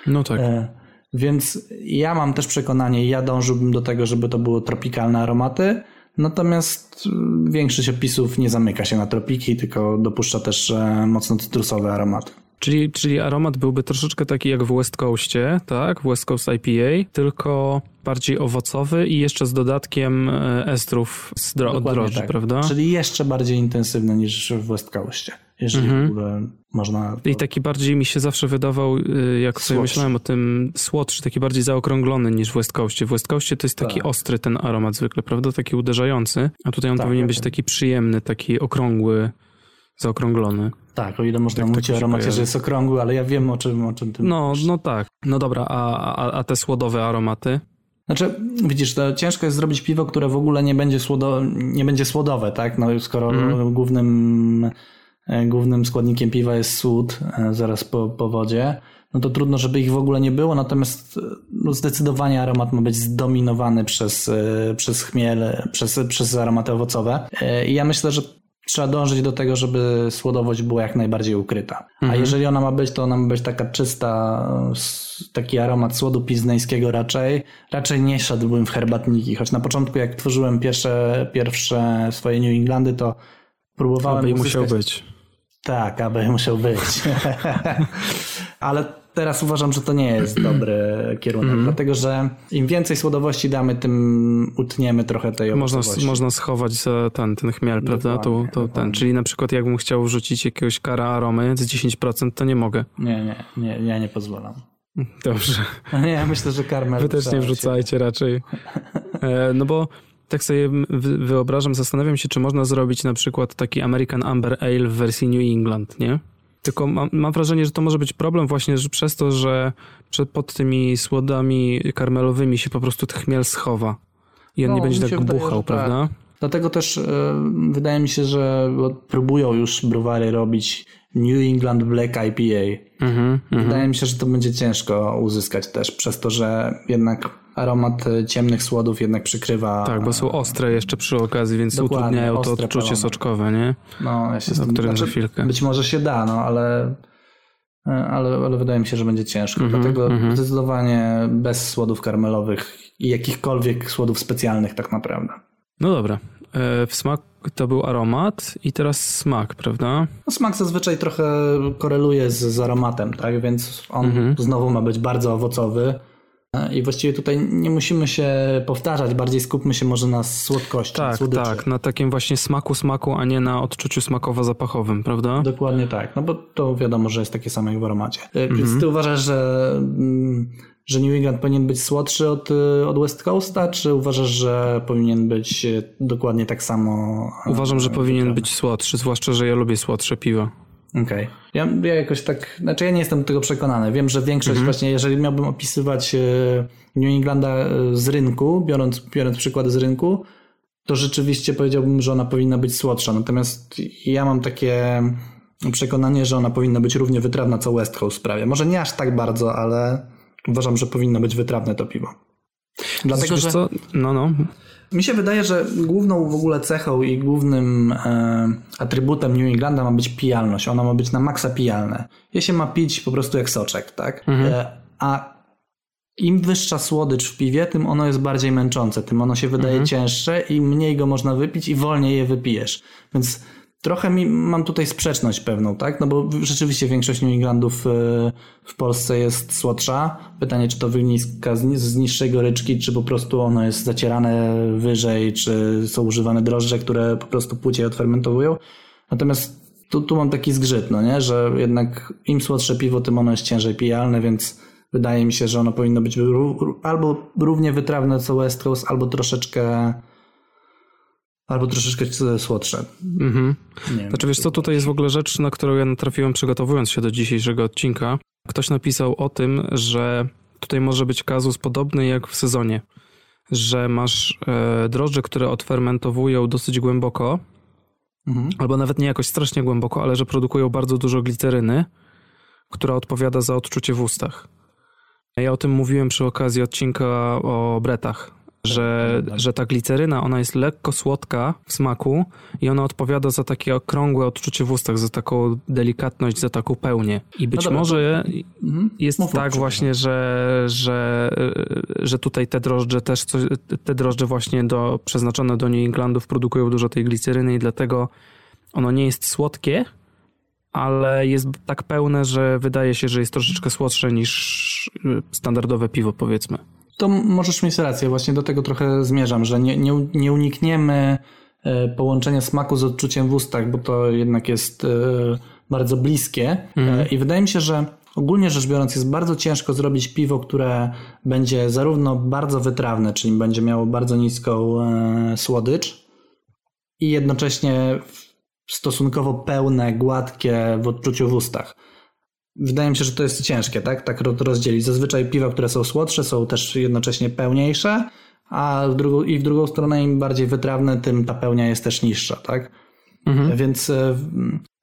No tak. E, więc ja mam też przekonanie, ja dążyłbym do tego, żeby to były tropikalne aromaty, natomiast większość opisów nie zamyka się na tropiki, tylko dopuszcza też e, mocno cytrusowe aromaty. Czyli, czyli aromat byłby troszeczkę taki jak w West Coastie, tak? West Coast IPA, tylko bardziej owocowy i jeszcze z dodatkiem e, estrów z dro od drożdży, tak. prawda? Czyli jeszcze bardziej intensywny niż w West Coastie, jeżeli mhm. w ogóle można... To... I taki bardziej mi się zawsze wydawał, y, jak sobie myślałem o tym, słodszy, taki bardziej zaokrąglony niż w West Coastie. W West Coastie to jest taki tak. ostry ten aromat zwykle, prawda? Taki uderzający, a tutaj on tak, powinien tak, być tak. taki przyjemny, taki okrągły, zaokrąglony. Tak, o ile można tak, mówić o aromacie, że jest okrągły, ale ja wiem o czym, o czym ty No, mówisz. no tak. No dobra, a, a, a te słodowe aromaty? Znaczy, widzisz, to ciężko jest zrobić piwo, które w ogóle nie będzie, słodo, nie będzie słodowe, tak? No skoro mm. głównym, e, głównym składnikiem piwa jest słód e, zaraz po, po wodzie, no to trudno, żeby ich w ogóle nie było, natomiast no zdecydowanie aromat ma być zdominowany przez, e, przez chmiel, przez, przez aromaty owocowe. I ja myślę, że trzeba dążyć do tego, żeby słodowość była jak najbardziej ukryta. Mhm. A jeżeli ona ma być, to ona ma być taka czysta, taki aromat słodu piznańskiego raczej. Raczej nie szedłbym w herbatniki, choć na początku jak tworzyłem pierwsze, pierwsze swoje New Englandy, to próbowałem... Aby uzyskać... musiał być. Tak, aby musiał być. Ale teraz uważam, że to nie jest dobry kierunek, mm. dlatego że im więcej słodowości damy, tym utniemy trochę tej można, można schować ten, ten chmiel, prawda? To, to ten. Czyli na przykład jakbym chciał wrzucić jakiegoś kara aromy z 10%, to nie mogę. Nie, nie, nie ja nie pozwalam. Dobrze. Nie, ja myślę, że karmel... Wy też nie wrzucajcie raczej. E, no bo tak sobie wyobrażam, zastanawiam się, czy można zrobić na przykład taki American Amber Ale w wersji New England, nie? Tylko mam, mam, wrażenie, że to może być problem właśnie że przez to, że pod tymi słodami karmelowymi się po prostu chmiel schowa i on no, nie będzie tak wydaje, buchał, tak. prawda? Tak. Dlatego też y, wydaje mi się, że próbują już browary robić New England Black IPA. Mm -hmm, wydaje mi się, że to będzie ciężko uzyskać też, przez to, że jednak aromat e, ciemnych słodów jednak przykrywa. Tak, bo są ostre jeszcze przy okazji, więc utrudniają to odczucie palone. soczkowe, nie? No, ja się o którym znaczy, chwilkę. Być może się da, no ale, e, ale, ale wydaje mi się, że będzie ciężko. Mm -hmm, Dlatego mm -hmm. zdecydowanie bez słodów karmelowych i jakichkolwiek słodów specjalnych tak naprawdę. No dobra. E, w smak to był aromat i teraz smak, prawda? No, smak zazwyczaj trochę koreluje z, z aromatem, tak? Więc on -hmm. znowu ma być bardzo owocowy i właściwie tutaj nie musimy się powtarzać, bardziej skupmy się może na słodkości. Tak, słodyczy. tak, na takim właśnie smaku, smaku, a nie na odczuciu smakowo-zapachowym, prawda? Dokładnie tak, no bo to wiadomo, że jest takie samo jak w aromacie. E, więc mhm. ty uważasz, że, mm, że New England powinien być słodszy od, e, od West Coasta, czy uważasz, że powinien być e, dokładnie tak samo? Uważam, że powinien być słodszy, zwłaszcza, że ja lubię słodsze piwo. Okej. Okay. Ja, ja jakoś tak, znaczy ja nie jestem do tego przekonany. Wiem, że większość mhm. właśnie, jeżeli miałbym opisywać New Englanda z rynku, biorąc, biorąc przykłady z rynku, to rzeczywiście powiedziałbym, że ona powinna być słodsza. Natomiast ja mam takie przekonanie, że ona powinna być równie wytrawna co West Coast sprawia. Może nie aż tak bardzo, ale uważam, że powinno być wytrawne to piwo. Dlatego, że... Co? No, no. Mi się wydaje, że główną w ogóle cechą i głównym e, atrybutem New Englanda ma być pijalność. Ona ma być na maksa pijalne. Je się ma pić po prostu jak soczek, tak? Mhm. E, a im wyższa słodycz w piwie, tym ono jest bardziej męczące, tym ono się wydaje mhm. cięższe i mniej go można wypić i wolniej je wypijesz. Więc trochę mi, mam tutaj sprzeczność pewną, tak? No bo rzeczywiście większość Englandów e, w Polsce jest słodsza. Pytanie, czy to wynika z niższej goryczki, czy po prostu ono jest zacierane wyżej, czy są używane drożdże, które po prostu płciej odfermentowują. Natomiast tu, tu mam taki zgrzyt, no nie? Że jednak im słodsze piwo, tym ono jest ciężej pijalne, więc wydaje mi się, że ono powinno być albo równie wytrawne co West Coast, albo troszeczkę albo troszeczkę słodsze. Mhm. Nie znaczy wiesz co, tutaj jest w ogóle rzecz, na którą ja natrafiłem przygotowując się do dzisiejszego odcinka. Ktoś napisał o tym, że tutaj może być kazus podobny jak w sezonie, że masz e, drożdże, które odfermentowują dosyć głęboko, mhm. albo nawet nie jakoś strasznie głęboko, ale że produkują bardzo dużo gliceryny, która odpowiada za odczucie w ustach. Ja o tym mówiłem przy okazji odcinka o bretach, że, że ta gliceryna, ona jest lekko słodka w smaku i ona odpowiada za takie okrągłe odczucie w ustach, za taką delikatność, za taką pełnię. I być no dobra, może to... Mhm. jest Mów tak właśnie, że, że, że tutaj te drożdże też, coś, te drożdże właśnie do, przeznaczone do New Englandów produkują dużo tej gliceryny i dlatego ono nie jest słodkie, ale jest tak pełne, że wydaje się, że jest troszeczkę słodsze niż standardowe piwo, powiedzmy. To możesz mieć rację, właśnie do tego trochę zmierzam, że nie, nie, nie unikniemy e, połączenia smaku z odczuciem w ustach, bo to jednak jest e, bardzo bliskie. E, I wydaje mi się, że ogólnie rzecz biorąc jest bardzo ciężko zrobić piwo, które będzie zarówno bardzo wytrawne, czyli będzie miało bardzo niską słodycz i jednocześnie stosunkowo pełne, gładkie w odczuciu w ustach. Wydaje mi się, że to jest ciężkie, tak? Tak rozdzielić. Zazwyczaj piwa, które są słodsze, są też jednocześnie pełniejsze, a w drugą, i w drugą stronę im bardziej wytrawne, tym ta pełnia jest też niższa, tak? Mhm. Więc e,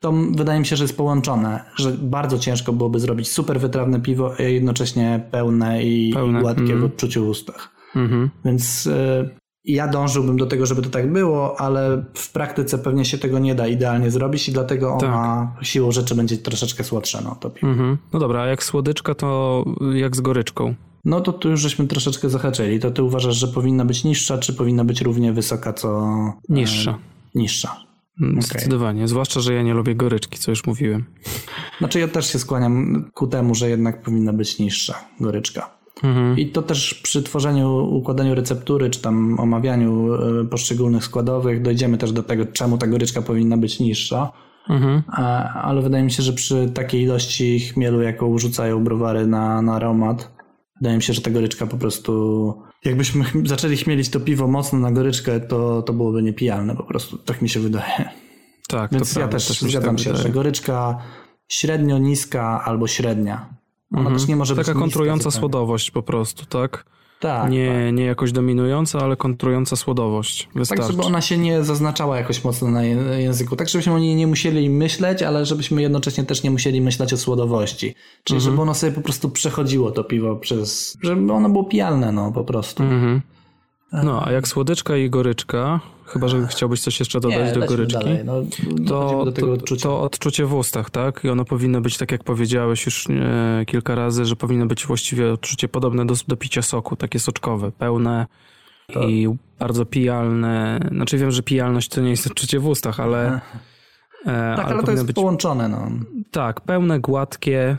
to wydaje mi się, że jest połączone, że bardzo ciężko byłoby zrobić super wytrawne piwo, a jednocześnie pełne i, pełne. i gładkie mhm. w odczuciu w ustach. Mhm. Więc e, ja dążyłbym do tego, żeby to tak było, ale w praktyce pewnie się tego nie da idealnie zrobić i dlatego ona tak. siłą rzeczy będzie troszeczkę słodsze. No, to mhm. no dobra, a jak słodyczka, to jak z goryczką? No to tu już żeśmy troszeczkę zahaczyli. To ty uważasz, że powinna być niższa, czy powinna być równie wysoka, co... Niższa. E, niższa. Mm, zdecydowanie. Okay. Zwłaszcza, że ja nie lubię goryczki, co już mówiłem. Znaczy ja też się skłaniam ku temu, że jednak powinna być niższa goryczka. Mhm. I to też przy tworzeniu, układaniu receptury, czy tam omawianiu e, poszczególnych składowych dojdziemy też do tego, czemu ta goryczka powinna być niższa. Mhm. Ale wydaje mi się, że przy takiej ilości chmielu, jaką rzucają browary na, na aromat, wydaje mi się, że ta goryczka po prostu. Jakbyśmy zaczęli chmielić to piwo mocno na goryczkę, to, to byłoby niepijalne po prostu. Tak mi się wydaje. Tak, Więc ja też, też zgadzam tak się, wydaje. że goryczka średnio niska albo średnia ona mhm. też nie może Taka być kontrująca słodowość po prostu, tak? Tak nie, tak. nie jakoś dominująca, ale kontrująca słodowość. Wystarczy. Tak, żeby ona się nie zaznaczała jakoś mocno na języku. Tak, żebyśmy o niej nie musieli myśleć, ale żebyśmy jednocześnie też nie musieli myśleć o słodowości. Czyli mhm. żeby ono sobie po prostu przechodziło to piwo przez... żeby ono było pijalne, no po prostu. Mhm. No, a jak słodyczka i goryczka, chyba że chciałbyś coś jeszcze dodać Nie, do goryczki, no, to, to, to, odczucie w ustach, tak? I ono powinno być, tak jak powiedziałeś już e, kilka razy, że powinno być właściwie odczucie podobne do, do picia soku, takie soczkowe, pełne i bardzo pijalne. Znaczy wiem, że pijalność to nie jest odczucie w ustach, ale... E, tak, ale, ale to jest być, połączone. No. Tak, pełne, gładkie,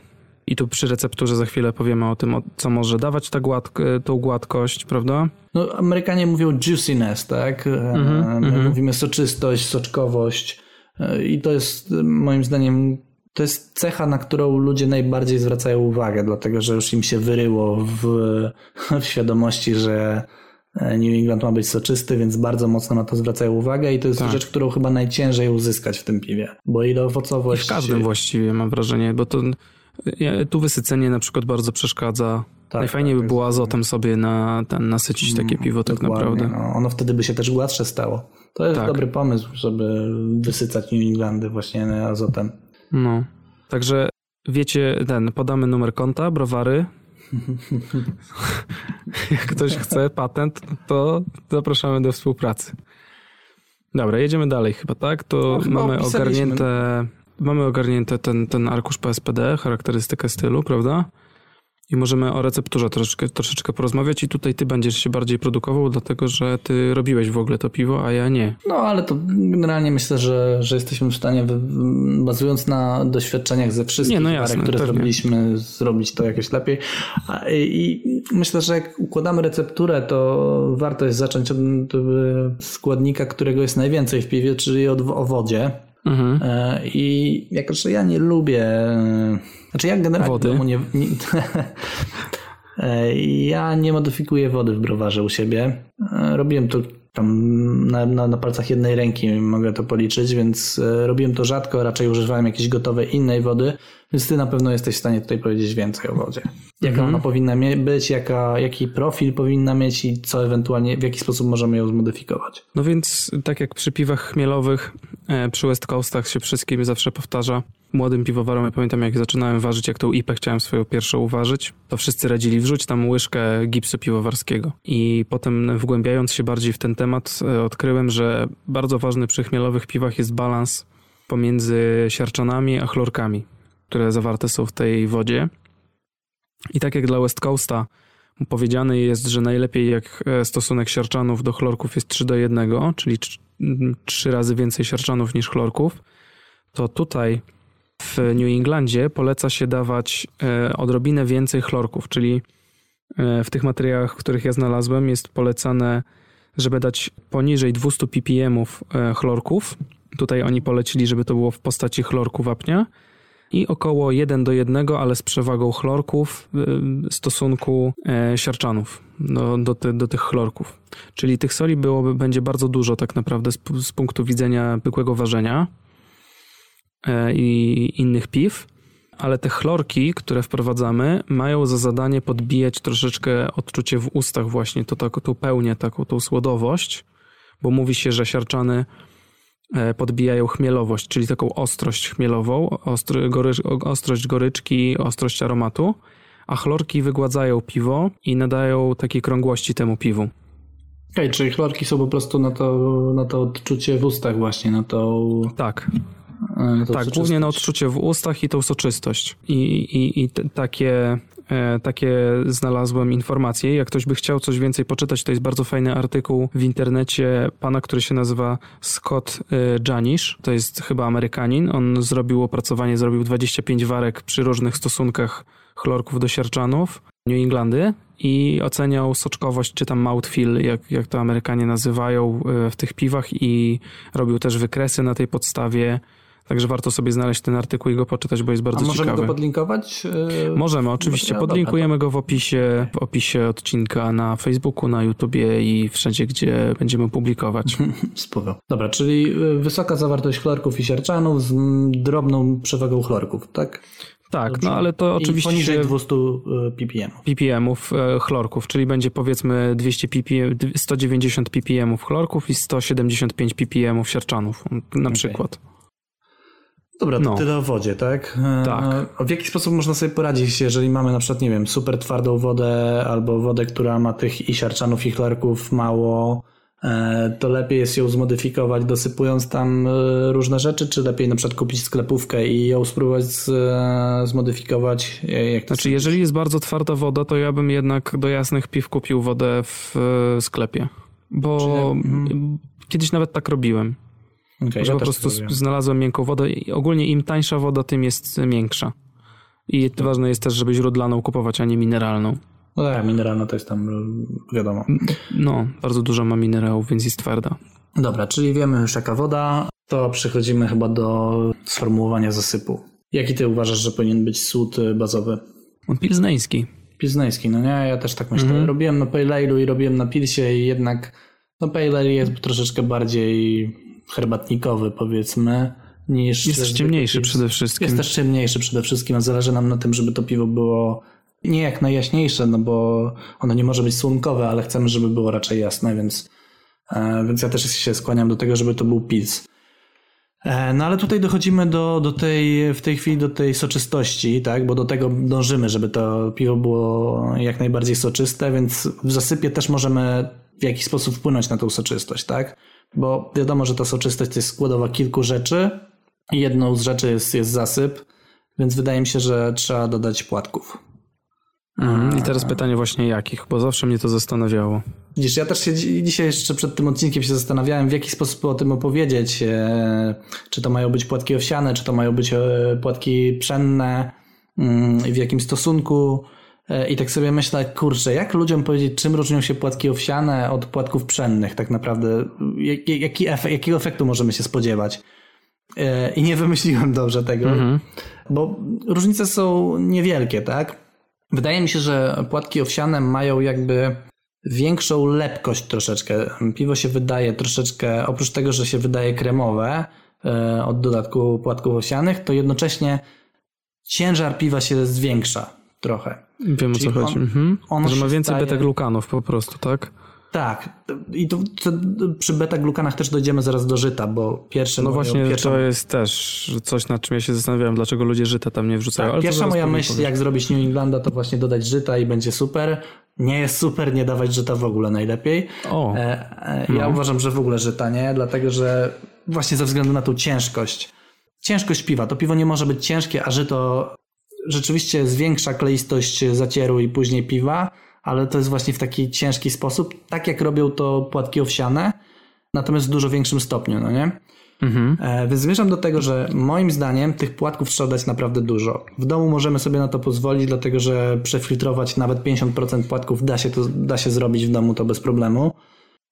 i tu przy recepturze za chwilę powiemy o tym, co może dawać ta gładk tą gładkość, prawda? No, Amerykanie mówią juiciness, tak? Mm-hmm, My mówimy soczystość, soczkowość. E, I to jest moim zdaniem to jest cecha, na którą ludzie najbardziej zwracają uwagę, dlatego że już im się wyryło w, w świadomości, że e, New England ma być soczysty, więc bardzo mocno na to zwracają uwagę i to jest tak. rzecz, którą chyba najciężej uzyskać w tym piwie, bo ile owocowość... I w każdym właściwie mam wrażenie, bo to tu wysycenie na przykład bardzo przeszkadza. Tak, Najfajniej tak, by było azotem sobie na, ten, nasycić takie mm, piwo tak naprawdę. No, ono wtedy by się też gładsze stało. To jest tak. dobry pomysł, żeby wysycać New Englandy właśnie azotem. No. Także wiecie, ten, podamy numer konta, browary. Jak ktoś chce patent, to zapraszamy do współpracy. Dobra, jedziemy dalej chyba, tak? To No, mamy ogarnięte, mamy ogarnięte ten, ten arkusz PSPD, charakterystykę stylu, prawda? I możemy o recepturze troszeczkę, troszeczkę porozmawiać i tutaj ty będziesz się bardziej produkował, dlatego że ty robiłeś w ogóle to piwo, a ja nie. No ale to generalnie myślę, że, że jesteśmy w stanie, bazując na doświadczeniach ze wszystkich Nie, no jasne, które pewnie. zrobiliśmy, zrobić to jakoś lepiej. I myślę, że jak układamy recepturę, to warto jest zacząć od e, składnika, którego jest najwięcej w piwie, czyli od o wodzie. Mhm. E, I jako, że ja nie lubię. e, Znaczy, ja generalnie Wody? nie. nie e, ja nie modyfikuję wody w browarze u siebie. Robiłem to tam na, na, na palcach jednej ręki, mogę to policzyć, więc robiłem to rzadko, raczej używałem jakiejś gotowej innej wody, więc ty na pewno jesteś w stanie tutaj powiedzieć więcej o wodzie. Jaka ona powinna być, jaka, jaki profil powinna mieć i co ewentualnie, w jaki sposób możemy ją zmodyfikować. No więc tak jak przy piwach chmielowych, e, przy West Coastach się wszystkim zawsze powtarza. Młodym piwowarom, ja pamiętam jak zaczynałem ważyć, jak tą IPę chciałem swoją pierwszą uważyć, to wszyscy radzili wrzuć tam łyżkę gipsu piwowarskiego. I potem wgłębiając się bardziej w ten temat, e, odkryłem, że bardzo ważny przy chmielowych piwach jest balans pomiędzy siarczanami a chlorkami, które zawarte są w tej wodzie. I tak jak dla West Coasta powiedziane jest, że najlepiej jak e, stosunek siarczanów do chlorków jest 3 do 1, czyli 3 razy więcej siarczanów niż chlorków, to tutaj w New Englandzie poleca się dawać e, odrobinę więcej chlorków, czyli e, w tych materiałach, których ja znalazłem, jest polecane, żeby dać poniżej 200 ppm chlorków. Tutaj oni polecili, żeby to było w postaci chlorku wapnia i około 1 do 1, ale z przewagą chlorków w stosunku e, siarczanów do, do, do tych chlorków. Czyli tych soli byłoby, będzie bardzo dużo tak naprawdę z, z punktu widzenia zwykłego ważenia e, i innych piw, ale te chlorki, które wprowadzamy, mają za zadanie podbijać troszeczkę odczucie w ustach właśnie, to, tak, tą pełnię, taką tą słodowość, bo mówi się, że siarczany podbijają chmielowość, czyli taką ostrość chmielową, ostry, gory, ostrość goryczki, ostrość aromatu, a chlorki wygładzają piwo i nadają takiej krągłości temu piwu. Okej, czyli chlorki są po prostu na to, na to odczucie w ustach właśnie, na to... Tak, na to tak, głównie na odczucie w ustach i tą soczystość. I, i, i takie, e, takie znalazłem informacje. Jak ktoś by chciał coś więcej poczytać, to jest bardzo fajny artykuł w internecie pana, który się nazywa Scott e, Janish. To jest chyba Amerykanin. On zrobił opracowanie, zrobił 25 warek przy różnych stosunkach chlorków do siarczanów New Englandy i oceniał soczkowość, czy tam mouthfeel, jak, jak to Amerykanie nazywają e, w tych piwach i robił też wykresy na tej podstawie. Także warto sobie znaleźć ten artykuł i go poczytać, bo jest A bardzo możemy ciekawy. go podlinkować? Możemy, oczywiście. Podlinkujemy go w opisie, w opisie odcinka na Facebooku, na YouTubie i wszędzie, gdzie będziemy publikować. Spoko. Dobra, czyli y, wysoka zawartość chlorków i siarczanów z mm, drobną przewagą chlorków, tak? Tak, Dobrze. no ale to I oczywiście poniżej 200 ppm. ppm-ów e, chlorków, czyli będzie powiedzmy 200 ppm, 190 ppm chlorków i 175 ppm siarczanów na przykład. Dobra, to No. tyle o wodzie, tak? E, Tak. a W jaki sposób można sobie poradzić, jeżeli mamy na przykład, nie wiem, super twardą wodę albo wodę, która ma tych i siarczanów i chlorków mało, e, to lepiej jest ją zmodyfikować dosypując tam e, różne rzeczy, czy lepiej na przykład kupić sklepówkę i ją spróbować z, e, zmodyfikować? E, Jak to Znaczy, jeżeli jest bardzo twarda woda, to ja bym jednak do jasnych piw kupił wodę w e, sklepie. Bo mhm. kiedyś nawet tak robiłem. Okay, że po prostu znalazłem miękką wodę i ogólnie im tańsza woda, tym jest miększa. I ważne jest też, żeby źródlaną kupować, a nie mineralną. No tak, mineralna to jest tam wiadomo. No, bardzo dużo ma minerałów, więc jest twarda. Dobra, czyli wiemy już jaka woda, to przechodzimy chyba do sformułowania zasypu. Jaki ty uważasz, że powinien być sód bazowy? On pilzneński. Pilzneński, no nie? Ja też tak myślę. Mhm. Robiłem na Pale i robiłem na Pilsie i jednak no Pale Ale jest troszeczkę bardziej herbatnikowy powiedzmy niż... Jest też ciemniejszy przede wszystkim. Jest też ciemniejszy przede wszystkim, a zależy nam na tym, żeby to piwo było nie jak najjaśniejsze, no bo ono nie może być słomkowe, ale chcemy, żeby było raczej jasne, więc, e, więc ja też się skłaniam do tego, żeby to był pils. E, no ale tutaj dochodzimy do, do tej, w tej chwili do tej soczystości, tak? Bo do tego dążymy, żeby to piwo było jak najbardziej soczyste, więc w zasypie też możemy w jakiś sposób wpłynąć na tą soczystość, tak? Bo wiadomo, że ta soczystość to jest składowa kilku rzeczy i jedną z rzeczy jest, jest zasyp, więc wydaje mi się, że trzeba dodać płatków. Mhm. I teraz pytanie właśnie jakich, bo zawsze mnie to zastanawiało. Widzisz, ja też się dzisiaj jeszcze przed tym odcinkiem się zastanawiałem, w jaki sposób o tym opowiedzieć. E, czy to mają być płatki owsiane, czy to mają być e, płatki pszenne, mm, w jakim stosunku. E, I tak sobie myślę, kurczę, jak ludziom powiedzieć, czym różnią się płatki owsiane od płatków pszennych tak naprawdę? Jaki efekt, jakiego efektu możemy się spodziewać? I nie wymyśliłem dobrze tego, mhm. bo różnice są niewielkie, tak? Wydaje mi się, że płatki owsiane mają jakby większą lepkość troszeczkę. Piwo się wydaje troszeczkę, oprócz tego, że się wydaje kremowe e, od dodatku płatków owsianych, to jednocześnie ciężar piwa się zwiększa trochę. Wiem Czyli o co chodzi. On, mhm. on że ma więcej staje... beta-glukanów po prostu, tak? Tak. I to, to przy beta-glukanach też dojdziemy zaraz do żyta, bo pierwsze... No właśnie, pierwsza... to jest też coś, nad czym ja się zastanawiałem, dlaczego ludzie żyta tam nie wrzucają. Tak, pierwsza moja myśl, jak zrobić New Englanda, to właśnie dodać żyta i będzie super. Nie jest super, nie dawać żyta w ogóle najlepiej. O, e, e, ja no. uważam, że w ogóle żyta nie, dlatego że właśnie ze względu na tą ciężkość. Ciężkość piwa. To piwo nie może być ciężkie, a żyto rzeczywiście zwiększa kleistość zacieru i później piwa ale to jest właśnie w taki ciężki sposób, tak jak robią to płatki owsiane, natomiast w dużo większym stopniu, no nie? Mhm. E, więc zmierzam do tego, że moim zdaniem tych płatków trzeba dać naprawdę dużo. W domu możemy sobie na to pozwolić, dlatego że przefiltrować nawet 50% płatków da się, to, da się zrobić w domu to bez problemu.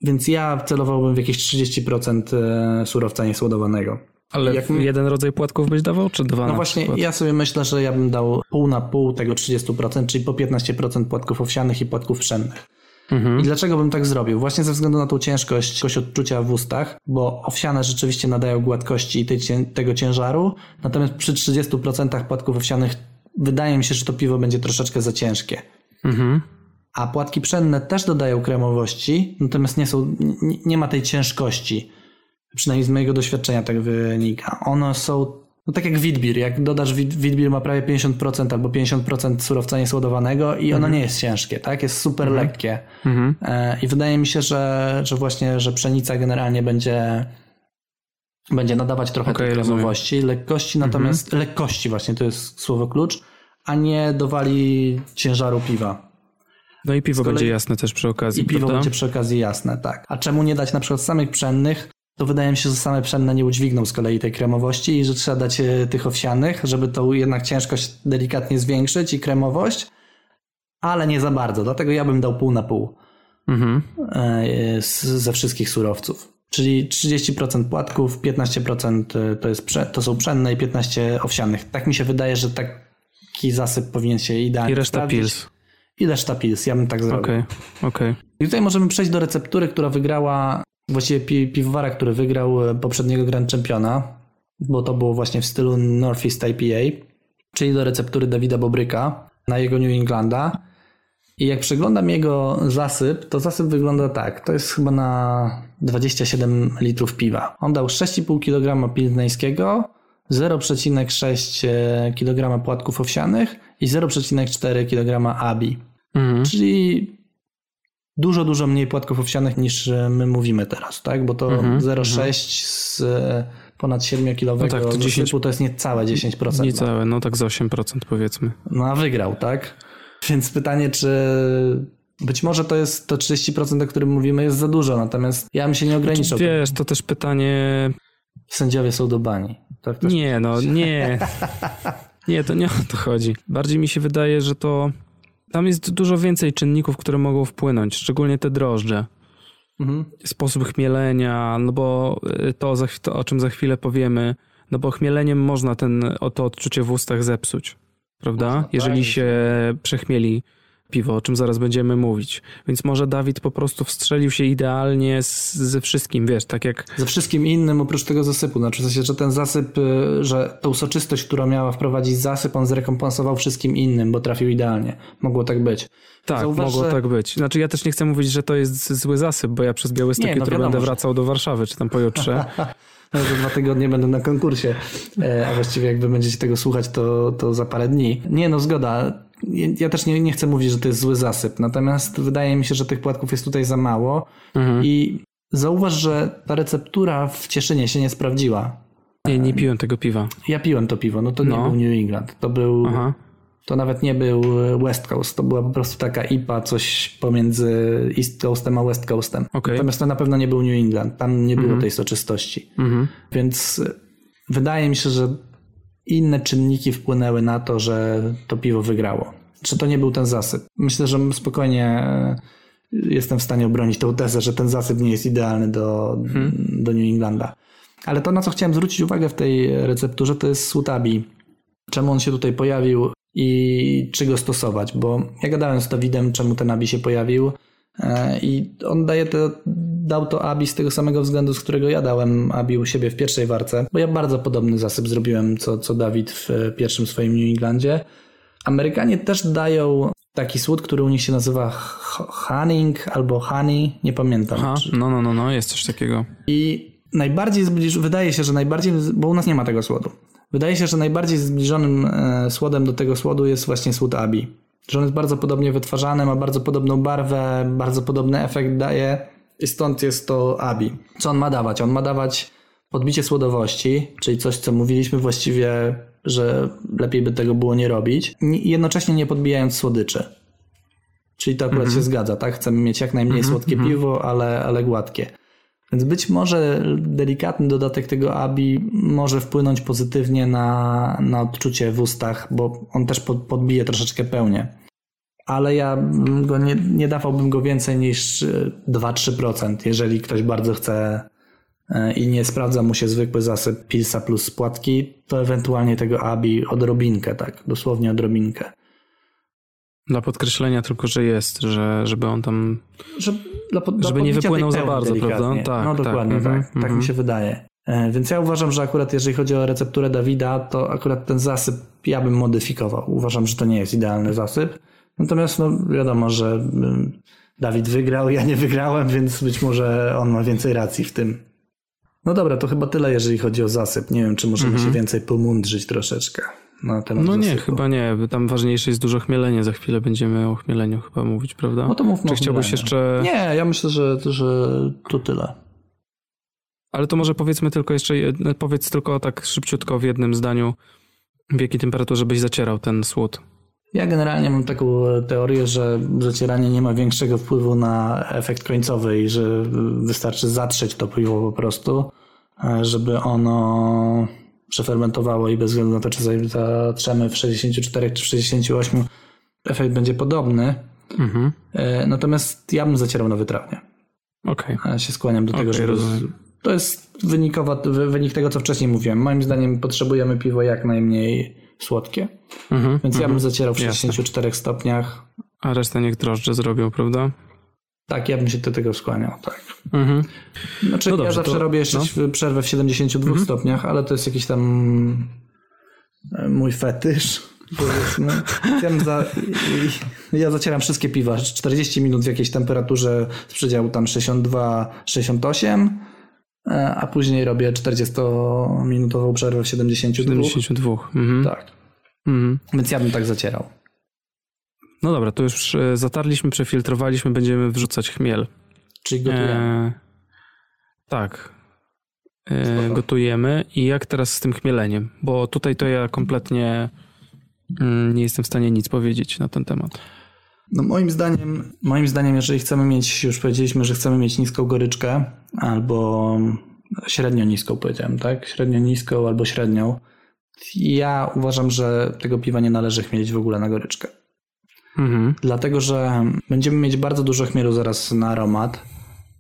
Więc ja celowałbym w jakieś 30% e, surowca niesłodowanego. Ale Jak... jeden rodzaj płatków byś dawał, czy dwa? No właśnie, przykład? ja sobie myślę, że ja bym dał pół na pół tego 30%, czyli po 15% płatków owsianych i płatków pszennych. Mhm. I dlaczego bym tak zrobił? Właśnie ze względu na tą ciężkość odczucia w ustach, bo owsiane rzeczywiście nadają gładkości tej, tego ciężaru, natomiast przy 30% płatków owsianych wydaje mi się, że to piwo będzie troszeczkę za ciężkie. Mhm. A płatki pszenne też dodają kremowości, natomiast nie, są, nie, nie ma tej ciężkości. Przynajmniej z mojego doświadczenia tak wynika. One są, no tak jak Witbier. Jak dodasz Witbier ma prawie 50% albo 50% surowca niesłodowanego i ono mhm. nie jest ciężkie, tak? Jest super mhm. lekkie. Mhm. E, I wydaje mi się, że, że właśnie, że pszenica generalnie będzie będzie nadawać trochę okay, tej lekkości, natomiast lekkości właśnie to jest słowo klucz, a nie dowali ciężaru piwa. No i piwo kolei... będzie jasne też przy okazji. I piwo prawda? będzie przy okazji jasne, tak. A czemu nie dać na przykład samych pszennych, to wydaje mi się, że same pszenne nie udźwigną z kolei tej kremowości i że trzeba dać e, tych owsianych, żeby tą jednak ciężkość delikatnie zwiększyć i kremowość, ale nie za bardzo. Dlatego ja bym dał pół na pół mhm. E, ze wszystkich surowców. Czyli 30% płatków, 15% e, to, jest, to są pszenne i 15% owsianych. Tak mi się wydaje, że taki zasyp powinien się idealnie I reszta pils. I reszta pils, ja bym tak zrobił. Okej, okay, okej. Okay. I tutaj możemy przejść do receptury, która wygrała właściwie pi piwowara, który wygrał e, poprzedniego Grand Championa, bo to było właśnie w stylu Northeast IPA, czyli do receptury Dawida Bobryka na jego New Englanda. I jak przeglądam jego zasyp, to zasyp wygląda tak. To jest chyba na 27 litrów piwa. On dał 6,5 kg pilzneńskiego, 0,6 e, kg płatków owsianych i 0,4 kg abi. Mhm. Czyli dużo, dużo mniej płatków owsianych niż e, my mówimy teraz, tak? Bo to mm -hmm, 0,6 mm -hmm. z e, ponad 7-kilowego no tak, to, 10, to jest niecałe 10%. Niecałe, no tak z 8% powiedzmy. No a wygrał, tak? Więc pytanie, czy być może to jest to 30%, o którym mówimy, jest za dużo, natomiast ja bym się nie ograniczał. Znaczy, wiesz, to też pytanie... Sędziowie są do bani. Tak nie, no nie. Nie, to nie o to chodzi. Bardziej mi się wydaje, że to tam jest dużo więcej czynników, które mogą wpłynąć, szczególnie te drożdże. Mhm. Sposób chmielenia, no bo y, to, to, o czym za chwilę powiemy, no bo chmieleniem można ten, to odczucie w ustach zepsuć, prawda? Można, Jeżeli tak. się przechmieli piwo, o czym zaraz będziemy mówić. Więc może Dawid po prostu wstrzelił się idealnie z, ze wszystkim, wiesz, tak jak... Ze wszystkim innym oprócz tego zasypu. Znaczy w sensie, że ten zasyp, y, że tą soczystość, którą miała wprowadzić zasyp, on zrekompensował wszystkim innym, bo trafił idealnie. Mogło tak być. Tak, Zauważ, mogło że... tak być. Znaczy ja też nie chcę mówić, że to jest zły zasyp, bo ja przez Białystok jutro no będę wracał do Warszawy, czy tam pojutrze. za dwa tygodnie będę na konkursie, e, a właściwie jak wy będziecie tego słuchać, to, to za parę dni. Nie no, zgoda. Ja też nie, nie chcę mówić, że to jest zły zasyp, natomiast wydaje mi się, że tych płatków jest tutaj za mało Mhm. i zauważ, że ta receptura w Cieszynie się nie sprawdziła. Nie, nie piłem tego piwa. Ja piłem to piwo, no to nie No. był New England, to był, Aha. To nawet nie był West Coast, to była po prostu taka IPA, coś pomiędzy East Coastem a West Coastem. Okej. Natomiast to na pewno nie był New England, tam nie było tej soczystości. Mhm. Więc wydaje mi się, że inne czynniki wpłynęły na to, że to piwo wygrało. Czy to nie był ten zasyp? Myślę, że spokojnie e, jestem w stanie obronić tę tezę, że ten zasyp nie jest idealny do, do New Englanda. Ale to, na co chciałem zwrócić uwagę w tej recepturze, to jest sutabi. Czemu on się tutaj pojawił i czy go stosować? Bo ja gadałem z Dawidem, czemu ten abi się pojawił e, i on daje to, dał to abi z tego samego względu, z którego ja dałem abi u siebie w pierwszej warce, bo ja bardzo podobny zasyp zrobiłem, co, co Dawid w e, pierwszym swoim New Englandzie. Amerykanie też dają taki słód, który u nich się nazywa h- honeying albo honey, nie pamiętam. Aha, no, no, no, no, jest coś takiego. i najbardziej zbliż... wydaje się, że najbardziej, bo u nas nie ma tego słodu. Wydaje się, że najbardziej zbliżonym e, słodem do tego słodu jest właśnie słód Abi. Że on jest bardzo podobnie wytwarzany, ma bardzo podobną barwę, bardzo podobny efekt daje i stąd jest to Abi. Co on ma dawać? On ma dawać podbicie słodowości, czyli coś, co mówiliśmy właściwie, że lepiej by tego było nie robić, nie- jednocześnie nie podbijając słodyczy. Czyli to akurat się zgadza, tak? Chcemy mieć jak najmniej słodkie piwo, ale, ale gładkie. Więc być może delikatny dodatek tego abi może wpłynąć pozytywnie na, na odczucie w ustach, bo on też pod, podbije troszeczkę pełnię. Ale ja go nie, nie dawałbym go więcej niż e, 2-3%, jeżeli ktoś bardzo chce e, i nie sprawdza mu się zwykły zasyp pilsa plus płatki, to ewentualnie tego abi odrobinkę, tak, dosłownie odrobinkę. Dla podkreślenia tylko, że jest, że, żeby on tam... Że, dla, pod- dla Żeby nie wypłynął za bardzo, delikatnie. prawda? Tak, no tak. dokładnie tak. Mhm, Tak, mhm. mi się wydaje. E, Więc ja uważam, że akurat jeżeli chodzi o recepturę Dawida, to akurat ten zasyp ja bym modyfikował. Uważam, że to nie jest idealny zasyp. Natomiast no wiadomo, że ym, Dawid wygrał, ja nie wygrałem, więc być może on ma więcej racji w tym. No dobra, to chyba tyle, jeżeli chodzi o zasyp. Nie wiem, czy możemy się więcej pomądrzyć troszeczkę na temat. No nie, zasypu. chyba nie. Tam ważniejsze jest dużo chmielenie. Za chwilę będziemy o chmieleniu chyba mówić, prawda? No to mówmy Czy chciałbyś jeszcze... Nie, ja myślę, że, że to tyle. Ale to może powiedzmy tylko jeszcze, powiedz tylko tak szybciutko w jednym zdaniu, w jakiej temperaturze byś zacierał ten słód. Ja generalnie mam taką teorię, że zacieranie nie ma większego wpływu na efekt końcowy i że wystarczy zatrzeć to piwo po prostu, e, żeby ono przefermentowało i bez względu na to, czy za- zatrzemy w 64 czy w 68, efekt będzie podobny. Mhm. E, Natomiast ja bym zacierał na wytrawnie. Okej. Ja się skłaniam do tego, Okej, żeby... rozumiem. To jest wynikowa, wy- wynik tego, co wcześniej mówiłem. Moim zdaniem potrzebujemy piwo jak najmniej słodkie. Mhm. Więc ja bym zacierał w Jasne. 64 stopniach. A resztę niech drożdże zrobią, prawda? Tak, ja bym się do tego skłaniał, tak. Mhm. Znaczy, No ja dobrze, zawsze to- robię jeszcze no. przerwę w 72 stopniach, ale to jest jakiś tam e, mój fetysz. Ja, za, ja zacieram wszystkie piwa. 40 minut w jakiejś temperaturze z przedziału tam 62-68, e, a później robię 40-minutową przerwę w 72. 72. Mhm. Tak. Mhm. Więc ja bym tak zacierał. No dobra, to już e, zatarliśmy, przefiltrowaliśmy, będziemy wrzucać chmiel. Czyli gotujemy. E, tak. E, gotujemy. I jak teraz z tym chmieleniem? Bo tutaj to ja kompletnie mm, nie jestem w stanie nic powiedzieć na ten temat. No moim zdaniem, moim zdaniem, jeżeli chcemy mieć, już powiedzieliśmy, że chcemy mieć niską goryczkę, albo średnio niską powiedziałem, tak? Średnio niską albo średnią. Ja uważam, że tego piwa nie należy chmielić w ogóle na goryczkę. Mhm. Dlatego, że będziemy mieć bardzo dużo chmielu zaraz na aromat.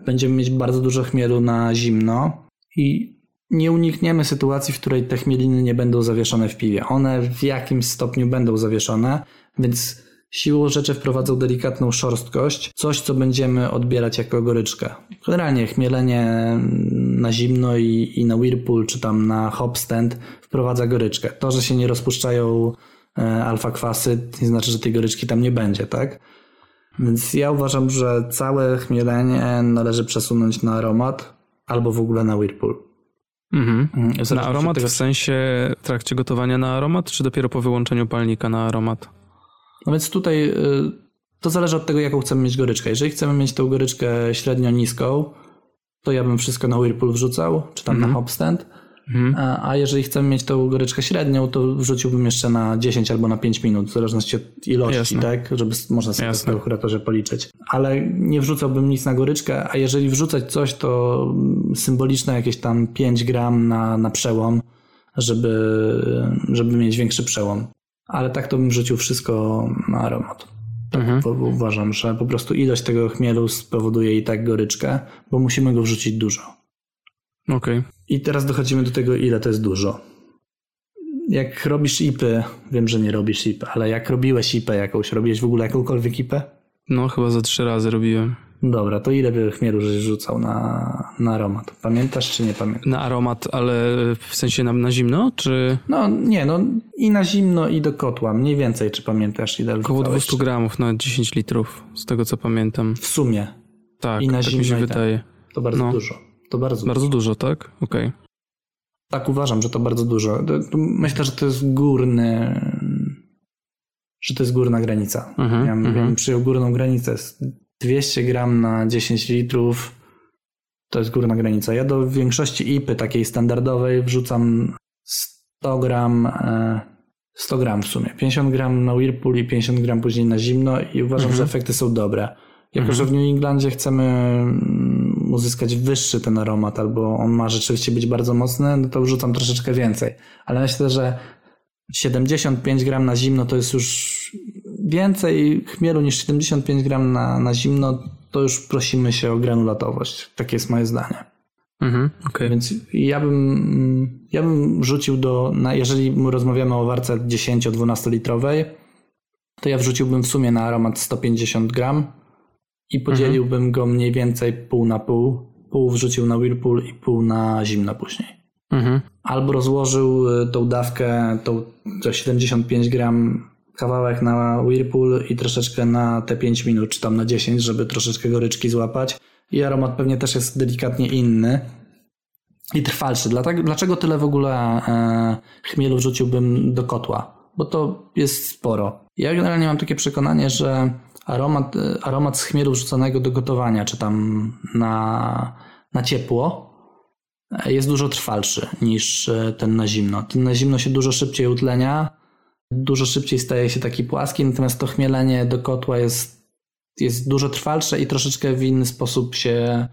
Będziemy mieć bardzo dużo chmielu na zimno i nie unikniemy sytuacji, w której te chmieliny nie będą zawieszone w piwie. One w jakimś stopniu będą zawieszone, więc siłą rzeczy wprowadzą delikatną szorstkość, coś co będziemy odbierać jako goryczkę. Generalnie chmielenie na zimno i, i na Whirlpool czy tam na hopstand wprowadza goryczkę. To, że się nie rozpuszczają e, alfa-kwasy, nie znaczy, że tej goryczki tam nie będzie, tak? Więc ja uważam, że całe chmielenie należy przesunąć na aromat albo w ogóle na Whirlpool. Mhm. Mm, Na od aromat tego, w sensie w trakcie gotowania na aromat, czy dopiero po wyłączeniu palnika na aromat? No więc tutaj y, to zależy od tego, jaką chcemy mieć goryczkę. Jeżeli chcemy mieć tą goryczkę średnio niską, to ja bym wszystko na Whirlpool wrzucał, czy tam Mhm. na hopstand. Mhm. A, a jeżeli chcemy mieć tą goryczkę średnią, to wrzuciłbym jeszcze na 10 albo na 5 minut, w zależności od ilości, Jasne. tak? Żeby można sobie to w Jasne. kalkulatorze policzyć. Ale nie wrzucałbym nic na goryczkę, a jeżeli wrzucać coś, to symboliczne jakieś tam 5 gram na, na przełom, żeby, żeby mieć większy przełom. Ale tak to bym wrzucił wszystko na aromat. Mhm. Bo uważam, że po prostu ilość tego chmielu spowoduje i tak goryczkę, bo musimy go wrzucić dużo. Okej. I teraz dochodzimy do tego, ile to jest dużo. Jak robisz ipy, wiem, że nie robisz ip, ale jak robiłeś ipę jakąś, robiłeś w ogóle jakąkolwiek ipę? No chyba za trzy razy robiłem. Dobra, to ile by chmielu żeś rzucał na, na aromat? Pamiętasz czy nie pamiętasz? Na aromat, ale w sensie na, na zimno, czy No nie, no i na zimno i do kotła. Mniej więcej, czy pamiętasz ile około wrzucałeś? 200 gramów na 10 litrów, z tego co pamiętam. W sumie. Tak, I na tak zimno mi się tak. wydaje. To bardzo No. dużo. To bardzo, Bardzo dużo, tak? Okej. Tak uważam, że to bardzo dużo. Myślę, że to jest górny, że to jest górna granica. Mhm, ja, bym- mhm. przyjął górną granicę. 200 gram na 10 litrów to jest górna granica. Ja do większości IPy takiej standardowej wrzucam 100 gram, e, 100 gram w sumie. 50 gram na Whirlpool i 50 gram później na zimno i uważam, Mhm. że efekty są dobre. Jako, Mhm. że w New Englandzie chcemy uzyskać wyższy ten aromat, albo on ma rzeczywiście być bardzo mocny, no to wrzucam troszeczkę więcej. Ale myślę, że 75 gram na zimno to jest już więcej chmielu niż 75 gram na, na zimno, to już prosimy się o granulatowość. Takie jest moje zdanie. Mhm, okej. Więc ja bym, ja bym rzucił do, na, jeżeli rozmawiamy o warce 10-12 litrowej, to ja wrzuciłbym w sumie na aromat 150 gram i podzieliłbym go mniej więcej pół na pół. Pół wrzucił na Whirlpool i pół na zimno później. Mhm. Albo rozłożył y, tą dawkę, tą, to 75 gram kawałek na Whirlpool i troszeczkę na te 5 minut, czy tam na 10, żeby troszeczkę goryczki złapać. I aromat pewnie też jest delikatnie inny i trwalszy. Dlatego, dlaczego tyle w ogóle e, chmielu wrzuciłbym do kotła? Bo to jest sporo. Ja generalnie mam takie przekonanie, że aromat, aromat z chmielu wrzuconego do gotowania, czy tam na, na ciepło, e, jest dużo trwalszy niż e, ten na zimno. Ten na zimno się dużo szybciej utlenia, dużo szybciej staje się taki płaski, natomiast to chmielenie do kotła jest, jest dużo trwalsze i troszeczkę w inny sposób się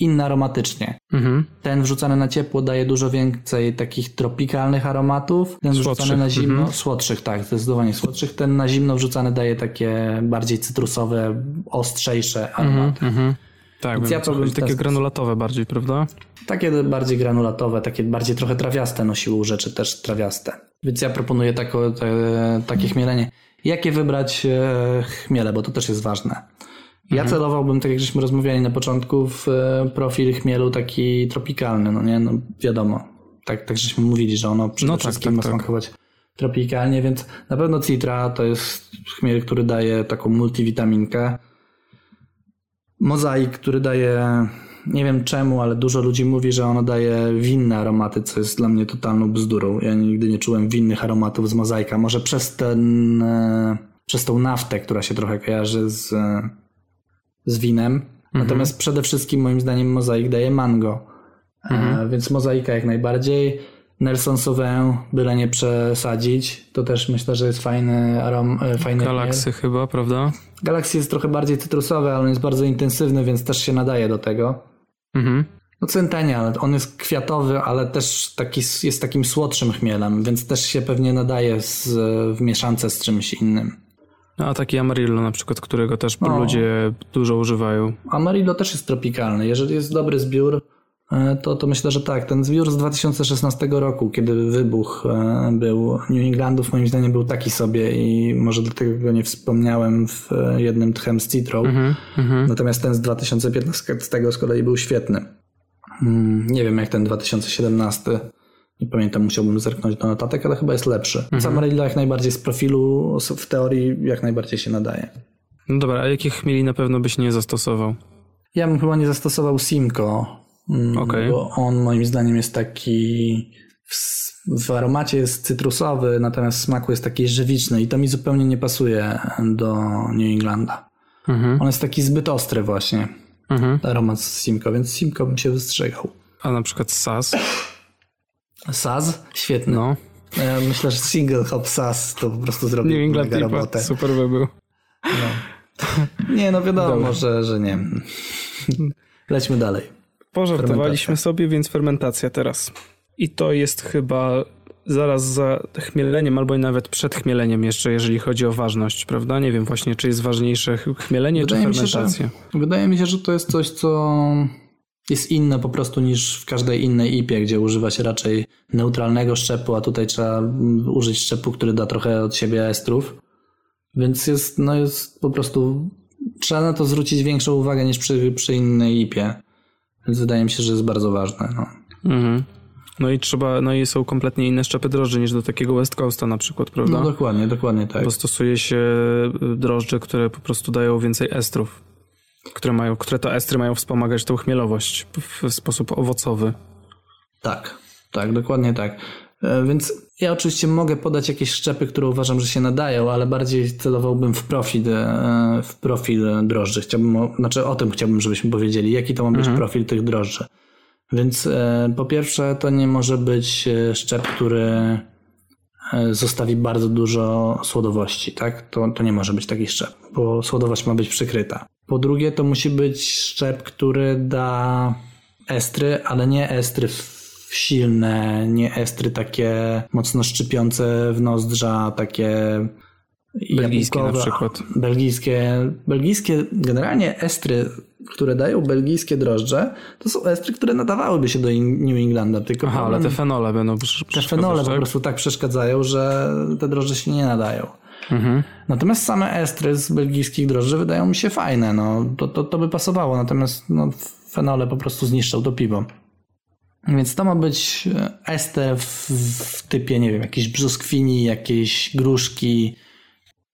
inny aromatycznie. Mhm. Ten wrzucany na ciepło daje dużo więcej takich tropikalnych aromatów. Ten wrzucany Słodszych, na zimno, mhm. słodszych, tak, zdecydowanie słodszych. Ten na zimno wrzucany daje takie bardziej cytrusowe, ostrzejsze aromaty. Mhm. Tak, Więc ja powiem takie granulatowe bardziej, prawda? Takie bardziej granulatowe, takie bardziej trochę trawiaste nosiły rzeczy też trawiaste. Więc ja proponuję tako, te, takie chmielenie. Jakie wybrać e, chmiele, bo to też jest ważne. Ja celowałbym, tak jak żeśmy rozmawiali na początku, w e, profil chmielu taki tropikalny, no nie, no wiadomo. Tak, tak żeśmy mówili, że ono przede No tak, wszystkim tak, ma tak. smakować tropikalnie, więc na pewno citra to jest chmiel, który daje taką multivitaminkę. Mozaik, który daje, nie wiem czemu, ale dużo ludzi mówi, że ono daje winne aromaty, co jest dla mnie totalną bzdurą. Ja nigdy nie czułem winnych aromatów z mozaika. Może przez ten, e, przez tą naftę, która się trochę kojarzy z, e, z winem. Natomiast przede wszystkim moim zdaniem mozaik daje mango. E, więc mozaika jak najbardziej. Nelson Sauvin, byle nie przesadzić. To też myślę, że jest fajny arom, e, fajny. Galaksy chyba, prawda? Galaxy jest trochę bardziej cytrusowy, ale on jest bardzo intensywny, więc też się nadaje do tego. Mhm. No centenial, on jest kwiatowy, ale też taki, jest takim słodszym chmielem, więc też się pewnie nadaje z, w mieszance z czymś innym. A taki Amarillo na przykład, którego też No. ludzie dużo używają. Amarillo też jest tropikalny. Jeżeli jest dobry zbiór, e, to, to myślę, że tak. Ten zbiór z 2016 roku, kiedy wybuch e, był New Englandów, moim zdaniem był taki sobie i może dlatego go nie wspomniałem w e, jednym tchem z Citrą. Mhm. Mhm. Natomiast ten z 2015 z kolei był świetny. Mm, Nie wiem jak ten 2017. Nie pamiętam, musiałbym zerknąć do notatek, ale chyba jest lepszy. Więc Amarillo jak najbardziej z profilu, w teorii jak najbardziej się nadaje. No dobra, a jakich chmieli na pewno byś nie zastosował? Ja bym chyba nie zastosował Simco, Mm, Okej. Bo on moim zdaniem jest taki. W, w aromacie jest cytrusowy, natomiast w smaku jest taki żywiczny i to mi zupełnie nie pasuje do New Englanda. Mhm. On jest taki zbyt ostry właśnie, Mhm. aromat z Simco, więc Simco bym się wystrzegał. A na przykład SAS? Saz? Świetny. No. Ja myślę, że single hop Saz to po prostu zrobił New England mega robotę. Super by był. Nie, no wiadomo, że, że nie. Lećmy dalej. Pożartowaliśmy sobie, więc fermentacja teraz. I to jest chyba zaraz za chmieleniem, albo nawet przed chmieleniem jeszcze, jeżeli chodzi o ważność, prawda? Nie wiem właśnie, czy jest ważniejsze ch- chmielenie, Wydaje czy mi się, że- fermentacja. Wydaje mi się, że to jest coś, co jest inne po prostu niż w każdej innej IPie, gdzie używa się raczej neutralnego szczepu, a tutaj trzeba mm, użyć szczepu, który da trochę od siebie estrów. Więc jest, no jest po prostu, trzeba na to zwrócić większą uwagę niż przy, przy innej IPie. Więc wydaje mi się, że jest bardzo ważne. No. Mhm. No i trzeba, no i są kompletnie inne szczepy drożdży niż do takiego West Coasta na przykład, prawda? no dokładnie, dokładnie tak. Bo stosuje się y, drożdże, które po prostu dają więcej estrów. Które, mają, które to estry mają wspomagać tą chmielowość w, sposób owocowy. Tak, tak, dokładnie tak. E, Więc ja oczywiście mogę podać jakieś szczepy, które uważam, że się nadają, ale bardziej celowałbym w profil, e, w profil drożdży. Chciałbym, o, znaczy o tym chciałbym, żebyśmy powiedzieli, jaki to ma być profil tych drożdży. Więc e, po pierwsze, to nie może być szczep, który zostawi bardzo dużo słodowości, tak? To, to nie może być taki szczep, bo słodowość ma być przykryta. Po drugie, to musi być szczep, który da estry, ale nie estry silne, nie estry takie mocno szczypiące w nozdrza, takie Belgijskie na przykład. Belgijskie, belgijskie, generalnie estry, które dają belgijskie drożdże, to są estry, które nadawałyby się do New Englanda, tylko Aha, ale te fenole będą te fenole po tak? prostu tak przeszkadzają, że te drożdże się nie nadają. Mhm. Natomiast same estry z belgijskich drożdży wydają mi się fajne, no to, to, to by pasowało, natomiast no, fenole po prostu zniszczą to piwo. Więc to ma być e, ester w, w typie, nie wiem, jakiejś brzoskwini, jakiejś gruszki,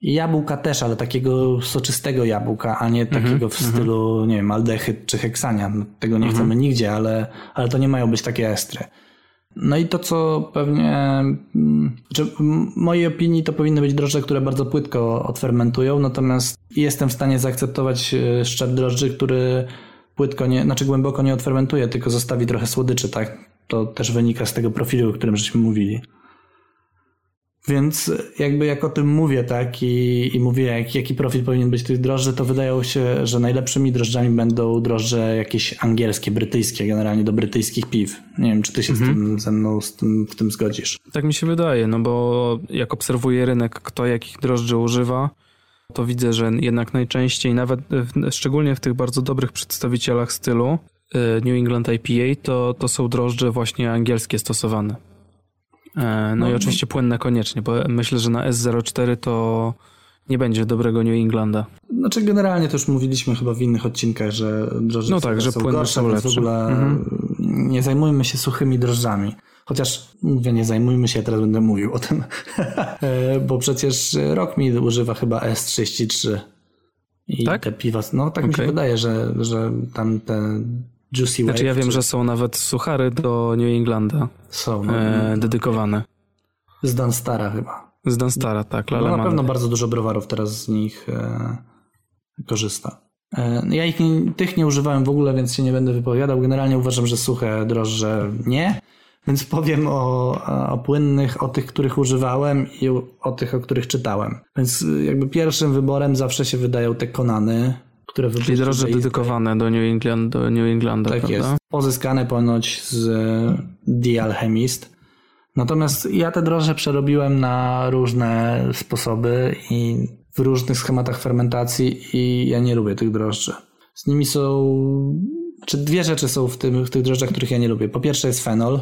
jabłka też, ale takiego soczystego jabłka, a nie takiego w stylu, nie wiem, aldehyd czy heksania. Tego nie chcemy nigdzie, ale, ale to nie mają być takie estry. No i to, co pewnie, czy w mojej opinii to powinny być drożdże, które bardzo płytko odfermentują, natomiast jestem w stanie zaakceptować e, szczep drożdży, który płytko nie, znaczy głęboko nie odfermentuje, tylko zostawi trochę słodyczy, tak? To też wynika z tego profilu, o którym żeśmy mówili. Więc jakby jak o tym mówię, tak, i, i mówię, jak, jaki profil powinien być tych drożdży, to wydaje się, że najlepszymi drożdżami będą drożdże jakieś angielskie, brytyjskie, generalnie do brytyjskich piw. Nie wiem, czy ty się z tym ze mną z tym, w tym zgodzisz. Tak mi się wydaje, no bo jak obserwuję rynek, kto jakich drożdży używa, to widzę, że jednak najczęściej, nawet w, szczególnie w tych bardzo dobrych przedstawicielach stylu y, New England IPA, to, to są drożdże właśnie angielskie stosowane. E, No, i oczywiście płynne koniecznie, bo myślę, że na S04 to nie będzie dobrego New Englanda. Znaczy generalnie to już mówiliśmy chyba w innych odcinkach, że drożdże No tak, że są płynne gorsze, są więc w lepsze. ogóle nie zajmujmy się suchymi drożdżami. Chociaż mówię, nie zajmujmy się, ja teraz będę mówił o tym. E, Bo przecież Rockmead używa chyba S33. I Tak? te piwa, no tak mi się wydaje, że, że tam te Juicy Wave Znaczy ja wiem, czy że są nawet suchary do New Englanda są no, e, dedykowane. z Danstara chyba. Z Danstara, tak, No na pewno bardzo dużo browarów teraz z nich e, korzysta. E, ja ich nie, tych nie używałem w ogóle, więc się nie będę wypowiadał. Generalnie uważam, że suche drożdże nie. Więc powiem o, o płynnych, o tych, których używałem i o tych, o których czytałem. Więc y, jakby pierwszym wyborem zawsze się wydają te konany, które Czyli wypuszcza drożdże Jace dedykowane do New, England, do New Englanda, tak prawda? jest. Pozyskane ponoć z The Alchemist. Natomiast ja te drożdże przerobiłem na różne sposoby i w różnych schematach fermentacji i ja nie lubię tych drożdży. Z nimi są... Czy dwie rzeczy są w, tym, w tych drożdżach, których ja nie lubię. Po pierwsze jest fenol,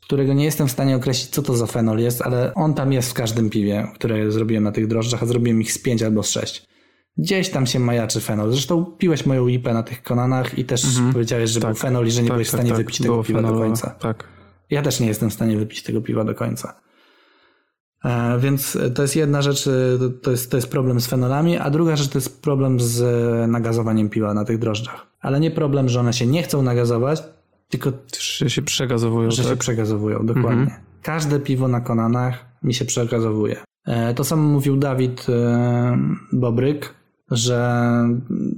którego nie jestem w stanie określić, co to za fenol jest, ale on tam jest w każdym piwie, które zrobiłem na tych drożdżach, a zrobiłem ich z pięć albo z sześć. Gdzieś tam się majaczy fenol. Zresztą piłeś moją IPę na tych konanach i też powiedziałeś, że był fenol i że nie byłeś w stanie wypić tego piwa do końca. Tak. Ja też nie jestem w stanie wypić tego piwa do końca. E, więc to jest jedna rzecz, e, to jest, to jest problem z fenolami, a druga rzecz to jest problem z e, nagazowaniem piwa na tych drożdżach. Ale nie problem, że one się nie chcą nagazować, tylko Że się przegazowują, że się tak? przegazowują, dokładnie. Mhm. Każde piwo na konanach mi się przegazowuje. To samo mówił Dawid Bobryk, że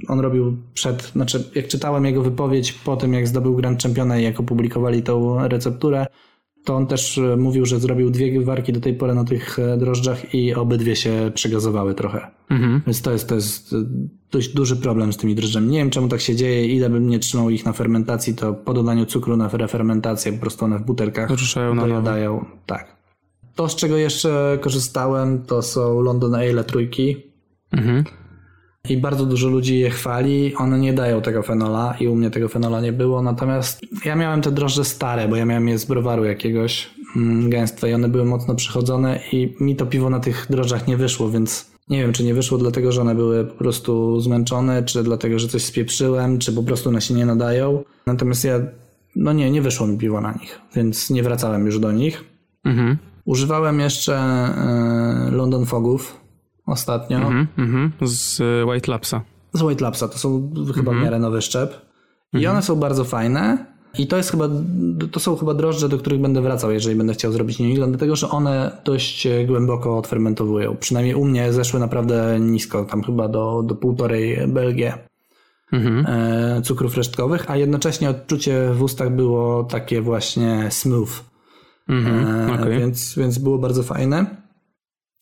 on robił przed, znaczy jak czytałem jego wypowiedź po tym, jak zdobył Grand Championa i jak opublikowali tą recepturę, to on też e, mówił, że zrobił dwie warki do tej pory na tych e, drożdżach i obydwie się przegazowały trochę. Mhm. Więc to jest, to jest e, dość duży problem z tymi drożdżami. Nie wiem, czemu tak się dzieje. Ile bym nie trzymał ich na fermentacji, to po dodaniu cukru na refermentację po prostu one w butelkach Ruszają na nowo. dojadają. Tak. To, z czego jeszcze korzystałem, to są London Ale trójki. Mhm. I bardzo dużo ludzi je chwali. One nie dają tego fenola i u mnie tego fenola nie było. Natomiast ja miałem te drożdże stare, bo ja miałem je z browaru jakiegoś mm, gęstwe i one były mocno przychodzone i mi to piwo na tych drożdżach nie wyszło, więc nie wiem, czy nie wyszło dlatego, że one były po prostu zmęczone, czy dlatego, że coś spieprzyłem, czy po prostu one się nie nadają. Natomiast ja, no nie, nie wyszło mi piwo na nich, więc nie wracałem już do nich. Mhm. Używałem jeszcze e, London Fogów ostatnio. Mhm. Mhm. Z White Lapsa. Z White Lapsa, to są chyba w miarę nowy szczep. I one są bardzo fajne. I to jest chyba, to są chyba drożdże, do których będę wracał, jeżeli będę chciał zrobić New dlatego że one dość e, głęboko odfermentowują. Przynajmniej u mnie zeszły naprawdę nisko, tam chyba do, do półtorej BLG Mhm. e, cukrów resztkowych, a jednocześnie odczucie w ustach było takie właśnie smooth. Mhm. Okej. więc, więc było bardzo fajne.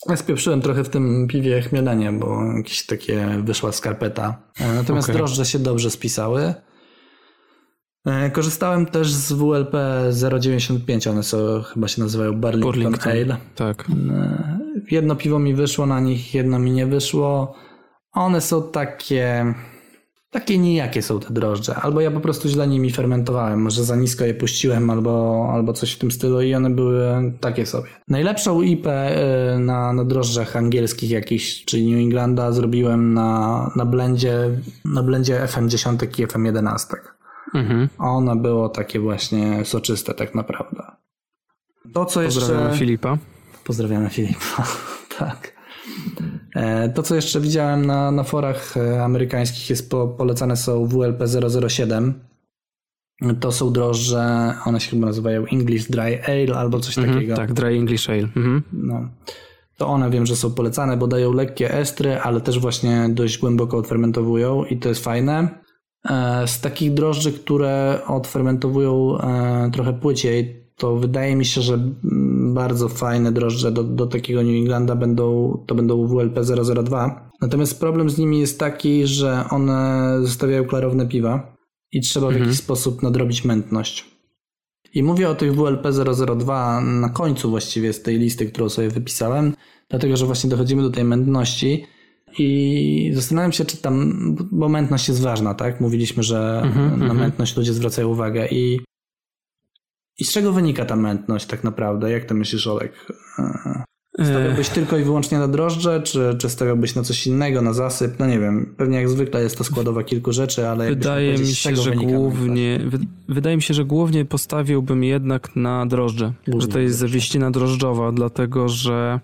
Ja spieprzyłem trochę w tym piwie chmielenie, bo jakieś takie wyszła skarpeta. E, Natomiast Okej. drożdże się dobrze spisały. E, Korzystałem też z WLP 095, one są, chyba się nazywają Burlington, Burlington. Ale. Tak. E, Jedno piwo mi wyszło na nich, jedno mi nie wyszło. One są takie... Takie nijakie są te drożdże. Albo ja po prostu źle nimi fermentowałem, może za nisko je puściłem, albo, albo coś w tym stylu i one były takie sobie. Najlepszą IP y, na, na drożdżach angielskich jakichś, czyli New Englanda, zrobiłem na, na blendzie, na blendzie FM10 i FM11. Mhm. One było takie właśnie soczyste tak naprawdę. To co jeszcze... Pozdrawiamy Filipa. Pozdrawiamy Filipa. tak. E, To, co jeszcze widziałem na, na forach e, amerykańskich, jest po, polecane są WLP 007. To są drożdże, one się chyba nazywają English Dry Ale albo coś takiego. Mhm. Tak, Dry English Ale. Mhm. No. To one wiem, że są polecane, bo dają lekkie estry, ale też właśnie dość głęboko odfermentowują i to jest fajne. E, Z takich drożdży, które odfermentowują trochę płyciej, to wydaje mi się, że mm, bardzo fajne drożdże do, do takiego New Englanda będą, to będą WLP 002. Natomiast problem z nimi jest taki, że one zostawiają klarowne piwa i trzeba w jakiś sposób nadrobić mętność. I mówię o tych WLP 002 na końcu właściwie z tej listy, którą sobie wypisałem, dlatego że właśnie dochodzimy do tej mętności i zastanawiam się, czy tam, bo mętność jest ważna, tak? Mówiliśmy, że na mętność ludzie zwracają uwagę i i z czego wynika ta mętność tak naprawdę? Jak ty myślisz, Olek? E, Stawiałbyś tylko i wyłącznie na drożdże, czy, czy stawiałbyś na coś innego, na zasyp? No nie wiem, pewnie jak zwykle jest to składowa kilku rzeczy, ale Wydaje mi się, że głównie, wy, wydaje mi się, że głównie postawiłbym jednak na drożdże. Głównie że to jest zawieścina drożdżowa, dlatego że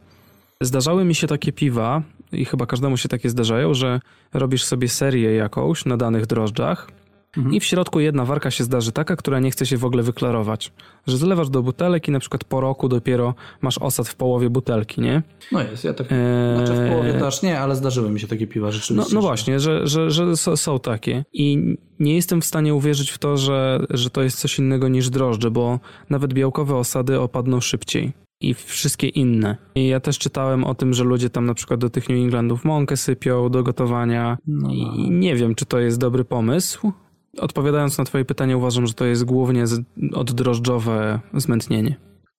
zdarzały mi się takie piwa i chyba każdemu się takie zdarzają, że robisz sobie serię jakąś na danych drożdżach Mhm. i w środku jedna warka się zdarzy taka, która nie chce się w ogóle wyklarować. Że zlewasz do butelek i na przykład po roku dopiero masz osad w połowie butelki, nie? No jest, ja tak. Eee, Znaczy w połowie to aż nie, ale zdarzyły mi się takie piwa No, rzeczywiście. no że- właśnie, że, że, że są, są takie. I nie jestem w stanie uwierzyć w to, że, że to jest coś innego niż drożdże, bo nawet białkowe osady opadną szybciej. I wszystkie inne. I ja też czytałem o tym, że ludzie tam na przykład do tych New Englandów mąkę sypią do gotowania. No, I nie wiem, czy to jest dobry pomysł. Odpowiadając na twoje pytanie, uważam, że to jest głównie oddrożdżowe zmętnienie.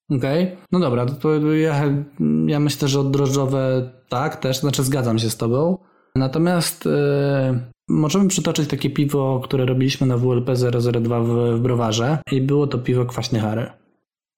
Okej, no dobra, to, ja, ja myślę, że oddrożdżowe tak, też, znaczy zgadzam się z tobą. Natomiast e, możemy przytoczyć takie piwo, które robiliśmy na WLP 002 w, w browarze i było to piwo kwaśny Harry.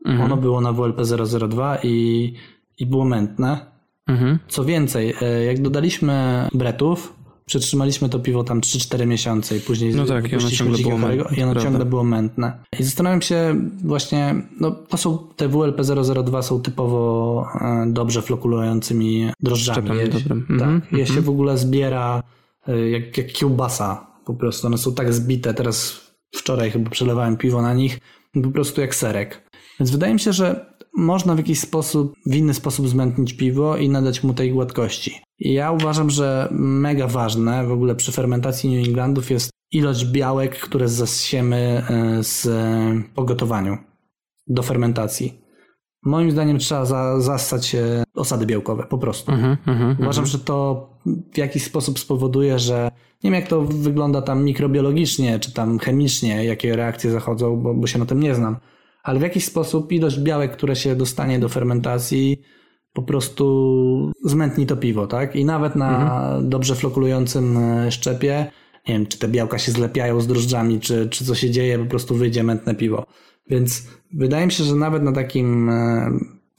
Mhm. Ono było na WLP 002 i, i było mętne. Mhm. Co więcej, e, jak dodaliśmy bretów, przetrzymaliśmy to piwo tam 3-4 miesiące i później No tak, i ono ciągle było Harry'ego mętne, i ono to ciągle prawda. było mętne. I zastanawiam się właśnie, no to są, te WLP 002 są typowo e, dobrze flokulującymi drożdżami. Szczepem Je- dobrym. Tak, Mhm, je się w ogóle zbiera e, jak, jak kiełbasa po prostu. One są tak zbite. Teraz wczoraj chyba przelewałem piwo na nich, po prostu jak serek. Więc wydaje mi się, że można w jakiś sposób, w inny sposób zmętnić piwo i nadać mu tej gładkości. Ja uważam, że mega ważne w ogóle przy fermentacji New Englandów jest ilość białek, które zasiemy e, z pogotowaniu do fermentacji. Moim zdaniem trzeba za, zastać osady białkowe, po prostu. Mhm, mhm, Uważam, że to w jakiś sposób spowoduje, że nie wiem jak to wygląda tam mikrobiologicznie, czy tam chemicznie, jakie reakcje zachodzą, bo, bo się na tym nie znam, ale w jakiś sposób ilość białek, które się dostanie do fermentacji, po prostu zmętni to piwo, tak? I nawet na Mhm. dobrze flokulującym e, szczepie, nie wiem, czy te białka się zlepiają z drożdżami, czy, czy co się dzieje, po prostu wyjdzie mętne piwo. Więc wydaje mi się, że nawet na takim e,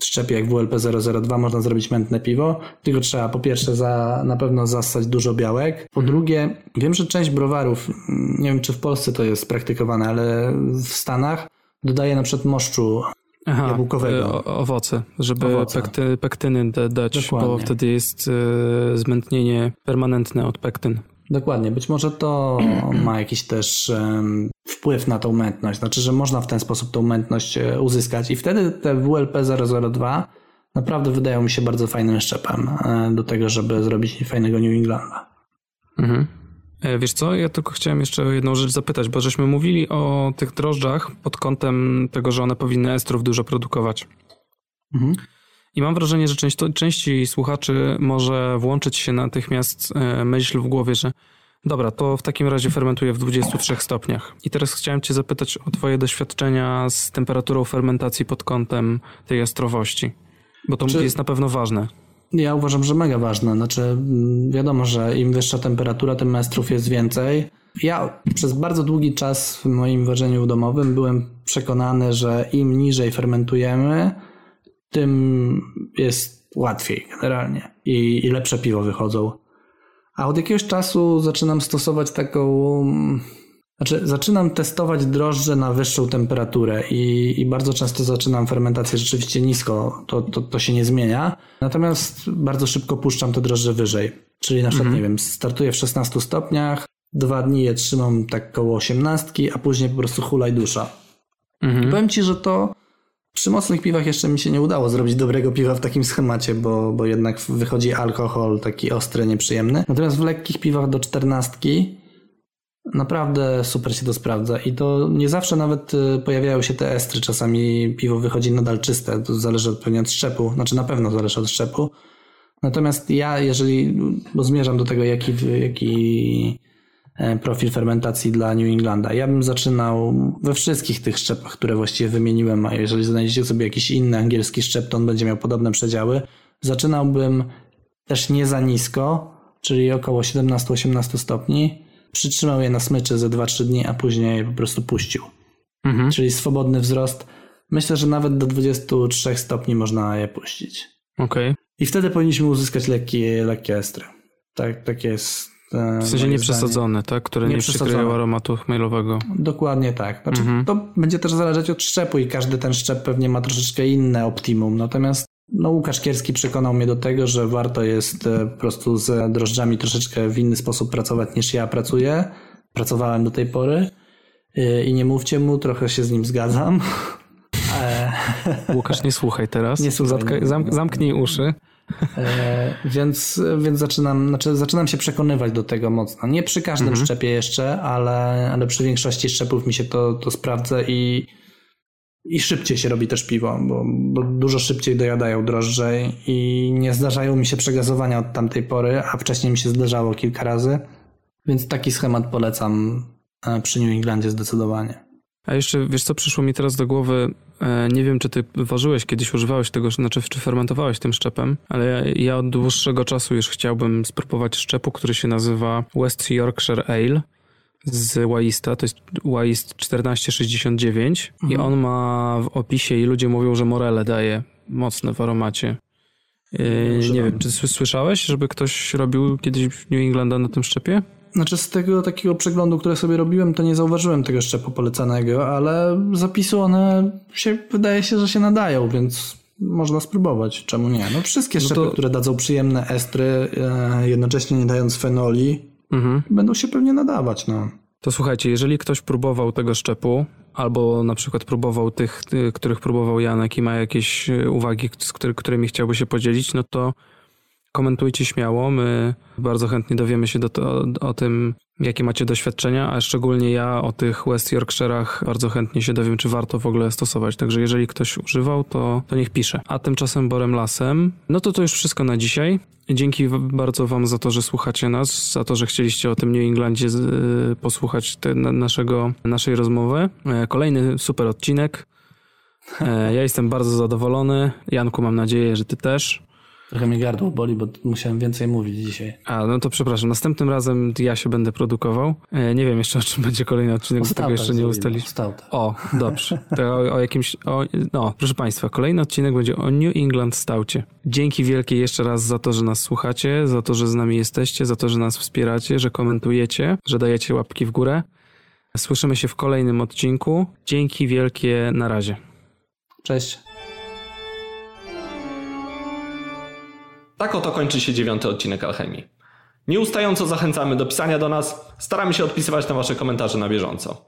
szczepie jak WLP002 można zrobić mętne piwo, tylko trzeba po pierwsze za, na pewno zassać dużo białek. Po drugie, wiem, że część browarów, mm, nie wiem czy w Polsce to jest praktykowane, ale w Stanach dodaje na przykład moszczu Aha, jabłkowego. e, owoce, żeby Owoce. Pekty, pektyny da- dać, Dokładnie. bo wtedy jest e, zmętnienie permanentne od pektyn. Dokładnie, być może to ma jakiś też em, wpływ na tą mętność, znaczy, że można w ten sposób tą mętność e, uzyskać i wtedy te WLP002 naprawdę wydają mi się bardzo fajnym szczepem do tego, żeby zrobić fajnego New Englanda. Mhm. E, Wiesz co, ja tylko chciałem jeszcze o jedną rzecz zapytać, bo żeśmy mówili o tych drożdżach pod kątem tego, że one powinny estrów dużo produkować. Mhm. I mam wrażenie, że część, części słuchaczy może włączyć się natychmiast e, myśl w głowie, że dobra, to w takim razie fermentuję w 23 stopniach. I teraz chciałem cię zapytać o twoje doświadczenia z temperaturą fermentacji pod kątem tej estrowości. Bo to Czy- jest na pewno ważne. Ja uważam, że mega ważne. Znaczy, mm, wiadomo, że im wyższa temperatura, tym mestrów jest więcej. Ja przez bardzo długi czas w moim ważeniu domowym byłem przekonany, że im niżej fermentujemy, tym jest łatwiej generalnie i, i lepsze piwo wychodzą. A od jakiegoś czasu zaczynam stosować taką. Znaczy, zaczynam testować drożdże na wyższą temperaturę i, i bardzo często zaczynam fermentację rzeczywiście nisko, to, to, to się nie zmienia. Natomiast bardzo szybko puszczam te drożdże wyżej. Czyli na przykład, nie wiem, startuję w 16 stopniach, dwa dni je trzymam tak koło 18, a później po prostu hulaj dusza. Mhm. Powiem ci, że to przy mocnych piwach jeszcze mi się nie udało zrobić dobrego piwa w takim schemacie, bo, bo jednak wychodzi alkohol taki ostry, nieprzyjemny. Natomiast w lekkich piwach do czternastki naprawdę super się to sprawdza i to nie zawsze nawet y, pojawiają się te estry. Czasami piwo wychodzi nadal czyste, to zależy od- pewnie od szczepu, znaczy na pewno zależy od szczepu. Natomiast ja, jeżeli, bo zmierzam do tego, jaki, jaki e, profil fermentacji dla New Englanda. Ja bym zaczynał we wszystkich tych szczepach, które właściwie wymieniłem, a jeżeli znajdziecie sobie jakiś inny angielski szczep, to on będzie miał podobne przedziały. Zaczynałbym też nie za nisko, czyli około 17-18 stopni. Przytrzymał je na smyczy ze 2-3 dni, a później po prostu puścił. Mhm. Czyli swobodny wzrost. Myślę, że nawet do 23 stopni można je puścić. Okej. I wtedy powinniśmy uzyskać lekkie, lekkie estry. Tak, tak jest. e, W sensie moje nie zdanie. przesadzone, tak? Które nie, przykryją aromatu chmielowego. Dokładnie tak. Znaczy, Mhm. To będzie też zależeć od szczepu i każdy ten szczep pewnie ma troszeczkę inne optimum. Natomiast no, Łukasz Kierski przekonał mnie do tego, że warto jest e, po prostu z drożdżami troszeczkę w inny sposób pracować niż ja pracuję. Pracowałem do tej pory E, i nie mówcie mu, trochę się z nim zgadzam. E, Łukasz, nie słuchaj teraz. Nie słuchaj. Zatkaj, zamk- zamknij uszy. E, więc, więc zaczynam, znaczy zaczynam się przekonywać do tego mocno. Nie przy każdym szczepie jeszcze, ale, ale przy większości szczepów mi się to, to sprawdza i, i szybciej się robi też piwo, bo, bo dużo szybciej dojadają drożdże i nie zdarzają mi się przegazowania od tamtej pory, a wcześniej mi się zdarzało kilka razy. Więc taki schemat polecam e, przy New Englandzie zdecydowanie. A jeszcze, wiesz co, przyszło mi teraz do głowy, e, nie wiem, czy ty ważyłeś kiedyś, używałeś tego, znaczy, czy fermentowałeś tym szczepem, ale ja, ja od dłuższego czasu już chciałbym spróbować szczepu, który się nazywa West Yorkshire Ale z Waista, to jest Waist 1469 i on ma w opisie i ludzie mówią, że morele daje mocne w aromacie. E, nie wiem, czy sły- słyszałeś, żeby ktoś robił kiedyś w New Englanda na tym szczepie? Znaczy z tego takiego przeglądu, który sobie robiłem, to nie zauważyłem tego szczepu polecanego, ale zapisy one się, wydaje się, że się nadają, więc można spróbować. Czemu nie? No wszystkie szczepy, to- które dadzą przyjemne estry, e, jednocześnie nie dając fenoli, Mhm. będą się pewnie nadawać, no. To słuchajcie, jeżeli ktoś próbował tego szczepu, albo na przykład próbował tych, y, których próbował Janek i ma jakieś y, uwagi, z który, którymi chciałby się podzielić, no to komentujcie śmiało. My bardzo chętnie dowiemy się do to, o tym, jakie macie doświadczenia, a szczególnie ja o tych West Yorkshire'ach bardzo chętnie się dowiem, czy warto w ogóle stosować. Także jeżeli ktoś używał, to, to niech pisze. A tymczasem Borem Lasem, no to to już wszystko na dzisiaj. Dzięki bardzo Wam za to, że słuchacie nas, za to, że chcieliście o tym New Englandzie y, posłuchać te, na, naszego, naszej rozmowy. E, Kolejny super odcinek. E, Ja jestem bardzo zadowolony. Janku, mam nadzieję, że Ty też. Trochę mi gardło boli, bo musiałem więcej mówić dzisiaj. A, no to przepraszam. Następnym razem ja się będę produkował. E, Nie wiem jeszcze, o czym będzie kolejny odcinek, bo tego jeszcze nie ustaliliśmy. O, dobrze. To o, o jakimś. O, no, proszę Państwa, kolejny odcinek będzie o New England Staucie. Dzięki wielkie jeszcze raz za to, że nas słuchacie, za to, że z nami jesteście, za to, że nas wspieracie, że komentujecie, że dajecie łapki w górę. Słyszymy się w kolejnym odcinku. Dzięki wielkie, na razie. Cześć. Tak oto kończy się dziewiąty odcinek Alchemii. Nieustająco zachęcamy do pisania do nas, staramy się odpisywać na Wasze komentarze na bieżąco.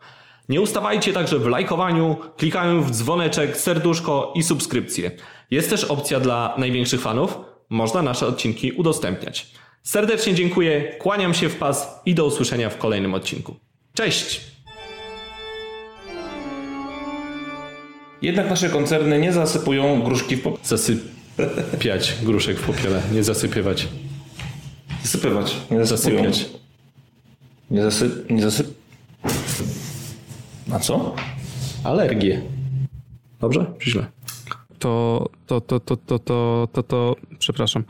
Nie ustawajcie także w lajkowaniu, klikaniu w dzwoneczek, serduszko i subskrypcję. Jest też opcja dla największych fanów, można nasze odcinki udostępniać. Serdecznie dziękuję, kłaniam się w pas i do usłyszenia w kolejnym odcinku. Cześć! Jednak nasze koncerny nie zasypują gruszki w pop... Zasypiać gruszek w popiele, nie zasypywać. Zasypywać. Nie zasypują. Zasypiać. Nie zasyp... Nie zasyp... A co? Alergie. Dobrze? Czy źle? To, to, to, to, to, to, to, to, przepraszam.